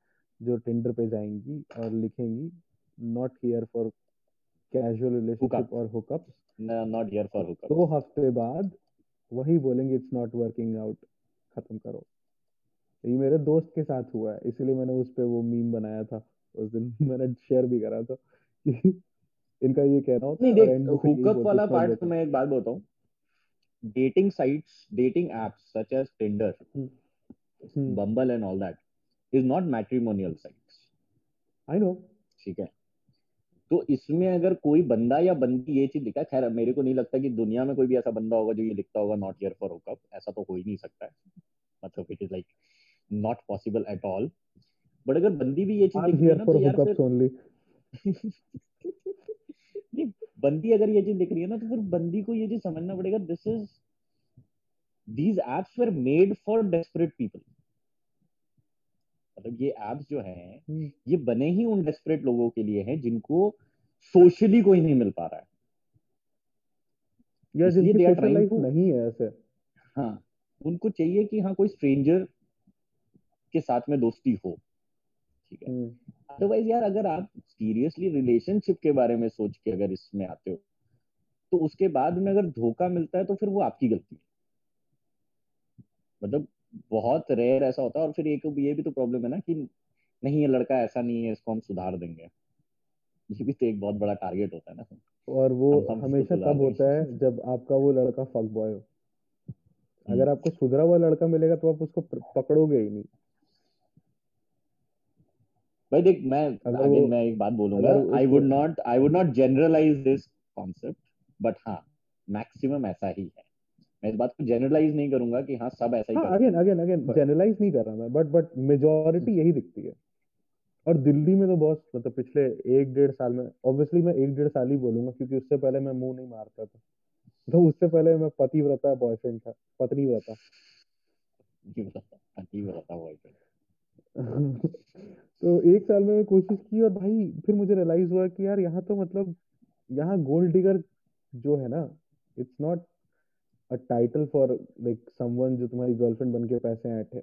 Speaker 2: जो टिंडर पे जाएँगी और लिखेंगी not here for casual relationship और hookup
Speaker 1: not here for hookup
Speaker 2: दो हफ़्ते बाद वही बोलेंगे इट्स नॉट वर्किंग आउट खत्म करो। ये मेरे दोस्त के साथ हुआ है इसीलिए मैंने उस पर वो मीम बनाया था। उस दिन मैंने शेयर भी करा था कि इनका ये कहना होता
Speaker 1: है नहीं देख हुकअप वाला पार्ट तो मैं एक बात बताऊँ। Dating sites, dating apps such as Tinder, hmm. Hmm. Bumble, and all that is not matrimonial sites.
Speaker 2: I know.
Speaker 1: ठीक है? तो इसमें अगर कोई बंदा या बंदी ये चीज़ लिखा खैर मेरे को नहीं लगता कि दुनिया में कोई भी ऐसा बंदा होगा जो ये लिखता होगा नॉट हियर फॉर हुकअप ऐसा तो हो ही नहीं सकता है। मतलब it is like not possible at all but अगर बंदी भी ये चीज़ लिख रही है ना तो यार फिर बंदी अगर ये चीज़ लिख रही है ना तो फिर बंदी को ये चीज़ समझना पड़ेगा this is these apps were made for desperate people मतलब ये एप्स जो हैं हम्म। ये बने ही उन डेस्परेट लोगों के लिए हैं जिनको सोशली कोई नहीं मिल पा रहा है
Speaker 2: या जिनकी नहीं है ऐसे
Speaker 1: हाँ उनको चाहिए कि हाँ कोई स्ट्रेंजर के साथ में दोस्ती हो ठीक है अदरवाइज़ हम्म। यार अगर आप सीरियसली रिलेशनशिप के बारे में सोच के अगर इसमें आते हो तो उसके बाद में अगर धोखा मिलता है तो फिर वो आपकी गलती है मतलब बहुत रेयर ऐसा होता है और फिर एक ये भी तो प्रॉब्लम है ना कि नहीं ये लड़का ऐसा नहीं है इसको हम सुधार देंगे। ये भी तो एक बहुत बड़ा टारगेट होता है ना।
Speaker 2: और वो हम, हम हमेशा तब होता है जब आपका वो लड़का फक बॉय हो। अगर हम्म। आपको सुधरा हुआ लड़का मिलेगा तो आप उसको पकड़ोगे ही नहीं।
Speaker 1: भाई देख मैं अगेन मैं एक बात बोलूँगा। I would not I would not generalise this concept but हाँ मैक्सिमम ऐसा ही है। मैं इस बात को जनरलाइज नहीं करूँगा कि हाँ सब ऐसा ही
Speaker 2: हाँ, अगेन अगेन अगेन जनरलाइज नहीं कर रहा मैं बट बट मेजोरिटी यही दिखती है। और दिल्ली में तो बहुत मतलब पिछले एक डेढ़ साल में ऑब्वियसली मैं एक डेढ़ साल ही बोलूँगा क्योंकि उससे पहले मैं मुँह नहीं मारता था। तो उससे पहले मैं पति व्रता बॉयफ्रेंड था पत्नी व्रता
Speaker 1: पति व्रता बॉयफ्रेंड
Speaker 2: तो एक साल में कोशिश की और भाई फिर मुझे रियलाइज़ हुआ कि यार यहाँ तो मतलब यहाँ गोल्ड डिगर जो है ना it's not a title for like someone जो तुम्हारी गर्लफ्रेंड बन के पैसे ऐंठे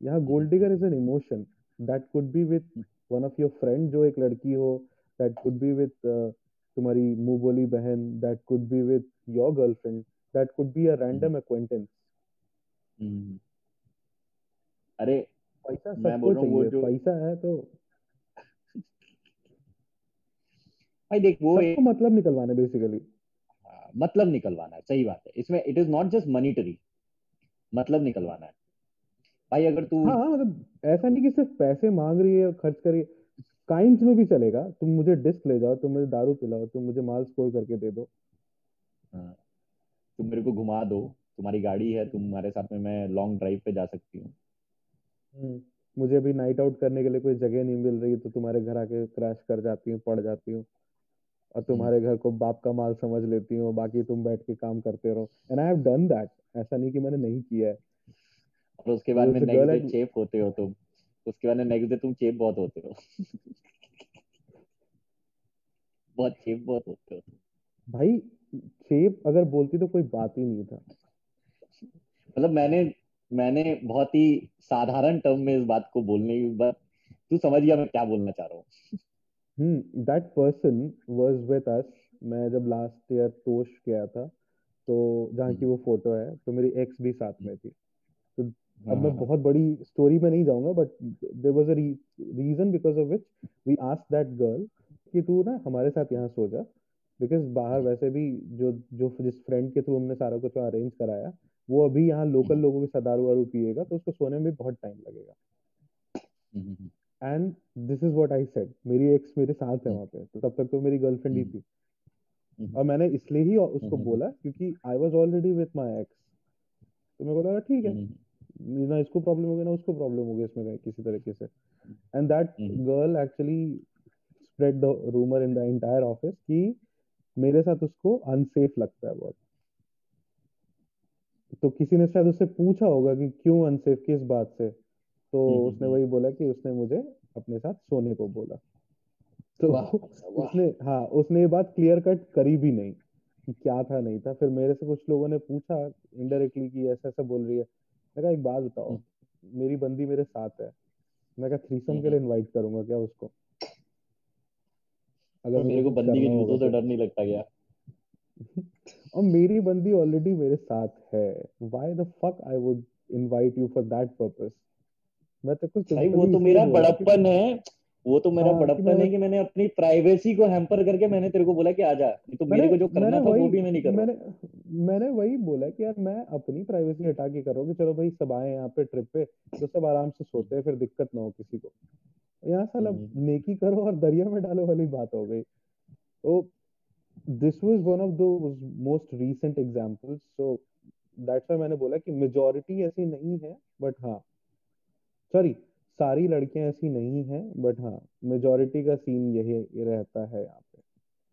Speaker 2: यहाँ gold digger is an emotion that could be with one of your friend जो एक लड़की हो दैट कुड बी विथ तुम्हारी मुँह बोली बहन that could be with your girlfriend that could be a random acquaintance
Speaker 1: अरे
Speaker 2: पैसा सबको चाहिए जो... पैसा है तो।
Speaker 1: भाई देख वो
Speaker 2: एक... मतलब निकलवाना बेसिकली
Speaker 1: हाँ, मतलब निकलवाना है सही बात है। इसमें it is not just monetary मतलब निकलवाना है। भाई अगर तू
Speaker 2: हाँ, हाँ मतलब ऐसा नहीं कि सिर्फ़ पैसे मांग रही है खर्च करिए काइंड में भी चलेगा। तुम मुझे डिस्क ले जाओ तुम मुझे दारू पिलाओ तुम मुझे माल स्कोर करके दे दो।
Speaker 1: हाँ, तुम मेरे को घुमा दो। तुम्हारी गाड़ी है तुम्हारे साथ में मैं लॉन्ग ड्राइव पे जा सकती हूँ।
Speaker 2: हम्म, मुझे अभी नाइट आउट करने के लिए कोई जगह नहीं मिल रही तो तुम्हारे घर आके क्रैश कर जाती हूँ पड़ जाती हूँ। और। तुम्हारे घर को बाप का माल समझ लेती हूँ बाकी तुम बैठ के काम करते रहो। And I have done that ऐसा नहीं कि मैंने नहीं किया है।
Speaker 1: और उसके बाद में नेक्स्ट डे चेप होते हो तुम। उसके बाद में नेक्स्ट डे तुम चेप बहुत होते हो। बहुत चेप बहुत होते हो।
Speaker 2: भाई चेप अगर बोलती तो कोई बात ही नहीं था।
Speaker 1: मतलब मैंने मैंने बहुत ही साधारण टर्म में इस बात को बोलने की बात तू समझ गया मैं क्या बोलना चाह रहा हूँ।
Speaker 2: That person was with us मैं जब लास्ट ईयर तोश गया था तो जहाँ की हम्म। वो फ़ोटो है तो मेरी एक्स भी साथ में थी। तो अब मैं हाँ। बहुत बड़ी स्टोरी में नहीं जाऊँगा but there was a reason because of which we ask that girl कि तू ना हमारे साथ यहाँ सो जा बिकॉज़ बाहर वैसे भी जो जो जिस फ्रेंड के थ्रू हमने सारा कुछ अरेंज कराया वो अभी यहाँ लोकल लोगों के साथ दारू वारू पिएगा तो उसको सोने में भी बहुत टाइम लगेगा। And this is what I said मेरी एक्स मेरे साथ है वहाँ पे। तो तब तक तो मेरी गर्लफ्रेंड ही थी। और मैंने इसलिए ही उसको बोला क्योंकि I was already with my ex तो मेरे को लगा ठीक है। ना इसको प्रॉब्लम हो गया ना उसको प्रॉब्लम हो गया इसमें किसी तरीके से। And that girl actually spread the rumour in the entire office कि मेरे साथ उसको अनसेफ लगता है बहुत। तो किसी ने शायद उससे पूछा होगा कि क्यों अनसेफ किस बात से? तो हम्म, हम्म, उसने हम्म। वही बोला कि उसने मुझे अपने साथ सोने को बोला। तो उसने हाँ उसने ये बात क्लियर कट करी भी नहीं कि क्या था नहीं था। फिर मेरे से कुछ लोगों ने पूछा इनडायरेक्टली कि ऐसा ऐसा बोल रही है। मैं कहा एक बात बताओ मेरी बंदी मेरे साथ है। मैं कहा थ्रीसम के लिए इनवाइट करूँगा क्या उसको?
Speaker 1: अगर मेरे को बंदी के जूतों से तो। डर नहीं लगता क्या?
Speaker 2: और मेरी बंदी ऑलरेडी मेरे साथ है। Why the fuck I would invite you for that purpose
Speaker 1: मैं तो कुछ वो तो मेरा बड़प्पन है। वो तो मेरा हाँ, बड़प्पन है कि मैंने अपनी प्राइवेसी को हैम्पर करके मैंने तेरे को बोला कि आजा नहीं तो मेरे को जो करना था वो भी मैं नहीं कर
Speaker 2: मैंने मैंने वही बोला कि यार मैं अपनी प्राइवेसी हटा के कर रहा हूँ कि चलो भाई सब आए यहाँ पे ट्रिप पे तो सब आराम से सोते हैं फिर दिक्कत ना हो किसी को। यहाँ साला हम्म। नेकी करो और दरिया में डालो वाली बात हो गई। तो this was one of the most recent examples so that's why मैंने बोला कि मेजॉरिटी ऐसी नहीं है बट हाँ सॉरी सारी लड़कियाँ ऐसी नहीं हैं बट हाँ मेजोरिटी का सीन यही रहता है यहाँ पे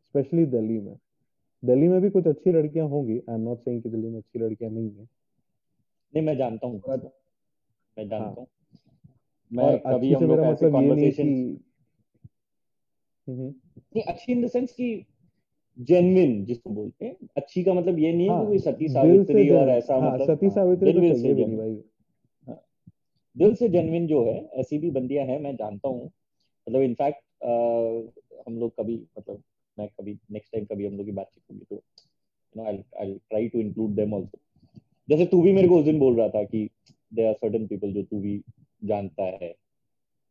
Speaker 2: स्पेशली दिल्ली में। दिल्ली में भी कुछ अच्छी लड़कियाँ होंगी आई एम नॉट सेइंग कि दिल्ली में अच्छी लड़कियाँ नहीं है।
Speaker 1: नहीं मैं जानता हूँ। मैं जानता हाँ। हूँ। मैं कभी हम लोग ऐसे कॉन्वर्सेशन हम्म, हम्म। नहीं अच्छी इन द सेंस कि जेन्युइन जिसको बोलते हैं। अच्छी का मतलब ये नहीं है कि कोई हाँ, सती सावित्री और ऐसा हाँ, मतलब सती सावित्री तो चाहिए भी नहीं भाई। दिल से जेनविन जो है ऐसी भी बंदियाँ हैं मैं जानता हूँ। मतलब इनफैक्ट हम लोग कभी मतलब मैं कभी नेक्स्ट टाइम कभी हम लोग की बातचीत होगी तो you know I I try to include them also जैसे तू भी मेरे को उस दिन बोल रहा था कि देयर आर सर्टेन पीपल जो तू भी जानता है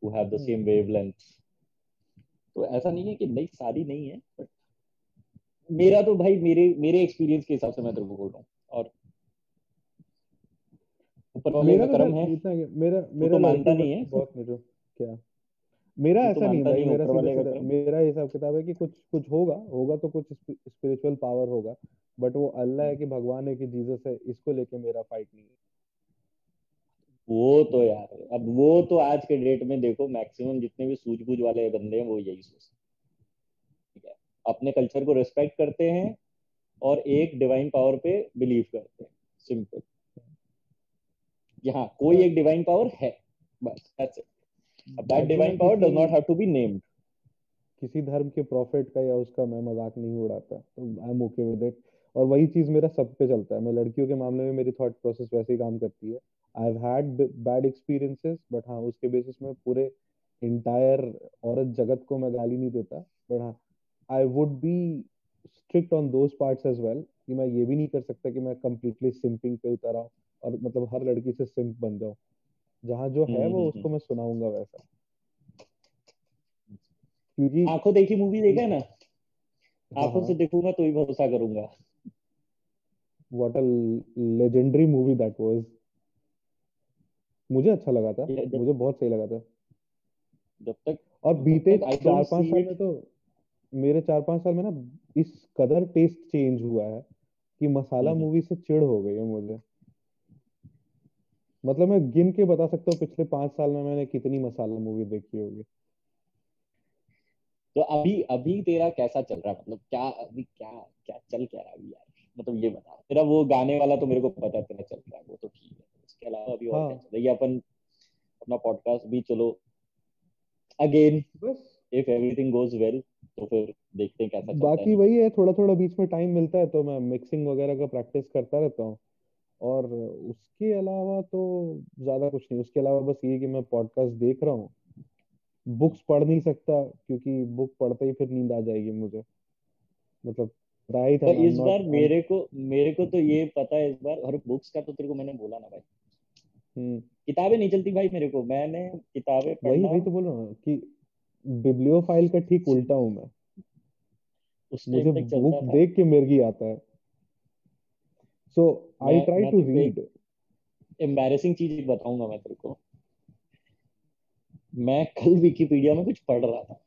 Speaker 1: who have the same wavelength तो ऐसा नहीं है कि नहीं सारी नहीं है बट मेरा तो भाई मेरे मेरे एक्सपीरियंस के हिसाब से मैं तेरे को बोल रहा हूँ। ऊपर वाले का तो कर्म है। इतना मेरा तो मेरा तो मानता नहीं है बहुत मेरे क्या?
Speaker 2: मेरा तो ऐसा नहीं भाई मेरा सीधा मेरा हिसाब किताब है कि कुछ कुछ होगा होगा तो कुछ स्पिरिचुअल पावर होगा बट वो अल्लाह है कि भगवान है कि जीसस है इसको लेके मेरा फाइट नहीं है।
Speaker 1: वो तो यार अब वो तो आज के डेट में देखो मैक्सिमम जितने भी सूझबूझ वाले बंदे हैं वो यही सोचते ठीक है? अपने कल्चर को रिस्पेक्ट करते हैं और एक डिवाइन पावर पे बिलीव करते हैं। सिंपल यहाँ कोई एक डिवाइन पावर है। बस दैट्स इट अब that divine power does not have to be named
Speaker 2: किसी धर्म के प्रॉफिट का या उसका मैं मज़ाक नहीं उड़ाता। तो I am okay with it और वही चीज़ मेरा सब पे चलता है। मैं लड़कियों के मामले में मेरी थॉट प्रोसेस वैसे ही काम करती है। I have had bad experiences but हाँ उसके बेसिस में पूरे इंटायर औरत जगत को मैं गाली नहीं देता। बट हाँ I would be strict on those parts as well कि मैं ये भी नहीं कर सकता कि मैं कंप्लीटली सिंपिंग पे उतर आऊँ और मतलब हर लड़की से सिंप बन जाओ। जहाँ जो है वो हम्म, उसको मैं सुनाऊँगा वैसा।
Speaker 1: क्योंकि आँखों देखी मूवी देखा है ना? आँखों हाँ। से देखूँगा तो ही भरोसा करूँगा।
Speaker 2: What a legendary movie that was मुझे अच्छा लगा था। मुझे बहुत सही लगा था।
Speaker 1: जब तक
Speaker 2: और बीते चार पाँच साल में तो मेरे चार पाँच साल में ना इस कदर टेस्ट चेंज हुआ है कि मसाला मूवी हम्म। से चिढ़ हो गई है मुझे। मतलब मैं गिन के बता सकता हूँ पिछले पाँच साल में मैंने कितनी मसाला मूवी देखी होगी।
Speaker 1: तो अभी अभी तेरा कैसा चल रहा है? मतलब क्या अभी क्या क्या चल क्या रहा है यार? मतलब ये बता। तेरा वो गाने वाला तो मेरे को पता है तेरा चल रहा है वो तो ठीक है। उसके अलावा अभी और हाँ. क्या चल रहा है? ये अपन अपना पॉडकास्ट भी चलो। Again if everything goes well तो फिर देखते हैं कैसा चलता
Speaker 2: बाकी वही है थोड़ा थोड़ा बीच में टाइम मिलता है तो मैं मिक्सिंग वगैरह का प्रैक्टिस करता रहता हूँ। और उसके अलावा तो ज़्यादा कुछ नहीं। उसके अलावा बस ये कि मैं पॉडकास्ट देख रहा हूँ। बुक्स पढ़ नहीं सकता क्योंकि बुक पढ़ते ही फिर नींद आ जाएगी मुझे। मतलब
Speaker 1: राइट था इस बार मेरे को मेरे को तो ये पता है इस बार और बुक्स का तो तेरे को मैंने बोला ना भाई। हम्म। किताबें नहीं चलती भाई मेरे को मैंने किताबें
Speaker 2: वही वही तो बोल रहा हूँ कि बिब्लियोफाइल का ठीक उल्टा हूँ मैं। उस मुझे बुक देख के मिर्गी आता है। So I try to read
Speaker 1: embarrassing चीज़ बताऊँगा मैं तेरे को। मैं कल विकिपीडिया में कुछ पढ़ रहा था।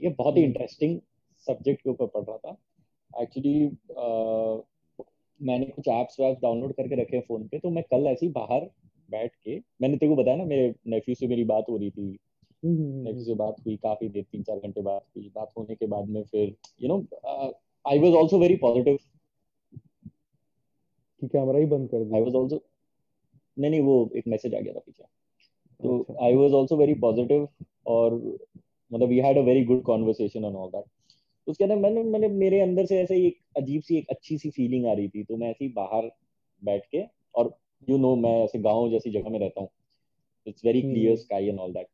Speaker 1: ये बहुत ही इंटरेस्टिंग हम्म। सब्जेक्ट के ऊपर पढ़ रहा था। एक्चुअली मैंने कुछ एप्स वैप्स डाउनलोड करके रखे हैं फ़ोन पे तो मैं कल ऐसे ही बाहर बैठ के मैंने तेरे को बताया ना मेरे नेफ्यू से मेरी बात हो रही थी। नेफ्यू से बात हुई काफ़ी देर तीन चार घंटे बात हुई। बात होने के बाद में फिर you know I was also very positive
Speaker 2: कि कैमरा ही बंद कर दिया
Speaker 1: आई वाज आल्सो नहीं नहीं वो एक मैसेज आ गया था पीछे। तो I was also very positive और मतलब we had a very good conversation and all that उसके अंदर मैंने मैंने मेरे अंदर से ऐसे एक अजीब सी एक अच्छी सी फीलिंग आ रही थी। तो मैं ऐसे ही बाहर बैठ के और यू you नो know, मैं ऐसे गाँव जैसी जगह में रहता हूँ। It's very clear sky and all that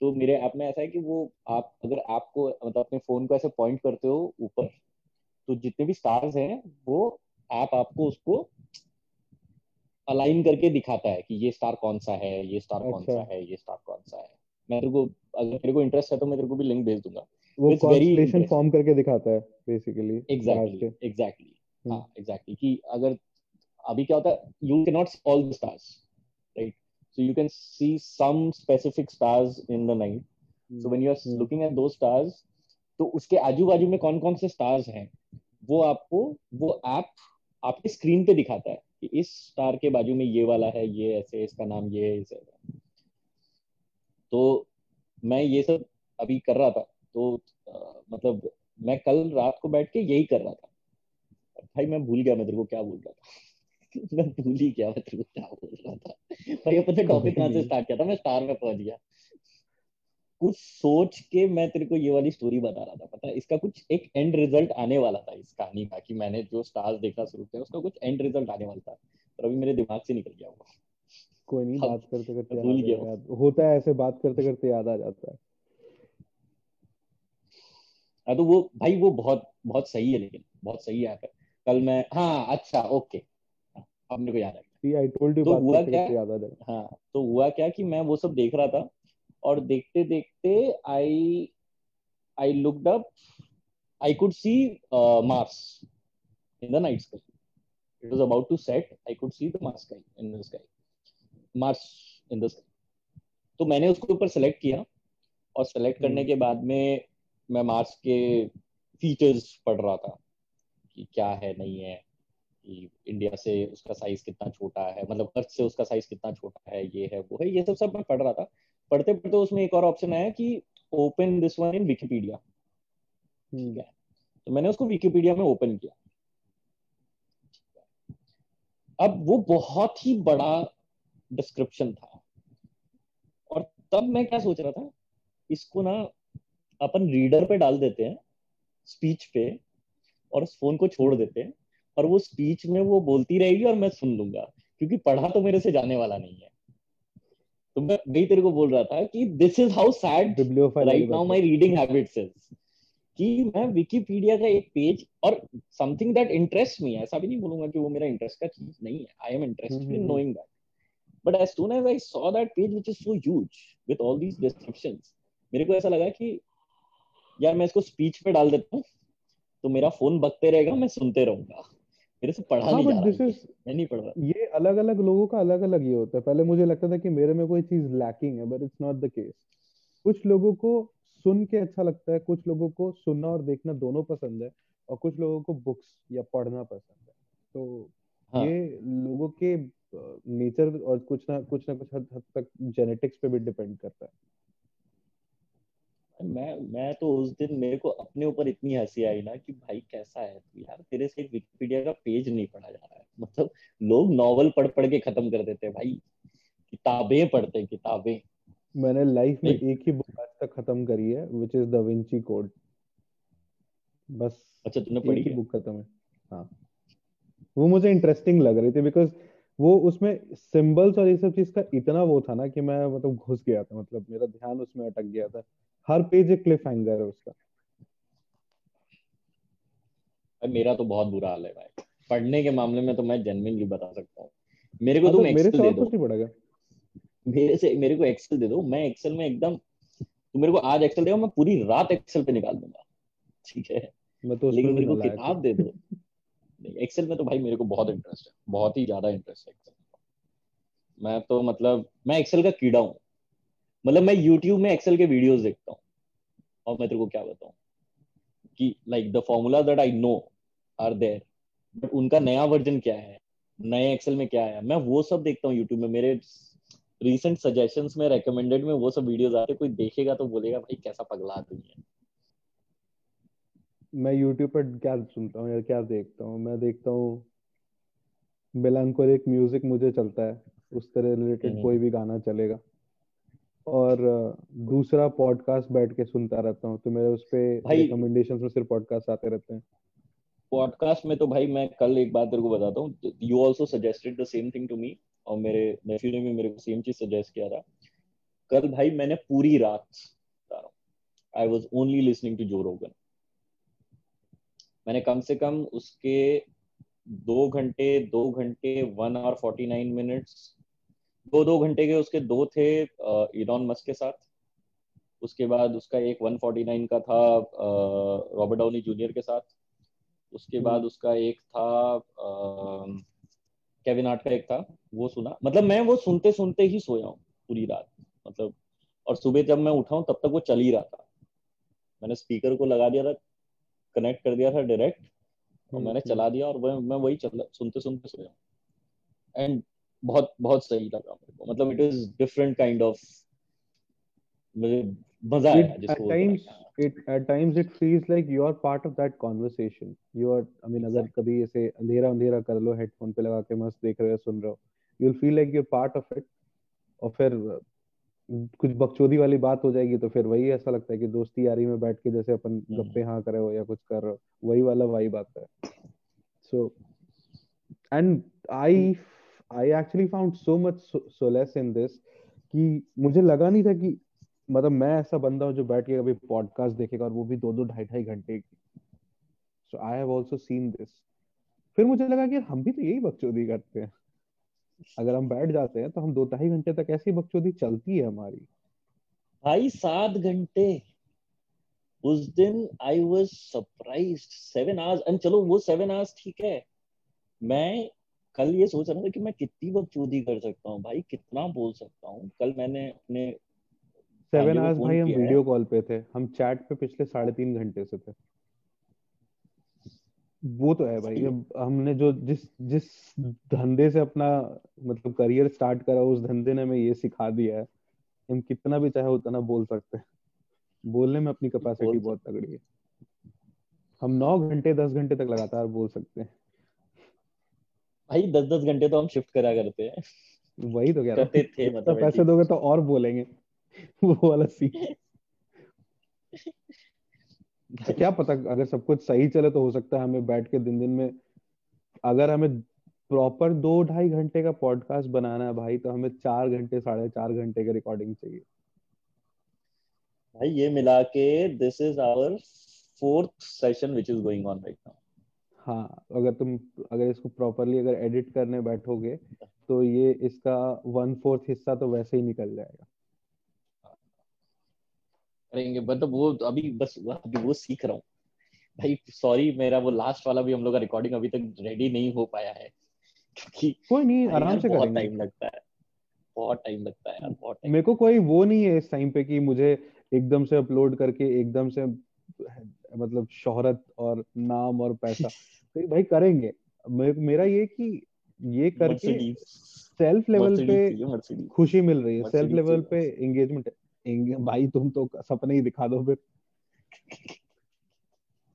Speaker 1: तो मेरे ऐप में ऐसा है कि वो आप अगर ऐप को मतलब अपने फ़ोन को ऐसे पॉइंट करते हो ऊपर तो जितने भी स्टार्स हैं वो ऐप आपको उसको अलाइन करके दिखाता है कि ये स्टार कौन सा है ये स्टार अच्छा. कौन सा है ये स्टार कौन सा है। मैं तेरे को अगर तेरे को इंटरेस्ट है तो मैं तेरे को भी लिंक भेज दूँगा।
Speaker 2: वो कॉन्स्टलेशन फॉर्म करके दिखाता है बेसिकली
Speaker 1: एग्जैक्टली एग्जैक्टली हाँ एग्जैक्टली कि अगर अभी क्या होता है you can not all the stars right so you can see some specific stars in the night so when you are looking at those stars तो उसके आजू बाजू में कौन कौन से स्टार्स हैं वो आपको वो ऐप आपके स्क्रीन पे दिखाता है कि इस स्टार के बाजू में ये वाला है ये ऐसे इसका नाम ये है इसे। तो मैं ये सब अभी कर रहा था तो आ, मतलब मैं कल रात को बैठ के यही कर रहा था। भाई मैं भूल गया मैं तेरे को क्या बोल रहा था? मैं भूल ही गया मैं तेरे को क्या बोल रहा था? भाई अपने टॉपिक कहाँ से स्टार्ट किया था? मैं स्टार में पहुँच गया। कुछ सोच के मैं तेरे को ये वाली स्टोरी बता रहा था पता है? इसका कुछ एक एंड रिज़ल्ट आने वाला था इस कहानी का कि मैंने जो स्टार्स देखना शुरू किया उसका कुछ एंड रिज़ल्ट आने वाला था पर अभी मेरे दिमाग से निकल गया वो।
Speaker 2: कोई नहीं बात करते करते भूल गया होता है ऐसे बात करते करते याद आ जाता है।
Speaker 1: हाँ तो वो भाई वो बहुत बहुत सही है लेकिन बहुत सही है कल मैं हाँ अच्छा ओके। अब मेरे को याद आ
Speaker 2: गया।
Speaker 1: तो हुआ क्या? हाँ तो हुआ क्या कि मैं वो सब देख रहा था और देखते देखते I I looked up I could see Mars in the night sky it was about to set i could see the mars sky in the sky. Mars in the sky. तो मैंने उसके ऊपर सेलेक्ट किया और select करने के बाद में मैं मार्स के फीचर्स पढ़ रहा था कि क्या है नहीं है कि इंडिया से उसका साइज़ कितना छोटा है मतलब अर्थ से उसका साइज़ कितना छोटा है ये है वो है ये सब सब मैं पढ़ रहा था। पढ़ते पढ़ते उसमें एक और ऑप्शन आया कि open this one in Wikipedia ठीक है? तो मैंने उसको विकीपीडिया में ओपन किया। अब वो बहुत ही बड़ा डिस्क्रिप्शन था। और तब मैं क्या सोच रहा था? इसको ना अपन रीडर पे डाल देते हैं स्पीच पे, और उस फ़ोन को छोड़ देते हैं, और वो स्पीच में वो बोलती रहेगी और मैं सुन लूँगा, क्योंकि पढ़ा तो मेरे से जाने वाला नहीं है। तो मैं वही तेरे को बोल रहा था कि this is how sad right now my reading habits is कि मैं विकिपीडिया का एक पेज और समथिंग दैट इंटरेस्ट मी ऐसा भी नहीं बोलूँगा कि वो मेरा इंटरेस्ट का चीज़ नहीं है। I am interested in knowing that but as soon as I saw that page which is so huge with all these descriptions मेरे को ऐसा लगा कि यार मैं इसको स्पीच पे डाल देता हूँ तो मेरा फ़ोन बकते रहेगा मैं सुनते रहूँगा। मेरे से पढ़ा हाँ, नहीं जा रहा is, मैं नहीं पढ़ रहा।
Speaker 2: ये अलग अलग लोगों का अलग अलग ये होता है। पहले मुझे लगता था कि मेरे में कोई चीज़ लैकिंग है but it's not the case कुछ लोगों को सुन के अच्छा लगता है कुछ लोगों को सुनना और देखना दोनों पसंद है और कुछ लोगों को बुक्स या पढ़ना पसंद है। तो हाँ. ये लोगों के नेचर और कुछ ना कुछ ना कुछ हद, हद तक जेनेटिक्स पे भी डिपेंड करता है।
Speaker 1: मैं मैं तो उस दिन मेरे को अपने ऊपर इतनी हँसी आई ना कि भाई कैसा है तू यार तेरे से विकिपीडिया का पेज नहीं पढ़ा जा रहा है। मतलब लोग नॉवल पढ़ पढ़ के खत्म कर देते हैं भाई। किताबें पढ़ते हैं किताबें।
Speaker 2: मैंने लाइफ में एक ही बुक आज तक खत्म करी है which is Da Vinci Code बस
Speaker 1: अच्छा तूने पढ़ी
Speaker 2: है बुक खत्म है। हाँ। वो मुझे इंटरेस्टिंग लग रही थी बिकॉज़ वो उसमें सिंबल्स और ये सब चीज़ का इतना वो था ना कि मैं मतलब घुस गया था मतलब मेरा ध्यान उसमें अटक गया था। हर पेज एक क्लिफ हैंगर है उसका।
Speaker 1: मेरा तो बहुत बुरा हाल है भाई। पढ़ने के मामले में तो मैं जेन्युइनली बता सकता हूँ। मेरे को हाँ, तुम तो मेरे से और कुछ नहीं पढ़ेगा। मेरे से मेरे को एक्सेल दे दो। मैं एक्सेल में एकदम तू मेरे को आज एक्सेल दे मैं पूरी रात एक्सेल पे निकाल दूँगा। ठीक है? मैं तो लेकिन मेरे को किताब दे दो। एक्सेल में तो भाई मेरे को बहुत इंटरेस्ट है। बहुत ही ज़्यादा इंटरेस्ट है एक्सेल मैं। तो मतलब मैं एक्सेल का कीड़ा हूँ। मतलब मैं यूट्यूब में एक्सेल के वीडियोस देखता हूँ। और मैं तेरे को क्या बताऊँ? कि like the formula that I know are there but उनका नया वर्जन क्या है? नए एक्सेल में क्या है? मैं वो सब देखता हूँ यूट्यूब में। मेरे रिसेंट सजेशंस में रेकमेंडेड में वो सब वीडियोस आते कोई देखेगा तो बोलेगा भाई कैसा पगला आदमी है।
Speaker 2: मैं यूट्यूब पर क्या सुनता हूँ या क्या देखता हूँ? मैं देखता हूँ मेलांकोलिक म्यूज़िक मुझे चलता है। उस तरह रिलेटेड हम्म। कोई भी गाना चलेगा। और दूसरा पॉडकास्ट बैठ के सुनता रहता हूँ तो मेरे उस पे रिकमेंडेशन में सिर्फ़ पॉडकास्ट आते रहते हैं।
Speaker 1: पॉडकास्ट में तो भाई मैं कल एक बात तेरे को बताता हूँ you also suggested the same thing to me और मेरे नेफ्यू ने भी मेरे को सेम चीज़ सजेस्ट किया था। कल भाई मैंने पूरी रात I was only listening to Joe Rogan मैंने कम से कम उसके दो घंटे दो घंटे one hour forty nine minutes दो दो घंटे के उसके दो थे इलॉन मस्क के साथ। उसके बाद उसका एक 149 का था रॉबर्ट डाउनी जूनियर के साथ। उसके हम्म। बाद उसका एक था केविन आर्ट का एक था वो सुना। मतलब मैं वो सुनते सुनते ही सोया हूँ पूरी रात मतलब। और सुबह जब मैं उठा हूँ तब तक वो चल ही रहा था। मैंने स्पीकर को लगा दिया था कनेक्ट कर दिया था डायरेक्ट और हम्म, मैंने चला हम्म। दिया और वह मैं वही चल सुनते सुनते सोया एंड बहुत बहुत सही लगा मेरे को। मतलब it is different kind of मुझे मज़ा आया जिसको
Speaker 2: times it at times it feels like you are part of that conversation you are I mean अगर कभी ऐसे अंधेरा अंधेरा कर लो हेडफोन पे लगा के मस्त देख रहे हो सुन रहे हो you will feel like you are part of it और फिर कुछ बकचोदी वाली बात हो जाएगी तो फिर वही ऐसा लगता है कि दोस्ती यारी में बैठ के जैसे अपन हम्म। गप्पे हाँ करे हो या कुछ कर रहे हो। वही वाला वाइब आता है। So and I I actually found so much solace in this कि मुझे लगा नहीं था कि मतलब मैं ऐसा बंदा हूँ जो बैठ के कभी पॉडकास्ट देखेगा और वो भी दो दो ढाई ढाई घंटे की। So I have also seen this फिर मुझे लगा कि हम भी तो यही बकचोदी करते हैं। अगर हम बैठ जाते हैं तो हम दो ढाई घंटे तक ऐसी बकचोदी चलती है हमारी।
Speaker 1: भाई, सात घंटे। उस दिन I was surprised seven hours and चलो, वो सेवन आवर्स ठीक है। मैं कल ये सोच रहा था कि मैं कितनी बकचोदी कर सकता हूँ भाई कितना बोल सकता हूँ। कल मैंने अपने
Speaker 2: सेवन आवर्स भाई हम वीडियो कॉल पे थे। हम चैट पे पिछले साढ़े तीन घंटे से थे। वो तो है भाई। हमने जो जिस जिस धंधे से अपना मतलब करियर स्टार्ट करा उस धंधे ने हमें ये सिखा दिया है। हम कितना भी चाहे उतना बोल सकते हैं। बोलने में अपनी कैपेसिटी बहुत तगड़ी है। हम नौ घंटे दस घंटे तक लगातार बोल सकते हैं।
Speaker 1: भाई दस दस घंटे तो हम शिफ्ट करा करते हैं।
Speaker 2: वही तो कह रहा थे तो मतलब तो पैसे दोगे तो और बोलेंगे। वो वाला सीन तो क्या पता अगर सब कुछ सही चले तो हो सकता है हमें बैठ के दिन दिन में अगर हमें प्रॉपर दो ढाई घंटे का पॉडकास्ट बनाना है भाई तो हमें चार घंटे साढ़े चार घंटे का रिकॉर्डिंग चाहिए।
Speaker 1: भाई ये मिला के this is our fourth session which is going on right now
Speaker 2: हाँ अगर तुम अगर इसको प्रॉपरली अगर एडिट करने बैठोगे तो ये इसका वन फोर्थ हिस्सा तो वैसे ही निकल जाएगा।
Speaker 1: करेंगे मतलब वो अभी बस अभी वो सीख रहा हूँ। भाई सॉरी मेरा वो लास्ट वाला भी हम लोग का रिकॉर्डिंग अभी तक रेडी नहीं हो पाया है। क्योंकि
Speaker 2: कोई नहीं आराम से
Speaker 1: बहुत टाइम लगता है। बहुत टाइम लगता है यार बहुत टाइम
Speaker 2: मेरे को कोई वो नहीं है इस टाइम पे कि मुझे एकदम से अपलोड करके एकदम से मतलब शोहरत और नाम और पैसा। तो भाई करेंगे। मेरा ये कि ये करके सेल्फ लेवल पे खुशी मिल रही है। सेल्फ लेवल पे एंगेजमेंट भाई तुम तो सपने ही दिखा दो फिर।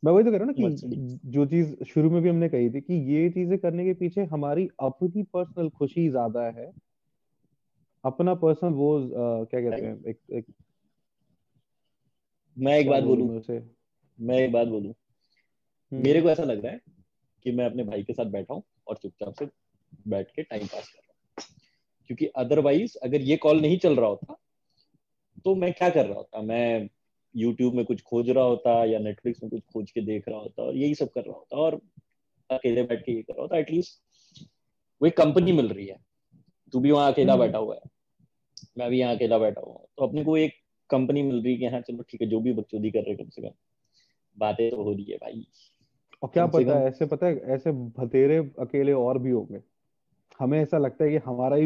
Speaker 2: मैं वही तो कह रहा हूँ ना कि जो चीज़ शुरू में भी हमने कही थी कि ये चीज़ें करने के पीछे हमारी अपनी पर्सनल खुशी ज़्यादा है। अपना पर्सनल वो आ, क्या कहते हैं एक, एक
Speaker 1: मैं एक बात बोलूँ। मैं एक बात बोलूँ। हम्म। मेरे को ऐसा लग रहा है कि मैं अपने भाई के साथ बैठा हूँ और चुपचाप से बैठ के टाइम पास कर रहा हूँ। क्योंकि अदरवाइज़ अगर ये कॉल नहीं चल रहा होता तो मैं क्या कर रहा होता? मैं यूट्यूब में कुछ खोज रहा होता या नेटफ्लिक्स में कुछ खोज के देख रहा होता और यही सब कर रहा होता और अकेले बैठ के ये कर रहा होता। एटलीस्ट वो एक कंपनी मिल रही है। तू भी वहाँ अकेला हम्म। बैठा हुआ है। मैं भी यहाँ अकेला बैठा हूँ। तो अपने को एक कंपनी मिल रही है कि हाँ चलो ठीक है जो भी बकचोदी कर रहे कम से कम। बातें तो हो रही है भाई।
Speaker 2: और क्या पता है ऐसे पता है ऐसे भतेरे अकेले और भी होंगे। हमें ऐसा लगता है कि हमारा ही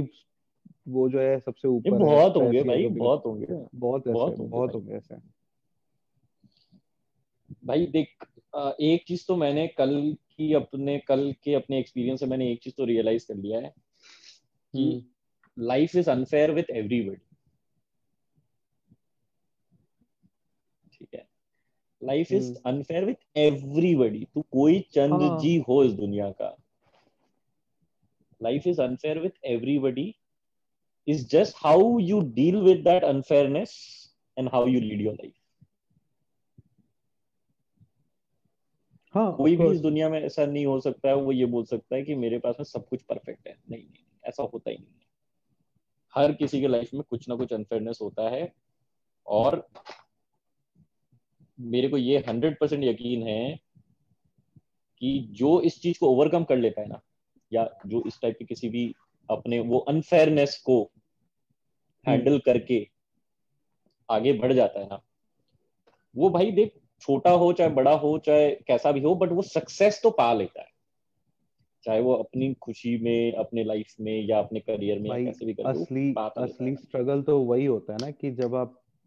Speaker 2: वो जो है सबसे ऊपर
Speaker 1: बहुत होंगे भाई बहुत होंगे।
Speaker 2: बहुत ऐसे बहुत होंगे ऐसे।
Speaker 1: भाई देख एक चीज़ तो मैंने कल की अपने कल के अपने एक्सपीरियंस से मैंने एक चीज़ तो रियलाइज़ कर लिया है कि life is unfair with everybody ठीक है life is unfair with everybody तू कोई चंद हाँ. जी हो इस दुनिया का। Life is unfair with everybody is just how you deal with that unfairness and how you lead your life. हाँ कोई भी इस दुनिया में ऐसा नहीं हो सकता है वो ये बोल सकता है कि मेरे पास में सब कुछ परफेक्ट है। नहीं नहीं ऐसा होता ही नहीं है। हर किसी के लाइफ में कुछ ना कुछ अनफेयरनेस होता है और मेरे को ये हंड्रेड परसेंट यकीन है कि जो इस चीज़ को ओवरकम कर लेता है ना या जो इस टाइप की किसी भी अपने वो अनफेयरनेस को हैंडल हम्म। करके आगे बढ़ जाता है ना वो भाई देख छोटा हो चाहे बड़ा हो चाहे कैसा भी हो बट वो सक्सेस तो पा लेता है चाहे वो अपनी खुशी में अपने लाइफ में या अपने करियर में कैसे भी कर
Speaker 2: असली असली स्ट्रगल तो वही होता है ना कि जब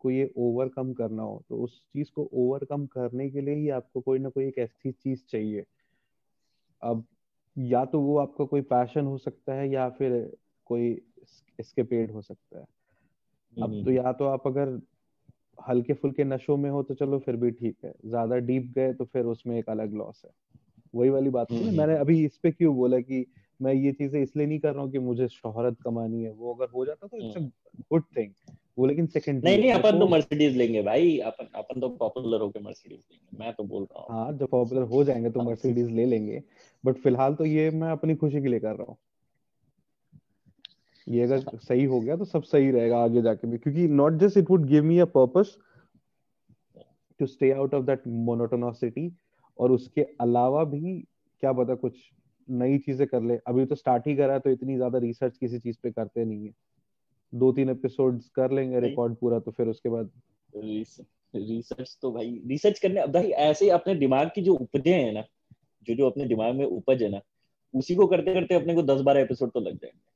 Speaker 2: आपको ये ओवरकम करना हो तो उस चीज़ को ओवरकम करने के लिए ही आपको कोई ना कोई एक ऐसी चीज़ चाहिए। अब या तो वो आपका कोई पैशन हो सकता है या फिर कोई एस्केपेड हो सकता है। अब तो हम्म। या तो आप अगर हल्के फुल्के नशों में हो तो चलो फिर भी ठीक है ज़्यादा डीप गए तो फिर उसमें एक अलग लॉस है। वही वाली बात है मैंने अभी इस पे क्यों बोला कि मैं ये चीज़ें इसलिए नहीं कर रहा हूँ कि मुझे शोहरत कमानी है वो अगर हो जाता तो इट्स अ गुड थिंग वो लेकिन सेकंड
Speaker 1: नहीं नहीं अपन तो मर्सिडीज लेंगे भाई अपन अपन तो पॉपुलर होके मर्सिडीज लेंगे मैं तो बोल रहा
Speaker 2: हूँ। हाँ जब पॉपुलर हो जाएँगे तो मर्सिडीज ले लेंगे बट फ़िलहाल तो ये मैं अपनी खुशी के लिए कर रहा हूँ। ये अगर सही हो गया तो सब सही रहेगा आगे जाके भी क्योंकि not just it would give me a purpose to stay out of that monotonosity और उसके अलावा भी क्या पता कुछ नई चीज़ें कर ले। अभी तो स्टार्ट ही करा है तो इतनी ज़्यादा रिसर्च किसी चीज़ पे करते नहीं है। दो तीन एपिसोड्स कर लेंगे रिकॉर्ड पूरा तो फिर उसके बाद
Speaker 1: रिसर्च तो भाई रिसर्च करने भाई ऐसे ही अपने दिमाग की जो उपजे है ना जो जो अपने दिमाग में उपज है ना उसी को करते करते अपने को दस बारह एपिसोड तो लग जाएँगे।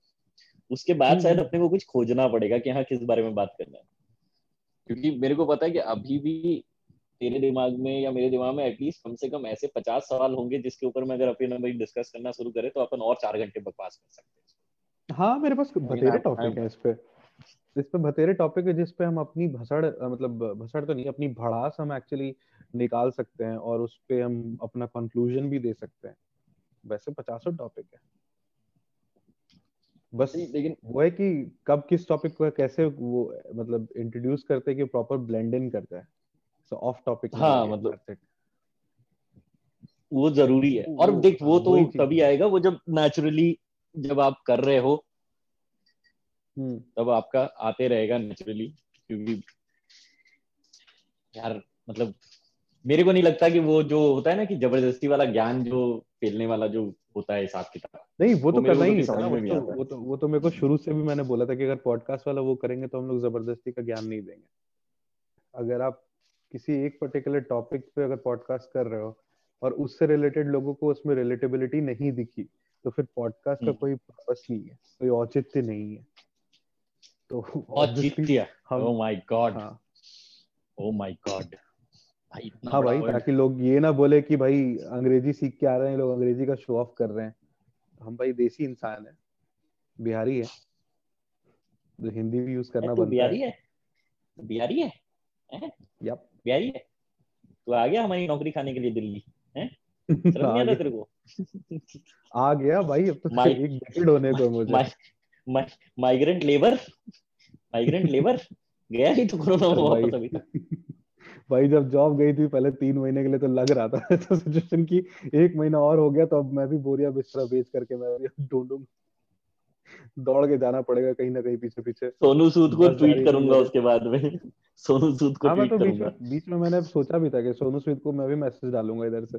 Speaker 1: उसके बाद हम्म, शायद। अपने को कुछ खोजना पड़ेगा कि हाँ किस बारे में बात करना है। क्योंकि मेरे को पता है कि अभी भी तेरे दिमाग में या मेरे दिमाग में एटलीस्ट कम से कम ऐसे पचास सवाल होंगे जिसके ऊपर मैं अगर अपने डिस्कस करना शुरू करें तो अपन और चार घंटे बकवास कर सकते
Speaker 2: हैं। हाँ मेरे पास बतेरे टॉपिक है इस पे। इस पे बतेरे टॉपिक है जिस पे हम अपनी भसड़ मतलब भसड़ तो नहीं अपनी भड़ास हम एक्चुअली निकाल सकते हैं और उस पे हम अपना कंक्लूजन भी दे सकते हैं। वैसे पचासों टॉपिक है। बस लेकिन वो है कि कब किस टॉपिक को कैसे वो मतलब इंट्रोड्यूस करते हैं कि प्रॉपर ब्लेंड इन करता है। सो ऑफ़ टॉपिक
Speaker 1: हाँ मतलब वो ज़रूरी है। और देख वो तो तभी आएगा वो जब नेचुरली जब आप कर रहे हो हम्म। तब आपका आते रहेगा नेचुरली क्योंकि यार मतलब मेरे को नहीं लगता कि वो जो होता है ना कि ज़बरदस्ती वाला ज्ञान जो फैलने वाला जो होता है हिसाब किताब
Speaker 2: नहीं वो तो करना ही नहीं था वो तो वो तो वो तो मेरे को शुरू से भी मैंने बोला था कि अगर पॉडकास्ट वाला वो करेंगे तो हम लोग ज़बरदस्ती का ज्ञान नहीं देंगे अगर आप किसी एक पर्टिकुलर टॉपिक पे अगर पॉडकास्ट कर रहे हो और उससे रिलेटेड लोगों को उसमें रिलेटेबिलिटी नहीं दिखी तो फिर पॉडकास्ट का हम्म। कोई पर्पस नहीं है कोई औचित्य नहीं है।
Speaker 1: तो औचित्य oh my God oh my God
Speaker 2: भाई हाँ भाई ताकि लोग ये ना बोले कि भाई अंग्रेज़ी सीख के आ रहे हैं लोग अंग्रेज़ी का शो ऑफ़ कर रहे हैं। हम भाई देसी इंसान है। बिहारी है। तो हिंदी भी यूज़ करना
Speaker 1: बनता बिहारी है। बिहारी है?
Speaker 2: यप
Speaker 1: बिहारी है? तो आ गया हमारी नौकरी खाने के लिए दिल्ली। हैं? आ गया। तेरे को?
Speaker 2: आ गया भाई अब तो एक डेकेड होने को मुझे।
Speaker 1: माइग्रेंट लेबर माइग्रेंट लेबर गया ही तो कोरोना में वापस अभी तक।
Speaker 2: भाई जब जॉब गई थी पहले तीन महीने के लिए तो लग रहा था तो सिचुएशन की एक महीना और हो गया तो अब मैं भी बोरिया बिस्तरा बेच करके मैं भी ढूंढूँगा दौड़ के जाना पड़ेगा कहीं ना कहीं पीछे पीछे।
Speaker 1: सोनू सूद को ट्वीट करूँगा उसके बाद में। सोनू सूद को हाँ मैं तो
Speaker 2: बीच में बीच में मैंने सोचा भी था कि सोनू सूद को मैं भी मैसेज डालूँगा इधर से।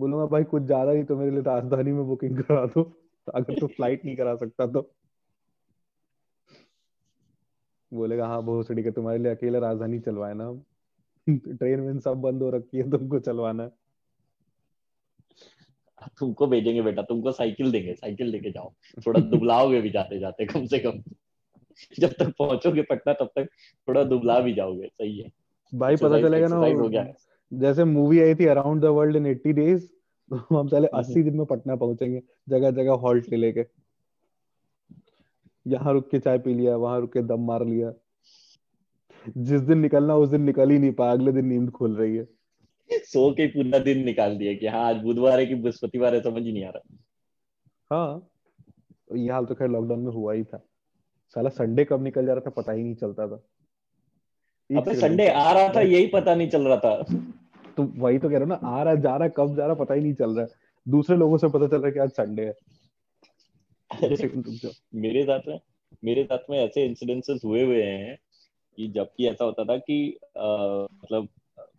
Speaker 2: बोलूँगा भाई कुछ ज़्यादा ही तो मेरे लिए राजधानी में बुकिंग करा दो अगर तो फ़्लाइट नहीं करा सकता तो। बोलेगा हाँ भोसड़ी के तुम्हारे लिए अकेला राजधानी चलवाए ना। ट्रेन में सब बंद हो रखी है तुमको चलवाना है।
Speaker 1: तुमको भेजेंगे बेटा तुमको साइकिल देंगे साइकिल लेके जाओ। थोड़ा दुबलाओगे भी जाते जाते कम से कम। जब तक पहुंचोगे पटना तब तक थोड़ा दुबला भी जाओगे सही है।
Speaker 2: भाई पता चलेगा ना हो गया। जैसे मूवी आई थी around the world in 80 days तो हम चले 80 हम्म। दिन में पटना पहुँचेंगे जगह जगह हॉल्ट ले लेके। यहाँ रुक के चाय पी लिया वहाँ रुक के दम मार लिया। जिस दिन निकलना उस दिन निकल ही नहीं पाया अगले दिन नींद खुल रही है।
Speaker 1: सो के पूरा दिन निकाल दिया कि हाँ आज बुधवार है कि बृहस्पतिवार है समझ ही नहीं आ रहा।
Speaker 2: हाँ ये हाल तो खैर लॉकडाउन में हुआ ही था। साला संडे कब निकल जा रहा था पता ही नहीं चलता था।
Speaker 1: अबे संडे आ रहा था यही पता नहीं चल रहा था।
Speaker 2: तो वही तो कह रहा हूँ ना आ रहा जा रहा कब जा रहा पता ही नहीं चल रहा दूसरे लोगों से पता चल रहा है कि आज संडे है।
Speaker 1: मेरे साथ में मेरे साथ में ऐसे इंसिडेंसेस हुए हुए हैं कि जबकि ऐसा होता था कि आ, मतलब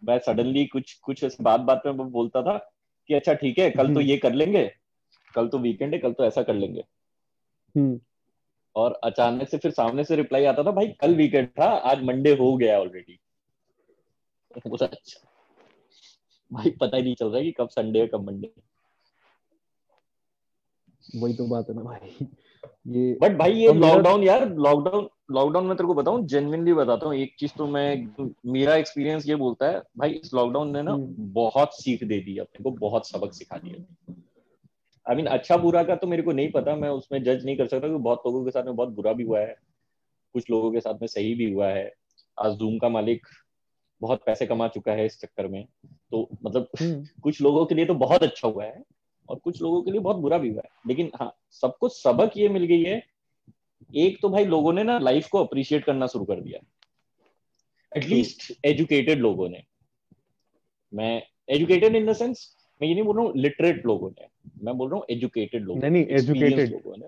Speaker 1: मैं सडनली कुछ कुछ ऐसे बात बात में बोलता था कि अच्छा ठीक है कल तो हम्म। ये कर लेंगे कल तो वीकेंड है कल तो ऐसा कर लेंगे। हम्म। और अचानक से फिर सामने से रिप्लाई आता था भाई कल वीकेंड था आज मंडे हो गया ऑलरेडी अच्छा। भाई पता ही नहीं चल रहा कि कब संडे है कब मंडे
Speaker 2: वही तो बात है ना भाई। ये
Speaker 1: बट भाई ये लॉकडाउन यार लॉकडाउन लॉकडाउन में तेरे को बताऊँ जेन्युइनली बताता हूँ एक चीज़ तो मैं मेरा एक्सपीरियंस ये बोलता है भाई इस लॉकडाउन ने ना हम्म। बहुत सीख दे दी अपने को बहुत सबक सिखा दिया। आई मीन अच्छा बुरा का तो मेरे को नहीं पता मैं उसमें जज नहीं कर सकता क्योंकि बहुत लोगों के साथ में बहुत बुरा भी हुआ है कुछ लोगों के साथ में सही भी हुआ है। आज जूम का मालिक बहुत पैसे कमा चुका है इस चक्कर में। तो मतलब हम्म। कुछ लोगों के लिए तो बहुत अच्छा हुआ है और कुछ लोगों के लिए बहुत बुरा भी हुआ है। लेकिन हाँ सबको सबक ये मिल गई है एक तो भाई लोगों ने ना लाइफ को अप्रिशिएट करना शुरू कर दिया। एटलीस्ट एजुकेटेड लोगों ने। मैं एजुकेटेड इन द सेंस मैं ये नहीं बोल रहा हूँ लिटरेट लोगों ने मैं बोल रहा हूँ एजुकेटेड लोगों
Speaker 2: नहीं एजुकेटेड
Speaker 1: लोगों ने।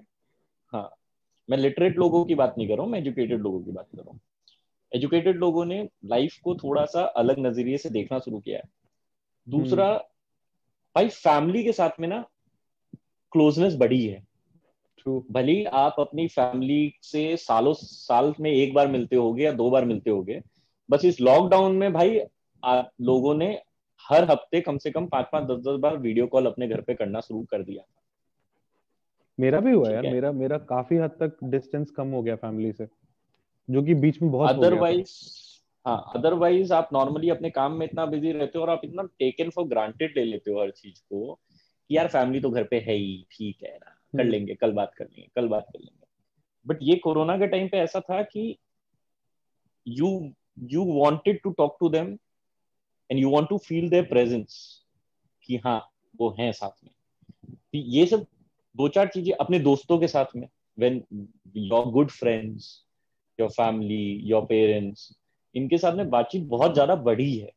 Speaker 1: हाँ मैं लिटरेट लोगों की बात नहीं कर रहा हूँ मैं एजुकेटेड लोगों की बात कर रहा हूँ। एजुकेटेड लोगों ने लाइफ को थोड़ा सा अलग नज़रिए से देखना शुरू किया है। दूसरा हम्म। भाई फैमिली के साथ में ना क्लोजनेस बढ़ी है। भले आप अपनी फैमिली से सालों साल में एक बार मिलते होगे या दो बार मिलते होगे बस इस लॉकडाउन में भाई आप लोगों ने हर हफ़्ते कम से कम पाँच पाँच दस दस बार वीडियो कॉल अपने घर पे करना शुरू कर दिया।
Speaker 2: मेरा भी हुआ यार मेरा मेरा काफ़ी हद तक डिस्टेंस कम हो गया फैमिली से। जो कि बीच में बहुत
Speaker 1: अदरवाइज़ हाँ अदरवाइज़ आप नॉर्मली अपने काम में इतना बिज़ी रहते हो और आप इतना टेकन फॉर ग्रांटेड ले लेते हो हर चीज़ को कि यार फैमिली तो घर पे है ही ठीक है ना कर हम्म। लेंगे कल बात कर लेंगे कल बात कर लेंगे। बट ये कोरोना के टाइम पे ऐसा था कि you you wanted to talk to them and you want to feel their presence कि हाँ वो हैं साथ में। ये सब दो चार चीज़ें अपने दोस्तों के साथ में when your good friends your family your parents इनके साथ में बातचीत बहुत ज़्यादा बढ़ी है।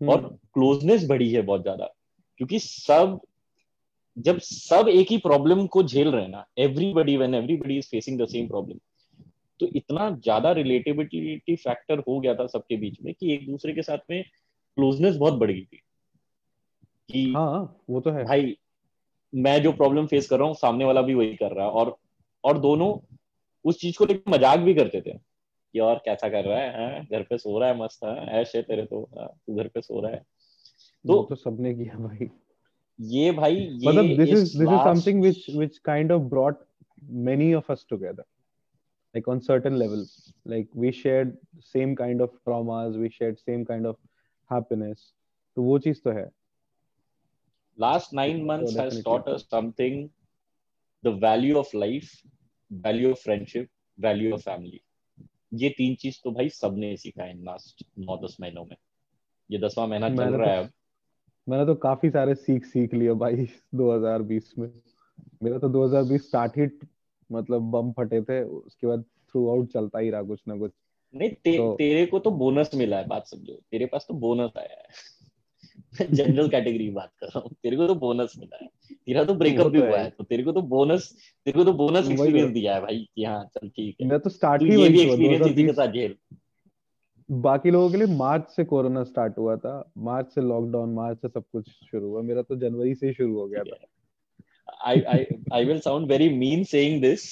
Speaker 1: हम्म। और क्लोजनेस बढ़ी है बहुत ज़्यादा। क्योंकि सब जब सब एक ही प्रॉब्लम को झेल रहे हैं ना everybody when everybody is facing the same problem तो इतना ज़्यादा रिलेटिविटी फैक्टर हो गया था सबके बीच में कि एक दूसरे के साथ में क्लोजनेस बहुत बढ़ गई थी।
Speaker 2: कि हाँ वो तो है।
Speaker 1: भाई मैं जो प्रॉब्लम फेस कर रहा हूँ सामने वाला भी वही कर रहा है। और और दोनों उस चीज़ को लेकर मज़ाक भी करते थे। कि और कैसा कर रहा है हाँ, घर पे सो रहा है मस्त हाँ, है ऐश तेरे तो हाँ, घर पे सो रहा है।
Speaker 2: तो, तो सबने किया भाई।
Speaker 1: ये भाई ये
Speaker 2: मतलब this is this is something which which kind of brought many of us together like on certain level like we shared same kind of traumas we shared same kind of happiness तो वो चीज़ तो है।
Speaker 1: Last 9 months has taught us something the value of life value of friendship value of family. ये तीन चीज़ तो भाई सबने सीखा है लास्ट नौ दस महीनों में। ये दसवां महीना चल रहा है तो अब।
Speaker 2: मैंने तो काफ़ी सारे सीख सीख लिए भाई 2020 में। मेरा तो 2020 स्टार्ट ही मतलब बम फटे थे उसके बाद थ्रू आउट चलता ही रहा कुछ ना कुछ।
Speaker 1: नहीं ते, तो, तेरे को तो बोनस मिला है बात समझो। तेरे पास तो बोनस आया है। जनरल कैटेगरी बात कर रहा हूँ। तेरे को तो बोनस मिला है। तेरा तो ब्रेकअप भी तो हुआ है। तो तेरे को तो बोनस तेरे को तो बोनस एक्सपीरियंस दिया है भाई कि हाँ चल ठीक है।
Speaker 2: मैं तो स्टार्ट ही
Speaker 1: वही एक्सपीरियंस इसी के साथ झेल।
Speaker 2: बाकी लोगों के लिए मार्च से कोरोना स्टार्ट हुआ था। मार्च से लॉकडाउन मार्च से सब कुछ शुरू हुआ। मेरा तो जनवरी से ही शुरू हो गया था।
Speaker 1: I I I will sound very mean saying this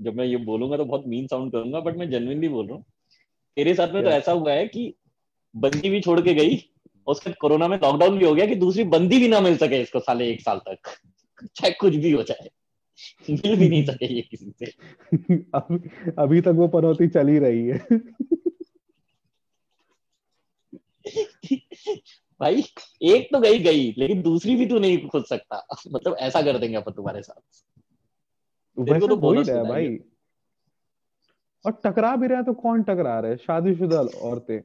Speaker 1: जब मैं ये बोलूँगा तो बहुत मीन साउंड करूँगा बट मैं जेनुइनली बोल रहा हूँ। तेरे साथ में तो ऐसा हुआ है कि बंदी भी छोड़ के गई। उसके कोरोना में लॉकडाउन भी हो गया कि दूसरी बंदी भी ना मिल सके इसको साले एक साल तक। चाहे कुछ भी हो जाए मिल भी नहीं सके ये किसी से।
Speaker 2: अभी, अभी तक वो पनौती चल ही रही है।
Speaker 1: भाई एक तो गई गई लेकिन दूसरी भी तू नहीं खुद सकता। मतलब ऐसा कर देंगे अपन तुम्हारे साथ।
Speaker 2: वैसे तो बोनस है भाई। और टकरा भी रहा तो कौन टकरा रहा है? शादीशुदा औरतें।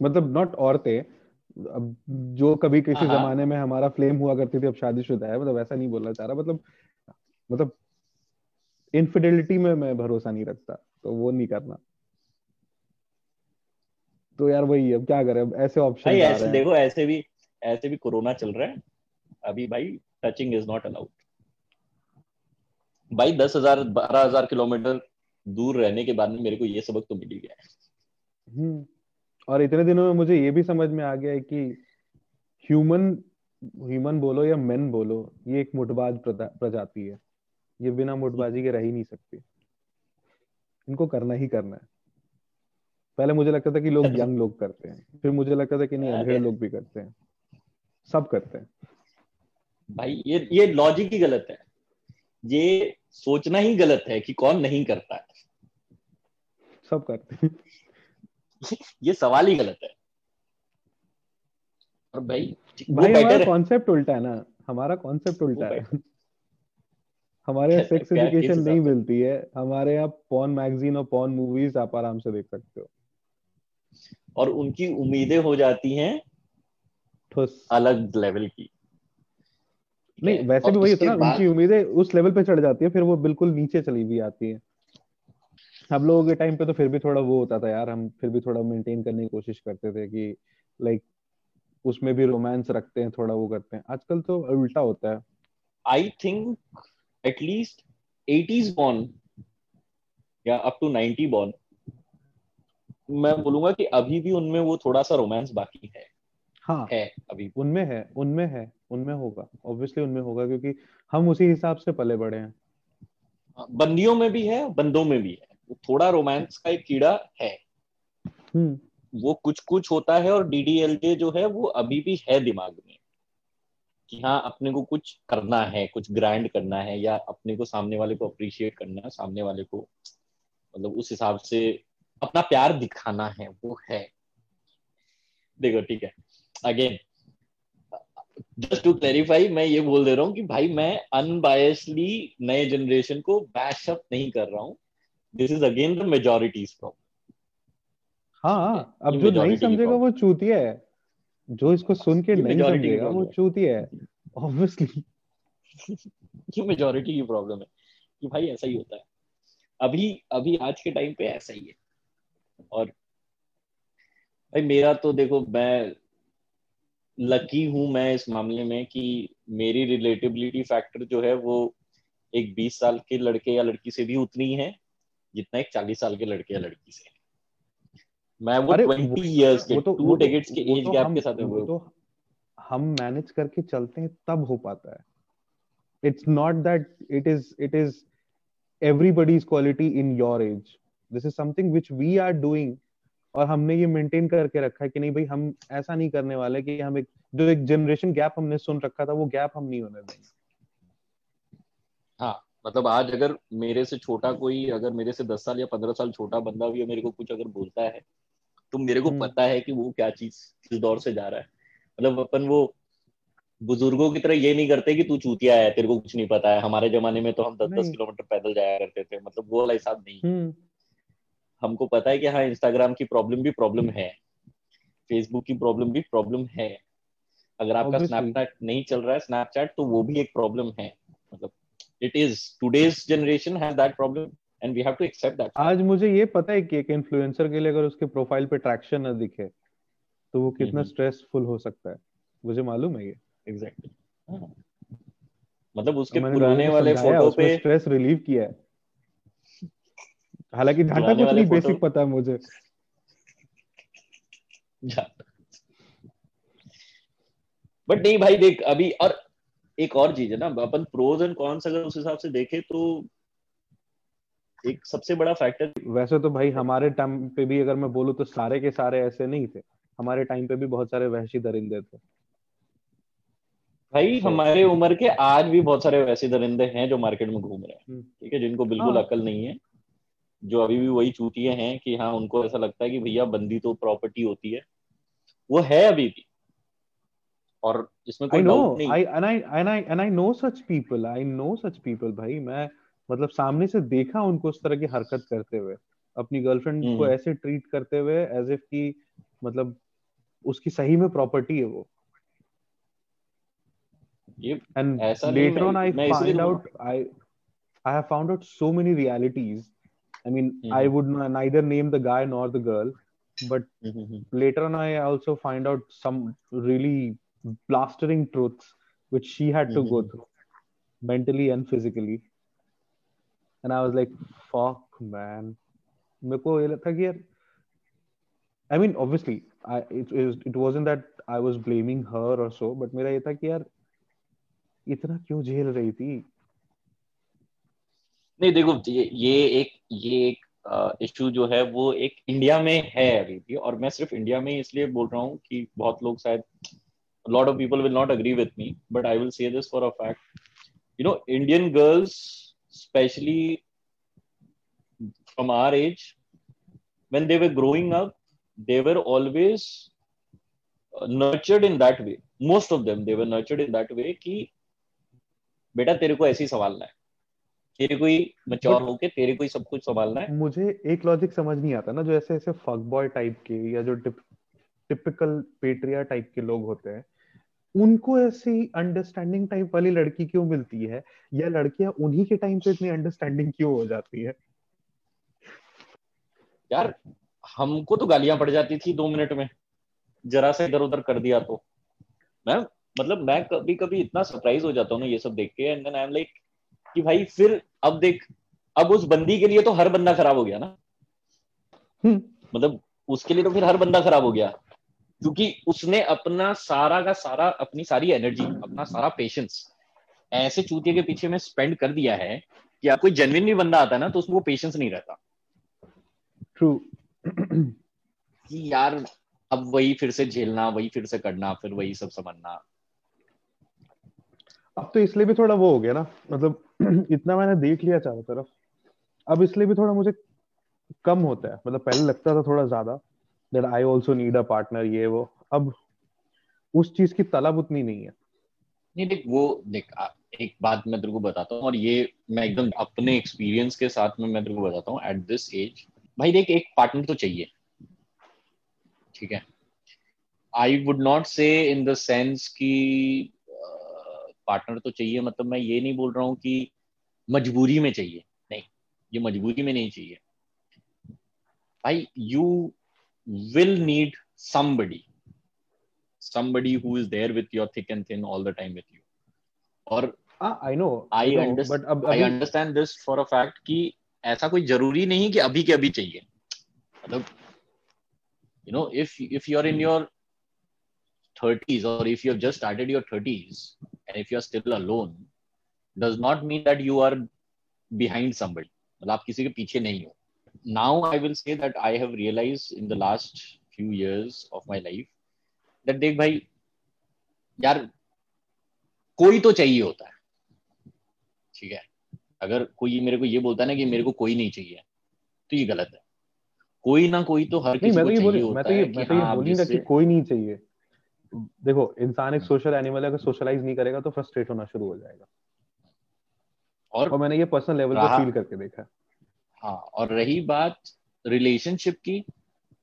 Speaker 2: मतलब नॉट औरतें अब जो कभी किसी हाँ, हाँ। जमाने में हमारा फ्लेम हुआ करती थी अब शादीशुदा है मतलब ऐसा नहीं बोलना चाह रहा मतलब मतलब इनफिडेलिटी में मैं भरोसा नहीं रखता तो वो नहीं करना। तो यार वही अब क्या करें अब ऐसे ऑप्शन
Speaker 1: भाई ऐसे देखो ऐसे भी ऐसे भी कोरोना चल रहा है अभी भाई टचिंग इज़ नॉट अलाउड भाई दस हज़ार बारह हज़ार किलोमीटर दूर रहने के बाद में मेरे को ये सबक तो मिल ही गया है।
Speaker 2: हम्म। और इतने दिनों में मुझे ये भी समझ में आ गया है कि ह्यूमन ह्यूमन बोलो या मेन बोलो ये एक मुठबाज प्रजाति है। ये बिना मुठबाजी के रह ही नहीं सकती। इनको करना ही करना है। पहले मुझे लगता था कि लोग यंग लोग करते हैं। फिर मुझे लगता था कि नहीं अधेड़ लोग भी करते हैं। सब करते हैं।
Speaker 1: भाई ये ये लॉजिक ही गलत है। ये सोचना ही गलत है कि कौन नहीं करता है।
Speaker 2: सब करते हैं।
Speaker 1: ये सवाल ही गलत है। और भाई
Speaker 2: भाई हमारा कॉन्सेप्ट उल्टा है ना। हमारा कॉन्सेप्ट उल्टा है। हमारे यहाँ सेक्स एजुकेशन नहीं मिलती है। हमारे यहाँ पॉन मैगजीन और पॉन मूवीज़ आप आराम से देख सकते हो।
Speaker 1: और उनकी उम्मीदें हो जाती हैं अलग लेवल की।
Speaker 2: नहीं वैसे भी वही होता है उनकी उम्मीदें उस लेवल पे चढ़ जाती है फिर वो बिल्कुल नीचे चली भी आती है। हम लोगों के टाइम पे तो फिर भी थोड़ा वो होता था यार हम फिर भी थोड़ा मेंटेन करने की कोशिश करते थे कि लाइक उसमें भी रोमांस रखते हैं थोड़ा वो करते हैं। आजकल तो उल्टा होता है।
Speaker 1: I think at least eighties born या अप टू नाइनटी बॉर्न मैं बोलूँगा कि अभी भी उनमें वो थोड़ा सा रोमांस बाकी है।
Speaker 2: हाँ। है अभी। उनमें है उनमें है उनमें होगा। ऑब्वियसली उनमें होगा क्योंकि हम उसी हिसाब से पले बड़े हैं।
Speaker 1: हाँ, बंदियों में भी है बंदों में भी है। थोड़ा रोमांस का एक कीड़ा है।
Speaker 2: हम्म।
Speaker 1: वो कुछ कुछ होता है और डीडीएलजे जो है वो अभी भी है दिमाग में कि हाँ अपने को कुछ करना है कुछ ग्राइंड करना है या अपने को सामने वाले को अप्रिशिएट करना है सामने वाले को मतलब उस हिसाब से अपना प्यार दिखाना है वो है। देखो ठीक है। अगेन जस्ट टू क्लैरिफाई मैं ये बोल दे रहा हूँ कि भाई मैं अनबायसली नए जनरेशन को बैशअप नहीं कर रहा हूँ। This is again the majority's problem
Speaker 2: हाँ अब जो नहीं समझेगा वो चूतिया है। जो इसको सुन के नहीं समझेगा वो चूतिया है। ऑब्वियसली
Speaker 1: ये मेजोरिटी की प्रॉब्लम है कि भाई ऐसा ही होता है। अभी अभी आज के टाइम पे ऐसा ही है। और भाई मेरा तो देखो मैं लकी हूँ मैं इस मामले में कि मेरी रिलेटिबिलिटी फैक्टर जो है वो एक 20 साल के लड़के या लड़की से भी उतनी है। जितना एक चालीस साल के लड़के या लड़की से। मैं वो ट्वेंटी इयर्स के टू तो, डेकेड्स के एज गैप तो के साथ
Speaker 2: वो तो हम मैनेज करके चलते हैं तब हो पाता है। It's not that it is it is everybody's quality in your age. This is something which we are doing और हमने ये मेंटेन करके रखा है कि नहीं भाई हम ऐसा नहीं करने वाले कि हम एक जो एक जनरेशन गैप हमने सुन रखा था वो गैप हम नहीं होने देंगे।
Speaker 1: हाँ। मतलब आज अगर मेरे से छोटा कोई अगर मेरे से दस साल या पंद्रह साल छोटा बंदा भी मेरे को कुछ अगर बोलता है तो मेरे को हम्म। पता है कि वो क्या चीज़ किस दौर से जा रहा है। मतलब अपन वो बुज़ुर्गों की तरह ये नहीं करते कि तू चूतिया है तेरे को कुछ नहीं पता है। हमारे जमाने में तो हम दस दस किलोमीटर पैदल जाया करते थे मतलब वो वाला हिसाब नहीं। हम्म। हमको पता है कि हाँ इंस्टाग्राम की प्रॉब्लम भी प्रॉब्लम है फेसबुक की प्रॉब्लम भी प्रॉब्लम है। अगर आपका स्नैपचैट नहीं चल रहा है स्नैपचैट तो वो भी एक प्रॉब्लम है। मतलब it is today's generation has that problem and we have to accept that
Speaker 2: आज मुझे ये पता है कि एक इन्फ्लुएंसर के लिए अगर उसके प्रोफ़ाइल पे ट्रैक्शन ना दिखे तो वो कितना स्ट्रेसफुल। हो सकता है मुझे मालूम है ये
Speaker 1: एग्जैक्टली exactly. हाँ। मतलब उसके पुराने वाले फ़ोटो पे
Speaker 2: स्ट्रेस रिलीव किया है हालाँकि घाटा कुछ नहीं बेसिक पता है मुझे
Speaker 1: बट नहीं भाई देख अभी और एक और चीज़ है ना अपन प्रोज एंड कॉन्स अगर उस हिसाब से देखे तो एक सबसे बड़ा फैक्टर
Speaker 2: वैसे तो भाई हमारे टाइम पे भी अगर मैं बोलूँ तो सारे के सारे ऐसे नहीं थे। हमारे टाइम पे भी बहुत सारे वहशी दरिंदे थे।
Speaker 1: भाई तो, हमारे उम्र के आज भी बहुत सारे वैसे दरिंदे हैं जो मार्केट में घूम रहे हैं। हम्म। ठीक है जिनको बिल्कुल हाँ। अकल नहीं है जो अभी भी वही चूतिए हैं कि हाँ उनको ऐसा लगता है कि भैया बंदी तो प्रॉपर्टी होती है। वो है अभी भी। और इसमें कोई
Speaker 2: no I I know such people I know such people भाई। मैं मतलब सामने से देखा उनको उस तरह की हरकत करते हुए अपनी गर्लफ्रेंड को हम्म। ऐसे ट्रीट करते हुए एज इफ़ की मतलब उसकी सही में प्रॉपर्टी है वो। And later on I find out I I have found out so many realities I mean I would neither name the guy nor the girl but later on I also find out some really blastering truths which she had to mm-hmm. go through mentally and physically and i was like fuck man मेरे को ये लगता कि यार I mean obviously it it wasn't that I was blaming her or so, but मेरा ये था कि यार इतना क्यों झेल रही थी
Speaker 1: नहीं देखो ये ये एक ये एक इशू जो है वो एक इंडिया में है अभी भी और मैं सिर्फ़ इंडिया में इसलिए बोल रहा हूँ कि बहुत लोग शायद lot of people will not agree with me but I will say this for a fact you know Indian girls specially from our age when they were growing up they were always nurtured in that way. Most of them they were nurtured in that way कि बेटा तेरे को ऐसे ही संभालना है। तेरे को ही mature होके तेरे को ही सब कुछ संभालना है।
Speaker 2: मुझे एक लॉजिक समझ नहीं आता ना जो ऐसे ऐसे फक बॉय टाइप के या जो टिप टिपिकल पेट्रिया टाइप के लोग होते हैं उनको ऐसी अंडरस्टैंडिंग टाइप वाली लड़की क्यों मिलती है? या लड़कियाँ उन्हीं के टाइम पे इतनी अंडरस्टैंडिंग क्यों हो जाती है?
Speaker 1: यार हमको तो गालियाँ पड़ जाती थी दो मिनट में। जरा से इधर उधर कर दिया तो। मैं मतलब मैं कभी कभी इतना सरप्राइज़ हो जाता हूँ ना ये सब देख के and then I am like कि भाई फिर अब देख अब उस बंदी के लिए तो हर बंदा खराब हो गया ना। हम्म। मतलब उसके लिए तो फिर हर बंदा खराब हो गया। क्योंकि उसने अपना सारा का सारा अपनी सारी एनर्जी अपना सारा पेशेंस ऐसे चूतिया के पीछे में स्पेंड कर दिया है कि आप कोई जेनविन भी बंदा आता है ना तो उसमें वो पेशेंस नहीं रहता।
Speaker 2: ट्रू
Speaker 1: कि यार अब वही फिर से झेलना वही फिर से करना फिर वही सब समझना।
Speaker 2: अब तो इसलिए भी थोड़ा वो हो गया ना मतलब इतना मैंने देख लिया चारों तरफ़। अब इसलिए भी थोड़ा मुझे कम होता है मतलब पहले लगता था थोड़ा ज़्यादा। That I also need a partner ये, वो। अब उस चीज़ की तलब उतनी नहीं है।
Speaker 1: नहीं, देख, वो, देख एक बात मैं तेरे को बताता हूँ, और ये मैं एकदम अपने एक्सपीरियंस के साथ में मैं तेरे को बताता हूँ एट दिस एज भाई देख, एक पार्टनर तो चाहिए। ठीक है? I would not say in the sense की पार्टनर तो चाहिए मतलब मैं ये नहीं बोल रहा हूँ कि मजबूरी में चाहिए। नहीं, ये मजबूरी में नहीं चाहिए। भाई you will need somebody somebody who is there with your thick and thin all the time with you और
Speaker 2: आई नो
Speaker 1: आई बट अब I understand this for a fact कि ऐसा कोई जरूरी नहीं कि अभी के अभी चाहिए मतलब you know if if you are in your 30s or if you have just started your 30s and if you're still alone does not mean that you are behind somebody मतलब आप किसी के पीछे नहीं हो Now I will say that I have realized in the last few years of my life that देख भाई यार कोई तो चाहिए होता है। ठीक है? अगर कोई मेरे को ये बोलता है ना कि मेरे को कोई नहीं चाहिए तो ये गलत है। कोई ना कोई तो हर किसी
Speaker 2: को चाहिए होता मैं तो ये, है मैं तो ये हाँ, बोलूँगा कि कोई नहीं चाहिए। देखो इंसान एक सोशल। एनिमल है अगर सोशलाइज नहीं करेगा तो फ्रस्ट्रेट होना शुरू हो जाएगा। और, और मैंने ये पर्सनल लेवल पे फील करके देखा है।
Speaker 1: हाँ और रही बात रिलेशनशिप की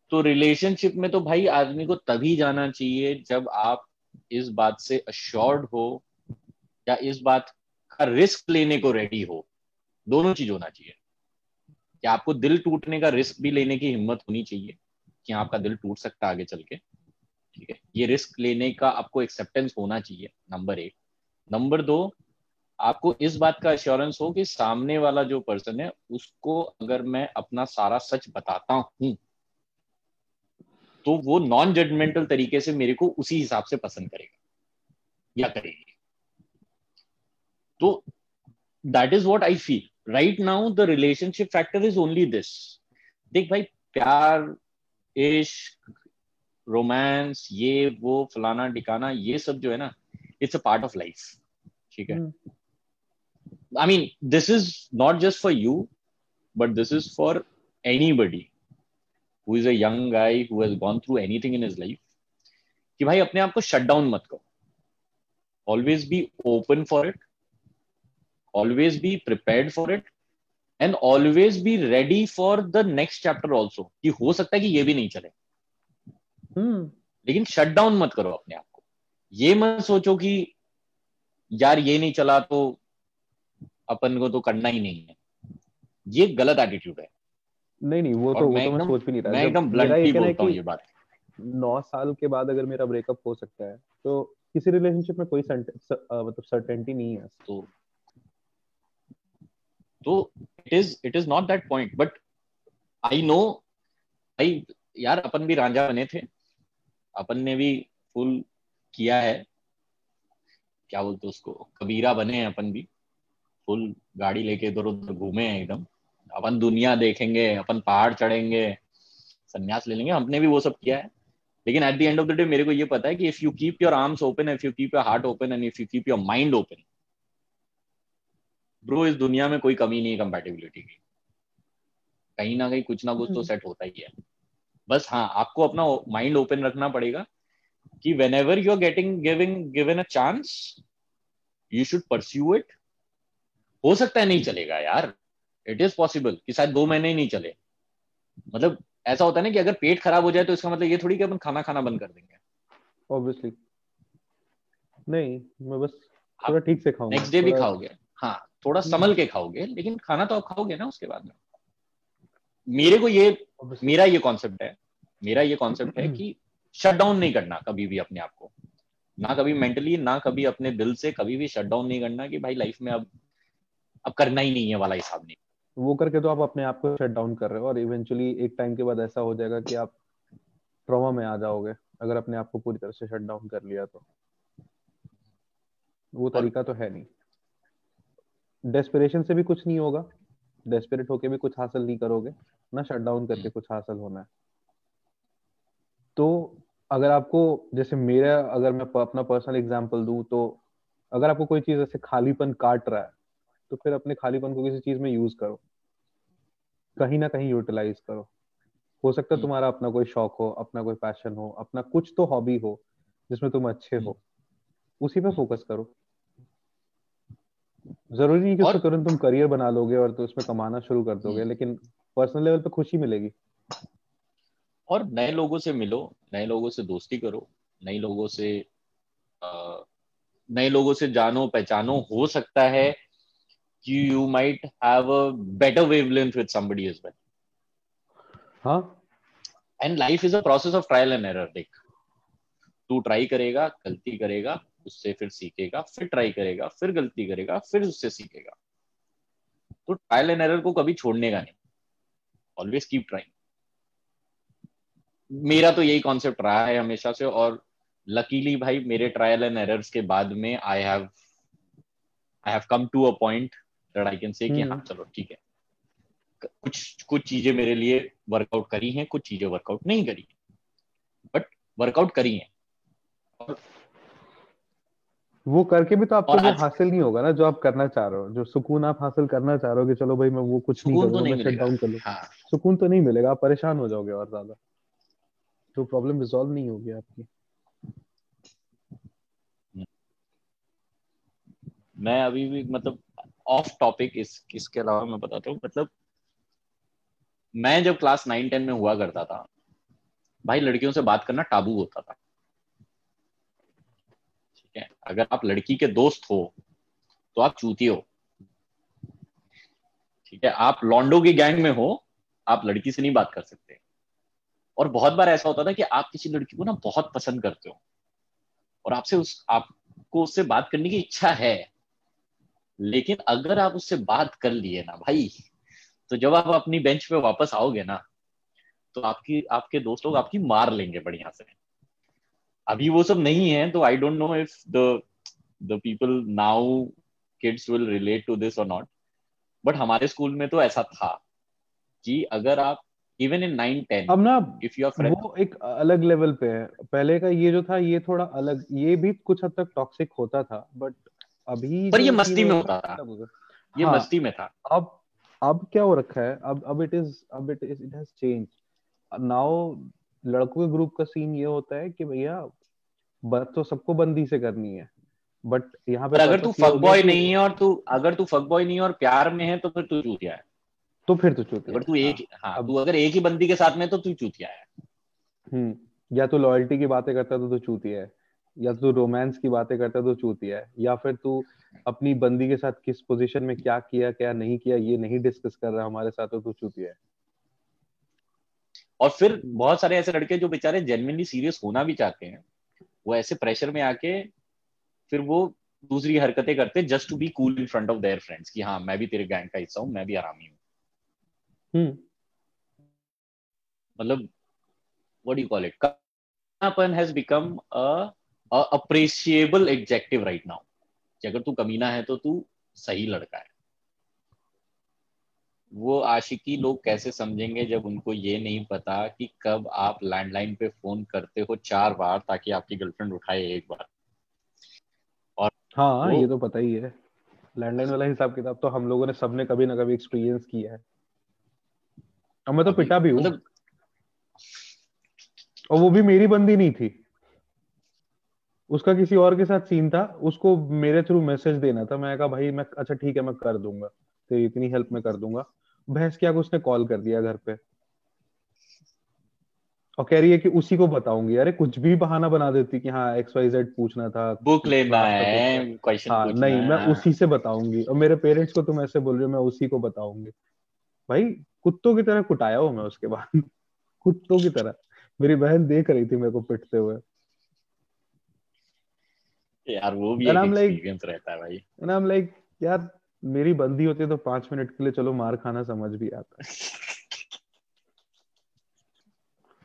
Speaker 1: तो रिलेशनशिप में तो भाई आदमी को तभी जाना चाहिए जब आप इस बात से अश्योर्ड हो या इस बात का रिस्क लेने को रेडी हो। दोनों चीज़ होना चाहिए। कि आपको दिल टूटने का रिस्क भी लेने की हिम्मत होनी चाहिए कि आपका दिल टूट सकता आगे चल के। ठीक है? ये रिस्क लेने का आपको एक्सेप्टेंस होना चाहिए नंबर एक। नंबर दो आपको इस बात का अश्योरेंस हो कि सामने वाला जो पर्सन है, उसको अगर मैं अपना सारा सच बताता हूँ तो वो नॉन जजमेंटल तरीके से मेरे को उसी हिसाब से पसंद करेगा या करेगी। तो that is what I feel right now the relationship factor is only this देख भाई, प्यार, इश्क रोमांस ये, वो, फलाना टिकाना ये सब जो है ना it's a part of life ठीक है? I mean this is not just for you but this is for any who is a young guy who has gone through anything in his life कि भाई अपने आप को shut down मत करो। Always be open for it always be prepared for it and always be ready for the next chapter also कि हो सकता है कि ये भी नहीं चले। hmm. लेकिन शट डाउन मत करो अपने आप को। ये मत सोचो कि यार ये नहीं चला तो अपन को तो करना ही नहीं है। ये गलत एटीट्यूड है।
Speaker 2: नहीं नहीं वो तो वो तो मैं सोच भी नहीं रहा।
Speaker 1: मैं एकदम ब्लंटली बोलता हूँ ये बात।
Speaker 2: नौ साल के बाद अगर मेरा ब्रेकअप हो सकता है तो किसी रिलेशनशिप में कोई मतलब सर्टेनिटी नहीं है।
Speaker 1: तो तो it is it is not that point but I know I यार अपन भी रांझा बने थे। अपन ने भी फुल किया है। क्या बोलते उसको? कबीरा बने हैं अपन भी। फुल गाड़ी लेके इधर उधर घूमे एकदम। अपन दुनिया देखेंगे अपन पहाड़ चढ़ेंगे संन्यास ले लेंगे। हमने भी वो सब किया है। लेकिन at the end of the day मेरे को ये पता है कि if you keep your arms open if you keep your heart open and if you keep your mind open bro इस दुनिया में कोई कमी नहीं है कंपेटिबिलिटी की। कहीं ना कहीं कुछ ना कुछ तो सेट हम्म। होता ही है। बस हाँ आपको अपना माइंड ओपन रखना पड़ेगा कि whenever you are getting giving given a chance you should pursue it हो सकता है नहीं चलेगा यार। इट इज़ पॉसिबल कि शायद दो महीने ही नहीं चले। मतलब ऐसा होता है ना कि अगर पेट खराब हो जाए तो इसका मतलब ये थोड़ी कि अपन खाना खाना बंद कर देंगे।
Speaker 2: ऑब्वियसली नहीं मैं बस थोड़ा ठीक से खाऊँगा।
Speaker 1: नेक्स्ट डे भी खाओगे। हाँ थोड़ा संभल के खाओगे लेकिन खाना तो आप खाओगे ना उसके बाद में। मेरे को ये मेरा ये कॉन्सेप्ट है। मेरा ये कॉन्सेप्ट है कि शट डाउन नहीं करना कभी भी अपने आप को। ना कभी मेंटली ना कभी अपने दिल से कभी भी शट डाउन नहीं करना कि भाई लाइफ में अब अब करना ही नहीं है वाला हिसाब नहीं।
Speaker 2: वो करके तो आप अपने आप को शट डाउन कर रहे हो और इवेंचुअली एक टाइम के बाद ऐसा हो जाएगा कि आप ट्रॉमा में आ जाओगे अगर अपने आप को पूरी तरह से शट डाउन कर लिया तो। वो तरीका तो है नहीं। डेस्पिरेशन से भी कुछ नहीं होगा। डेस्परेट होके भी कुछ हासिल नहीं करोगे। ना शट डाउन करके कुछ हासिल होना है। तो अगर आपको जैसे मेरा अगर मैं अपना पर्सनल एग्जांपल दूँ तो अगर आपको कोई चीज़ ऐसे खालीपन काट रहा है तो फिर अपने खालीपन को किसी चीज़ में यूज़ करो कहीं ना कहीं यूटिलाइज करो हो सकता है हम्म। तुम्हारा अपना कोई शौक हो अपना कोई पैशन हो अपना कुछ तो हॉबी हो जिसमें तुम अच्छे हो हम्म। उसी पे फोकस करो ज़रूरी नहीं कि उसको तुरंत तुम करियर बना लोगे और तो उसमें कमाना शुरू कर दोगे हम्म। लेकिन पर्सनल लेवल पे खुशी मिलेगी
Speaker 1: और नए लोगों से मिलो नए लोगों से दोस्ती करो नए लोगों से नए लोगों से जानो पहचानो हो सकता है you you might have a better wavelength with somebody as well.
Speaker 2: हाँ
Speaker 1: and life is a process of trial and error देख तू ट्राई करेगा गलती करेगा उससे फिर सीखेगा फिर ट्राई करेगा फिर गलती करेगा फिर उससे सीखेगा। तो ट्रायल एंड एरर को कभी छोड़ने का नहीं। ऑलवेज कीप ट्राइंग मेरा तो यही कॉन्सेप्ट रहा है हमेशा से और लकीली भाई मेरे ट्रायल एंड एरर्स के बाद में I have I have come to a point that I can say कि हाँ हम्म। चलो ठीक है। कुछ कुछ चीज़ें मेरे लिए वर्कआउट करी हैं कुछ चीज़ें वर्कआउट नहीं करी बट वर्कआउट करी हैं।
Speaker 2: वो करके भी तो आपको वो हासिल नहीं होगा ना जो आप करना चाह रहे हो। जो सुकून आप हासिल करना चाह रहे हो कि चलो भाई मैं वो कुछ नहीं करूँगा तो मैं शट डाउन कर लूँ। हाँ। सुकून तो नहीं मिलेगा आप परेशान हो जाओगे और ज़्यादा। तो प्रॉब्लम रिजॉल्व नहीं होगी आपकी।
Speaker 1: मैं अभी भी मतलब ऑफ़ टॉपिक इस, इसके अलावा मैं बताता हूँ। मतलब मैं जब क्लास नाइन टेन में हुआ करता था, भाई लड़कियों से बात करना टाबू होता था। ठीक है? अगर आप लड़की के दोस्त हो तो आप चूती हो। ठीक है? आप लॉन्डो की गैंग में हो, आप लड़की से नहीं बात कर सकते। और बहुत बार ऐसा होता था कि आप किसी लड़की को ना बहुत पसंद करते हो। और आपसे उस, आपको उससे बात करने की इच्छा है। लेकिन अगर आप उससे बात कर लिए ना भाई तो जब आप अपनी बेंच पे वापस आओगे ना तो आपकी आपके दोस्त लोग आपकी मार लेंगे बढ़िया से। अभी वो सब नहीं है तो I don't know if the the people now kids will relate to this और नॉट बट हमारे स्कूल में तो ऐसा था कि अगर आप इवन इन नाइन टेन
Speaker 2: अब ना इफ़ यू आर वो एक अलग लेवल पे है। पहले का ये जो था ये थोड़ा अलग ये भी कुछ हद तक टॉक्सिक होता था बट अभी
Speaker 1: पर ये मस्ती में होता था। ये हाँ, मस्ती में था।
Speaker 2: अब अब क्या हो रखा है? अब अब इट इज़ अब it is it has change now लड़कों के ग्रुप का सीन ये होता है कि भैया बात तो सबको बंदी से करनी है। बट यहाँ पे
Speaker 1: अगर तू फक बॉय नहीं है और तू अगर तू फक बॉय नहीं है और प्यार में है तो फिर तू चूतिया है।
Speaker 2: तो फिर तू चूतिया
Speaker 1: अगर तू एक हाँ, हाँ तू अगर एक ही बंदी के साथ में तो तू चूतिया है।
Speaker 2: हम्म या तो लॉयल्टी की बातें करता है तो तू चूतिया है। या तो रोमांस की बातें करता है तो चूतिया है या फिर तू अपनी बंदी के साथ किस पोजीशन में क्या किया क्या नहीं किया ये नहीं डिस्कस कर रहा हमारे साथ तो तू चूतिया है।
Speaker 1: और फिर बहुत सारे ऐसे लड़के जो बेचारे जेनविनली सीरियस होना भी चाहते हैं। वो ऐसे प्रेशर में आके फिर वो दूसरी हरकतें करते just to be cool in front of their friends कि हाँ मैं भी तेरे गैंग का हिस्सा हूँ मैं भी आरामी हूँ। हम्म। मतलब what do call it कमीनापन has become a appreciable executive right now कि अगर तू कमीना है तो तू सही लड़का है। वो आशिकी लोग कैसे समझेंगे जब उनको ये नहीं पता कि कब आप लैंडलाइन पे फ़ोन करते हो चार बार ताकि आपकी गर्लफ्रेंड उठाए एक बार?
Speaker 2: और हाँ वो... ये तो पता ही है। लैंडलाइन वाला हिसाब किताब तो हम लोगों ने सबने कभी ना कभी एक्सपीरियंस किया है। और मैं तो पिटा भी हूँ। मतलब और वो भी मेरी बंदी नहीं थी। उसका किसी और के साथ सीन था उसको मेरे थ्रू मैसेज देना था। मैं कहा भाई मैं अच्छा ठीक है मैं कर दूँगा। तेरी इतनी हेल्प मैं कर दूँगा। भैंस क्या उसने कॉल कर दिया घर पे। और कह रही है कि उसी को बताऊँगी। अरे कुछ भी बहाना बना देती कि हाँ एक्स वाई जेड पूछना था
Speaker 1: बुक लेना है क्वेश्चन
Speaker 2: हाँ नहीं मैं उसी से बताऊँगी। और मेरे पेरेंट्स को तुम ऐसे बोल रहे हो मैं उसी को बताऊँगी। भाई कुत्तों की तरह कुटाया हूँ मैं उसके बाद। कुत्तों की तरह। मेरी बहन देख रही थी मेरे को पिटते हुए।
Speaker 1: यार वो भी एक एक्सपीरियंस रहता है भाई।
Speaker 2: एंड आई एम लाइक यार मेरी बंदी होती तो पाँच मिनट के लिए चलो मार खाना समझ भी आता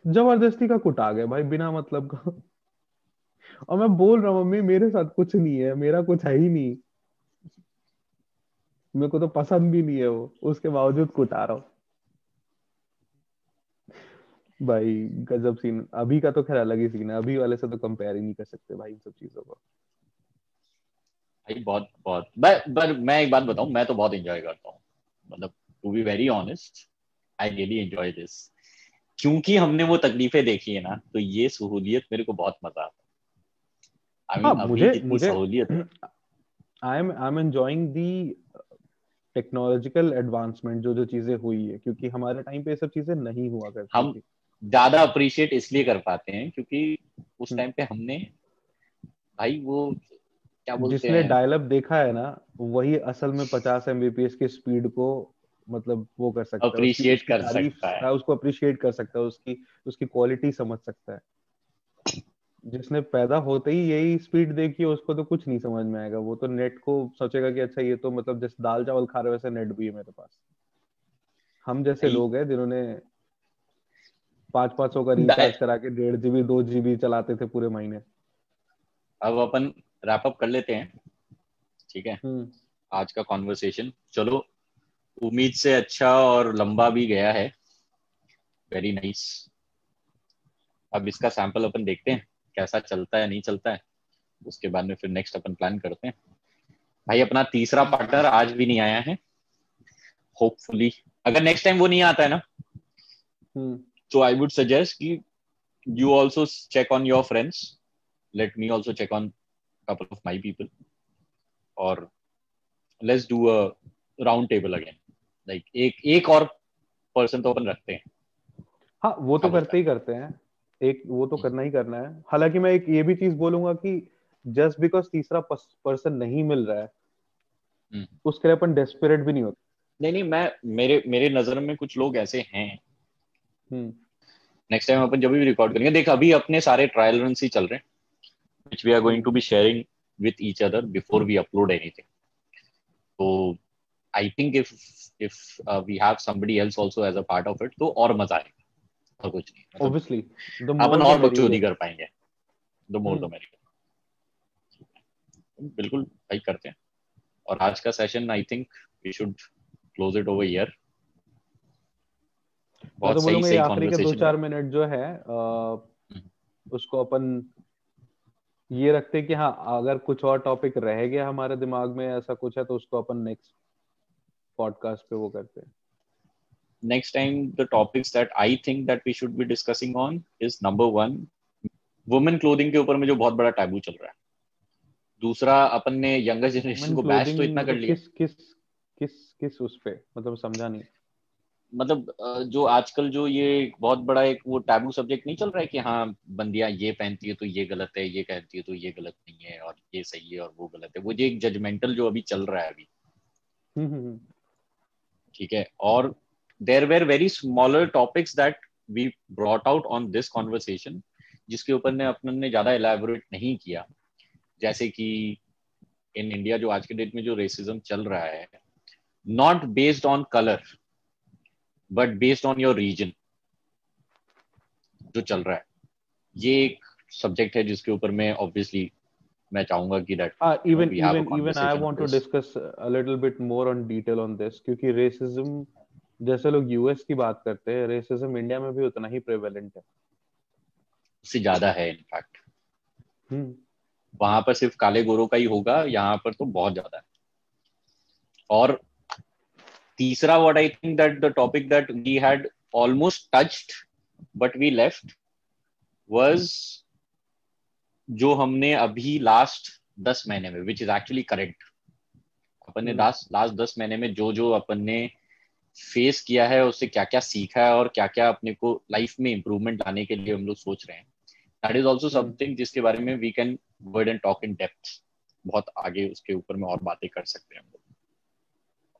Speaker 2: ज़बरदस्ती का कुटा गया भाई बिना मतलब का। और मैं बोल रहा हूँ मम्मी मेरे साथ कुछ नहीं है मेरा कुछ है ही नहीं। मेरे को तो पसंद भी नहीं है वो उसके बावजूद कुटा रहा हूँ। भाई गजब सीन अभी का तो खैर अलग ही सीन है अभी वाले से तो कंपेयर ही नहीं कर सकते भाई इन सब चीज़ों को।
Speaker 1: भाई बहुत बहुत। मैं मैं एक बात बताऊँ मैं तो बहुत एंजॉय करता हूँ। मतलब to be very honest I really enjoy this क्योंकि हमने वो तकलीफें देखी है ना तो ये सहूलियत मेरे को बहुत मज़ा आता
Speaker 2: है। I mean, हाँ, मुझे मुझे सहूलियत I am I am enjoying the technological advancement जो जो चीज़ें हुई है क्योंकि हमारे टाइम पे ये सब चीज़ें नहीं हुआ करती
Speaker 1: हम ज़्यादा अप्रिशिएट इसलिए कर पाते हैं क्योंकि उस टाइम हम्म। पे हमने भाई वो
Speaker 2: क्या बोलते जिसने डायलअप देखा है ना वही असल में 50 एमबीपीएस की स्पीड को मतलब वो कर सकता
Speaker 1: है। अप्रिशिएट कर सकता है।
Speaker 2: उसको अप्रिशिएट कर सकता है उसकी उसकी क्वालिटी समझ सकता है। जिसने पैदा होते ही यही स्पीड देखी उसको तो कुछ नहीं समझ में आएगा। वो तो नेट को सोचेगा कि अच्छा ये तो मतलब जैसे दाल चावल खा रहे वैसे नेट भी है मेरे पास। हम जैसे लोग हैं जिन्होंने पाँच पाँच सौ का रिचार्ज करा के डेढ़ जीबी दो जीबी चलाते थे पूरे महीने।
Speaker 1: अब अपन रैप अप कर लेते हैं। ठीक है? हम्म। आज का कॉन्वर्सेशन चलो उम्मीद से अच्छा और लंबा भी गया है। वेरी नाइस अब इसका सैंपल अपन देखते हैं कैसा चलता है नहीं चलता है। उसके बाद में फिर नेक्स्ट अपन प्लान करते हैं। भाई अपना तीसरा पार्टनर आज भी नहीं आया है। होपफुली अगर नेक्स्ट टाइम वो नहीं आता है ना तो आई वुड सजेस्ट कि you also check on your friends let me also check on couple of my people. Or let's do a round table again. Like एक एक और पर्सन तो अपन रखते हैं।
Speaker 2: हाँ वो तो करते ही करते हैं। एक वो तो करना ही करना है। हालाँकि मैं एक ये भी चीज़ बोलूँगा कि जस्ट बिकॉज़ तीसरा पर्सन नहीं मिल रहा है हम्म। उसके लिए अपन डेस्परेट भी नहीं होते।
Speaker 1: नहीं नहीं मैं मेरे मेरे नज़र में कुछ लोग ऐसे हैं। नेक्स्ट हम्म। टाइम अपन जब भी रिकॉर्ड करेंगे देख अभी अपने सारे ट्रायल रन ही चल रहे हैं। Which we are going to be sharing with each other before we upload anything so i think if if uh, we have somebody else also as a part of it तो और मज़ा आएगा और कुछ नहीं
Speaker 2: obviously
Speaker 1: अपन और बकचोदी कर पाएँगे the more the merrier बिल्कुल भाई करते हैं और आज का session I think we should close it over here
Speaker 2: बहुत तो सही सही आखिरी के दो चार मिनट जो है आ, हम्म। उसको अपन ये रखते कि हाँ अगर कुछ और टॉपिक रह गया हमारे दिमाग में ऐसा कुछ है तो उसको अपन नेक्स्ट पॉडकास्ट पे वो करते हैं।
Speaker 1: Next time the topics that i think that we should be discussing on is number one women clothing के ऊपर में जो बहुत बड़ा टैबू चल रहा है। दूसरा अपन ने यंगर जनरेशन को बैच तो इतना कर लिया।
Speaker 2: किस किस किस किस उस पे? मतलब समझा नहीं।
Speaker 1: मतलब जो आजकल जो ये बहुत बड़ा एक वो टैबू सब्जेक्ट नहीं चल रहा है कि हाँ बंदियाँ ये पहनती है तो ये गलत है ये कहती है तो ये गलत नहीं है और ये सही है और वो गलत है। वो जो एक जजमेंटल जो अभी चल रहा है अभी। हम्म, हम्म, हम्म। ठीक है? और there were very smaller topics that we brought out on this conversation जिसके ऊपर ने अपन ने ज़्यादा एलेबोरेट नहीं किया। जैसे कि इन इंडिया जो आज के डेट में जो रेसिज्म चल रहा है not based on colour but based on your region जो चल रहा है ये एक सब्जेक्ट है जिसके ऊपर मैं ऑब्वियसली मैं चाहूँगा कि that
Speaker 2: even even even I want to discuss a little bit more on detail on this क्योंकि रेसिज्म जैसे लोग यूएस की बात करते हैं रेसिज्म इंडिया में भी उतना ही प्रेवेलेंट है।
Speaker 1: उससे ज़्यादा है इनफैक्ट हम्म। वहाँ पर सिर्फ़ काले गोरों का ही होगा यहाँ पर तो बहुत ज़्यादा है। और तीसरा what I think that the topic that we had almost touched but we left was जो हमने अभी लास्ट दस महीने में विच इज़ एक्चुअली करेक्ट अपन ने लास्ट लास्ट दस महीने में जो जो अपन ने फेस किया है उससे क्या क्या सीखा है और क्या क्या अपने को लाइफ में इम्प्रूवमेंट लाने के लिए हम लोग सोच रहे हैं। दैट इज़ ऑल्सो समथिंग जिसके बारे में we can word and talk in depth बहुत आगे उसके ऊपर में और बातें कर सकते हैं हम लोग।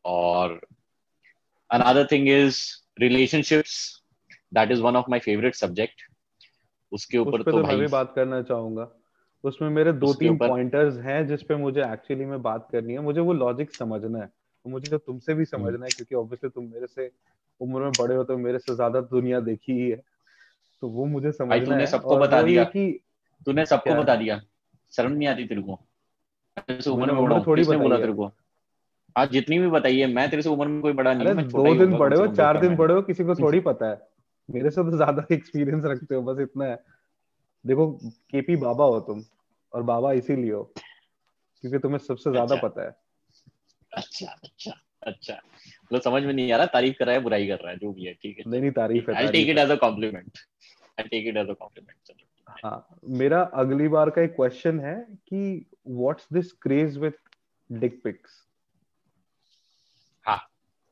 Speaker 1: और another thing is relationships that is one of my favourite subject उसके ऊपर
Speaker 2: तो, तो मैं भी बात करना चाहूँगा। उसमें मेरे दो तीन पॉइंटर्स हैं जिस पे मुझे एक्चुअली में बात करनी है। मुझे वो लॉजिक समझना है। तो मुझे तो तुमसे भी समझना हम्म। है क्योंकि ऑब्वियसली तुम मेरे से उम्र में बड़े हो तो मेरे से ज़्यादा दुनिया देखी ही है। तो वो मुझे समझना
Speaker 1: है सबको बता दिया। कि तूने सबको बता दिया। शर्म नहीं आती तेरे को। उम्र में बड़ा थोड़ी बोला तेरे को? आज जितनी भी बताइए मैं तेरे से उम्र में कोई बड़ा नहीं मैं
Speaker 2: दो दिन बड़े हो चार दिन बड़े हो किसी को थोड़ी पता है। मेरे से तो ज़्यादा एक्सपीरियंस रखते हो बस इतना है। देखो केपी बाबा हो तुम और बाबा इसीलिए हो क्योंकि तुम्हें सबसे ज़्यादा अच्छा। पता है।
Speaker 1: अच्छा अच्छा अच्छा। मतलब समझ में नहीं आ रहा तारीफ़ कर रहा है बुराई कर रहा है जो भी है ठीक है
Speaker 2: नहीं नहीं तारीफ़ है
Speaker 1: I take it as a compliment I take it as a compliment
Speaker 2: हाँ मेरा अगली बार का एक क्वेश्चन है कि what's this craze with dick
Speaker 1: pics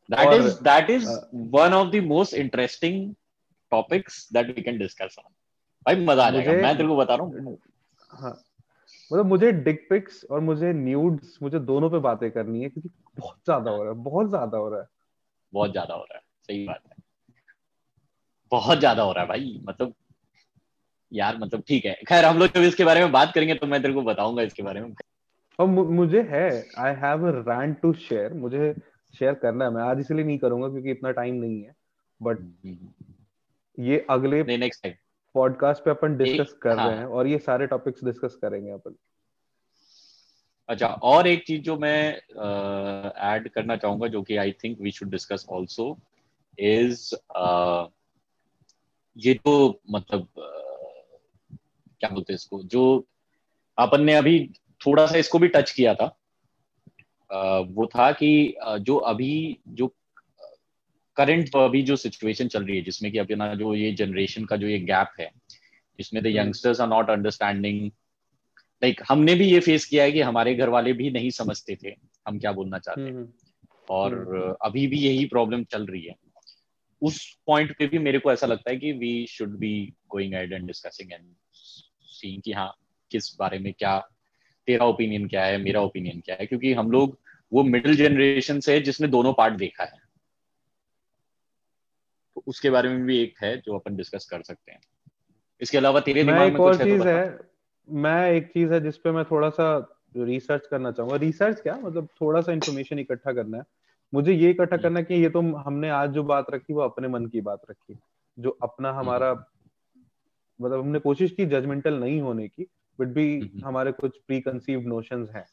Speaker 1: that और, is that is uh, one of the most interesting topics that we can discuss on. भाई मज़ा आ जाएगा। मैं तेरे को बता रहा हूँ।
Speaker 2: हाँ। मतलब मुझे डिक पिक्स और मुझे न्यूड्स मुझे दोनों पे बातें करनी है क्योंकि बहुत ज़्यादा हो रहा है बहुत ज़्यादा हो रहा है।
Speaker 1: बहुत ज़्यादा हो रहा है। सही बात है। बहुत ज़्यादा हो रहा है भाई। मतलब यार मतलब ठीक है। खैर हम लोग जब इसके बारे में बात करेंगे तो मैं तेरे को बताऊँगा इसके बारे में।
Speaker 2: और मुझे है I have a rant to share मुझे शेयर करना है मैं आज इसलिए नहीं करूँगा क्योंकि इतना टाइम नहीं है बट हम्म। ये अगले
Speaker 1: नेक्स्ट टाइम
Speaker 2: पॉडकास्ट पे अपन डिस्कस कर हाँ. रहे हैं और ये सारे टॉपिक्स डिस्कस करेंगे अपन
Speaker 1: अच्छा और एक चीज़ जो मैं ऐड uh, करना चाहूँगा जो कि I think we should discuss also is ये जो मतलब uh, क्या बोलते हैं इसको जो अपन ने अभी थोड़ा सा इसको भी टच किया था वो था कि जो अभी जो करंट अभी जो सिचुएशन चल रही है जिसमें कि अपना जो ये जनरेशन का जो ये गैप है जिसमें the youngsters are not understanding like हमने भी ये फेस किया है कि हमारे घर वाले भी नहीं समझते थे हम क्या बोलना चाहते हैं हम्म। और हम्म। अभी भी यही प्रॉब्लम चल रही है उस पॉइंट पे भी मेरे को ऐसा लगता है कि we should be going ahead and discussing and seeing कि हाँ किस बारे में क्या तेरा ओपिनियन क्या है मेरा ओपिनियन क्या है? क्योंकि हम लोग वो मिडिल जनरेशन से है जिसने दोनों पार्ट देखा है। तो उसके बारे में भी एक है जो अपन डिस्कस कर सकते हैं। इसके अलावा तेरे दिमाग में कुछ
Speaker 2: चीज़ है, है मैं एक चीज़ है जिसपे मैं थोड़ा सा रिसर्च करना चाहूँगा। रिसर्च क्या? मतलब थोड़ा सा इन्फॉर्मेशन इकट्ठा करना है। मुझे ये इकट्ठा करना है कि ये तो हमने आज जो बात रखी वो अपने मन की बात रखी। जो अपना। हमारा मतलब हमने कोशिश की जजमेंटल नहीं होने की बट भी। हमारे कुछ प्री कंसीव नोशन हैं।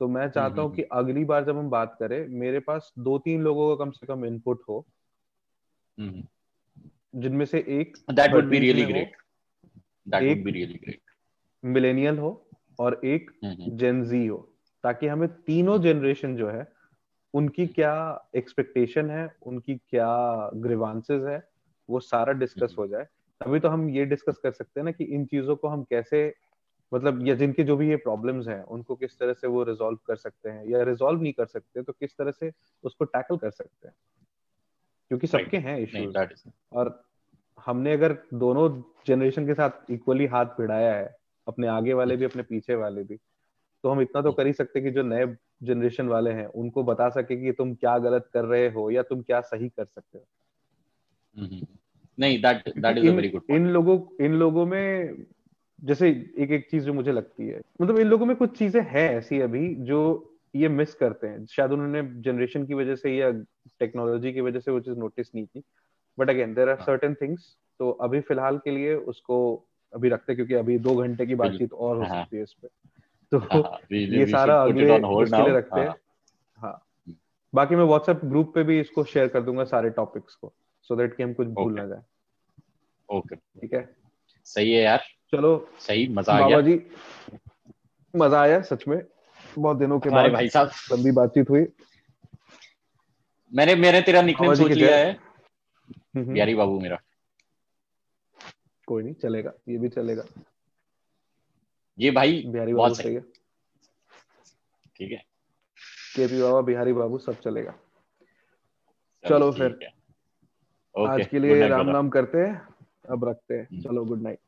Speaker 2: तो मैं चाहता हूँ कि अगली बार जब हम बात करें मेरे पास दो तीन लोगों का कम से कम इनपुट हो। जिनमें से एक
Speaker 1: that would be really great that would be really great
Speaker 2: millennial हो और एक जेनजी हो ताकि हमें तीनों जनरेशन जो है उनकी क्या एक्सपेक्टेशन है उनकी क्या ग्रीवांसेस है वो सारा डिस्कस हो जाए। तभी तो हम ये डिस्कस कर सकते हैं ना कि इन चीज़ों को हम कैसे मतलब या जिनके जो भी ये प्रॉब्लम्स हैं उनको किस तरह से वो रिजॉल्व कर सकते हैं? या रिजॉल्व नहीं कर सकते तो किस तरह से उसको टैकल कर सकते हैं? क्योंकि सबके हैं इश्यूज़ और हमने अगर दोनों जनरेशन के साथ इक्वली हाथ भिड़ाया है अपने आगे वाले भी अपने पीछे वाले भी तो हम इतना तो कर ही सकते कि जो नए जनरेशन वाले हैं उनको बता सके कि तुम क्या गलत कर रहे हो या तुम क्या सही कर सकते हो।
Speaker 1: mm-hmm. नहीं that that is a very good
Speaker 2: इन लोगों इन लोगों में जैसे एक एक चीज़ जो मुझे लगती है मतलब इन लोगों में कुछ चीज़ें हैं ऐसी अभी जो ये मिस करते हैं। शायद उन्होंने जनरेशन की वजह से या टेक्नोलॉजी की वजह से वो चीज़ नोटिस नहीं की। But again there are certain things तो अभी फ़िलहाल के लिए उसको अभी रखते क्योंकि अभी दो घंटे की बातचीत और हो हाँ। सकती है इस पे। तो हाँ, ये सारा अगले उसके लिए रखते हैं। हाँ, हाँ। बाकी मैं व्हाट्सएप ग्रुप पे भी इसको शेयर कर दूँगा सारे टॉपिक्स को सो दैट कि हम कुछ भूल ना जाए।
Speaker 1: ओके
Speaker 2: ठीक है?
Speaker 1: सही है यार।
Speaker 2: चलो
Speaker 1: सही मज़ा आ गया।
Speaker 2: जी मज़ा आया सच में। बहुत दिनों के
Speaker 1: बाद भाई साहब।
Speaker 2: लंबी बातचीत हुई।
Speaker 1: मैंने मेरे तेरा निकनेम सोच लिया है। हम्म, हम्म। बाबू मेरा।
Speaker 2: कोई नहीं चलेगा ये भी चलेगा।
Speaker 1: ये भाई
Speaker 2: बिहारी बाबू सही। है।
Speaker 1: ठीक है।
Speaker 2: केपी बाबा बिहारी बाबू सब चलेगा। चलो फिर। आज के लिए राम नाम करते हैं। अब रखते हैं। चलो गुड नाइट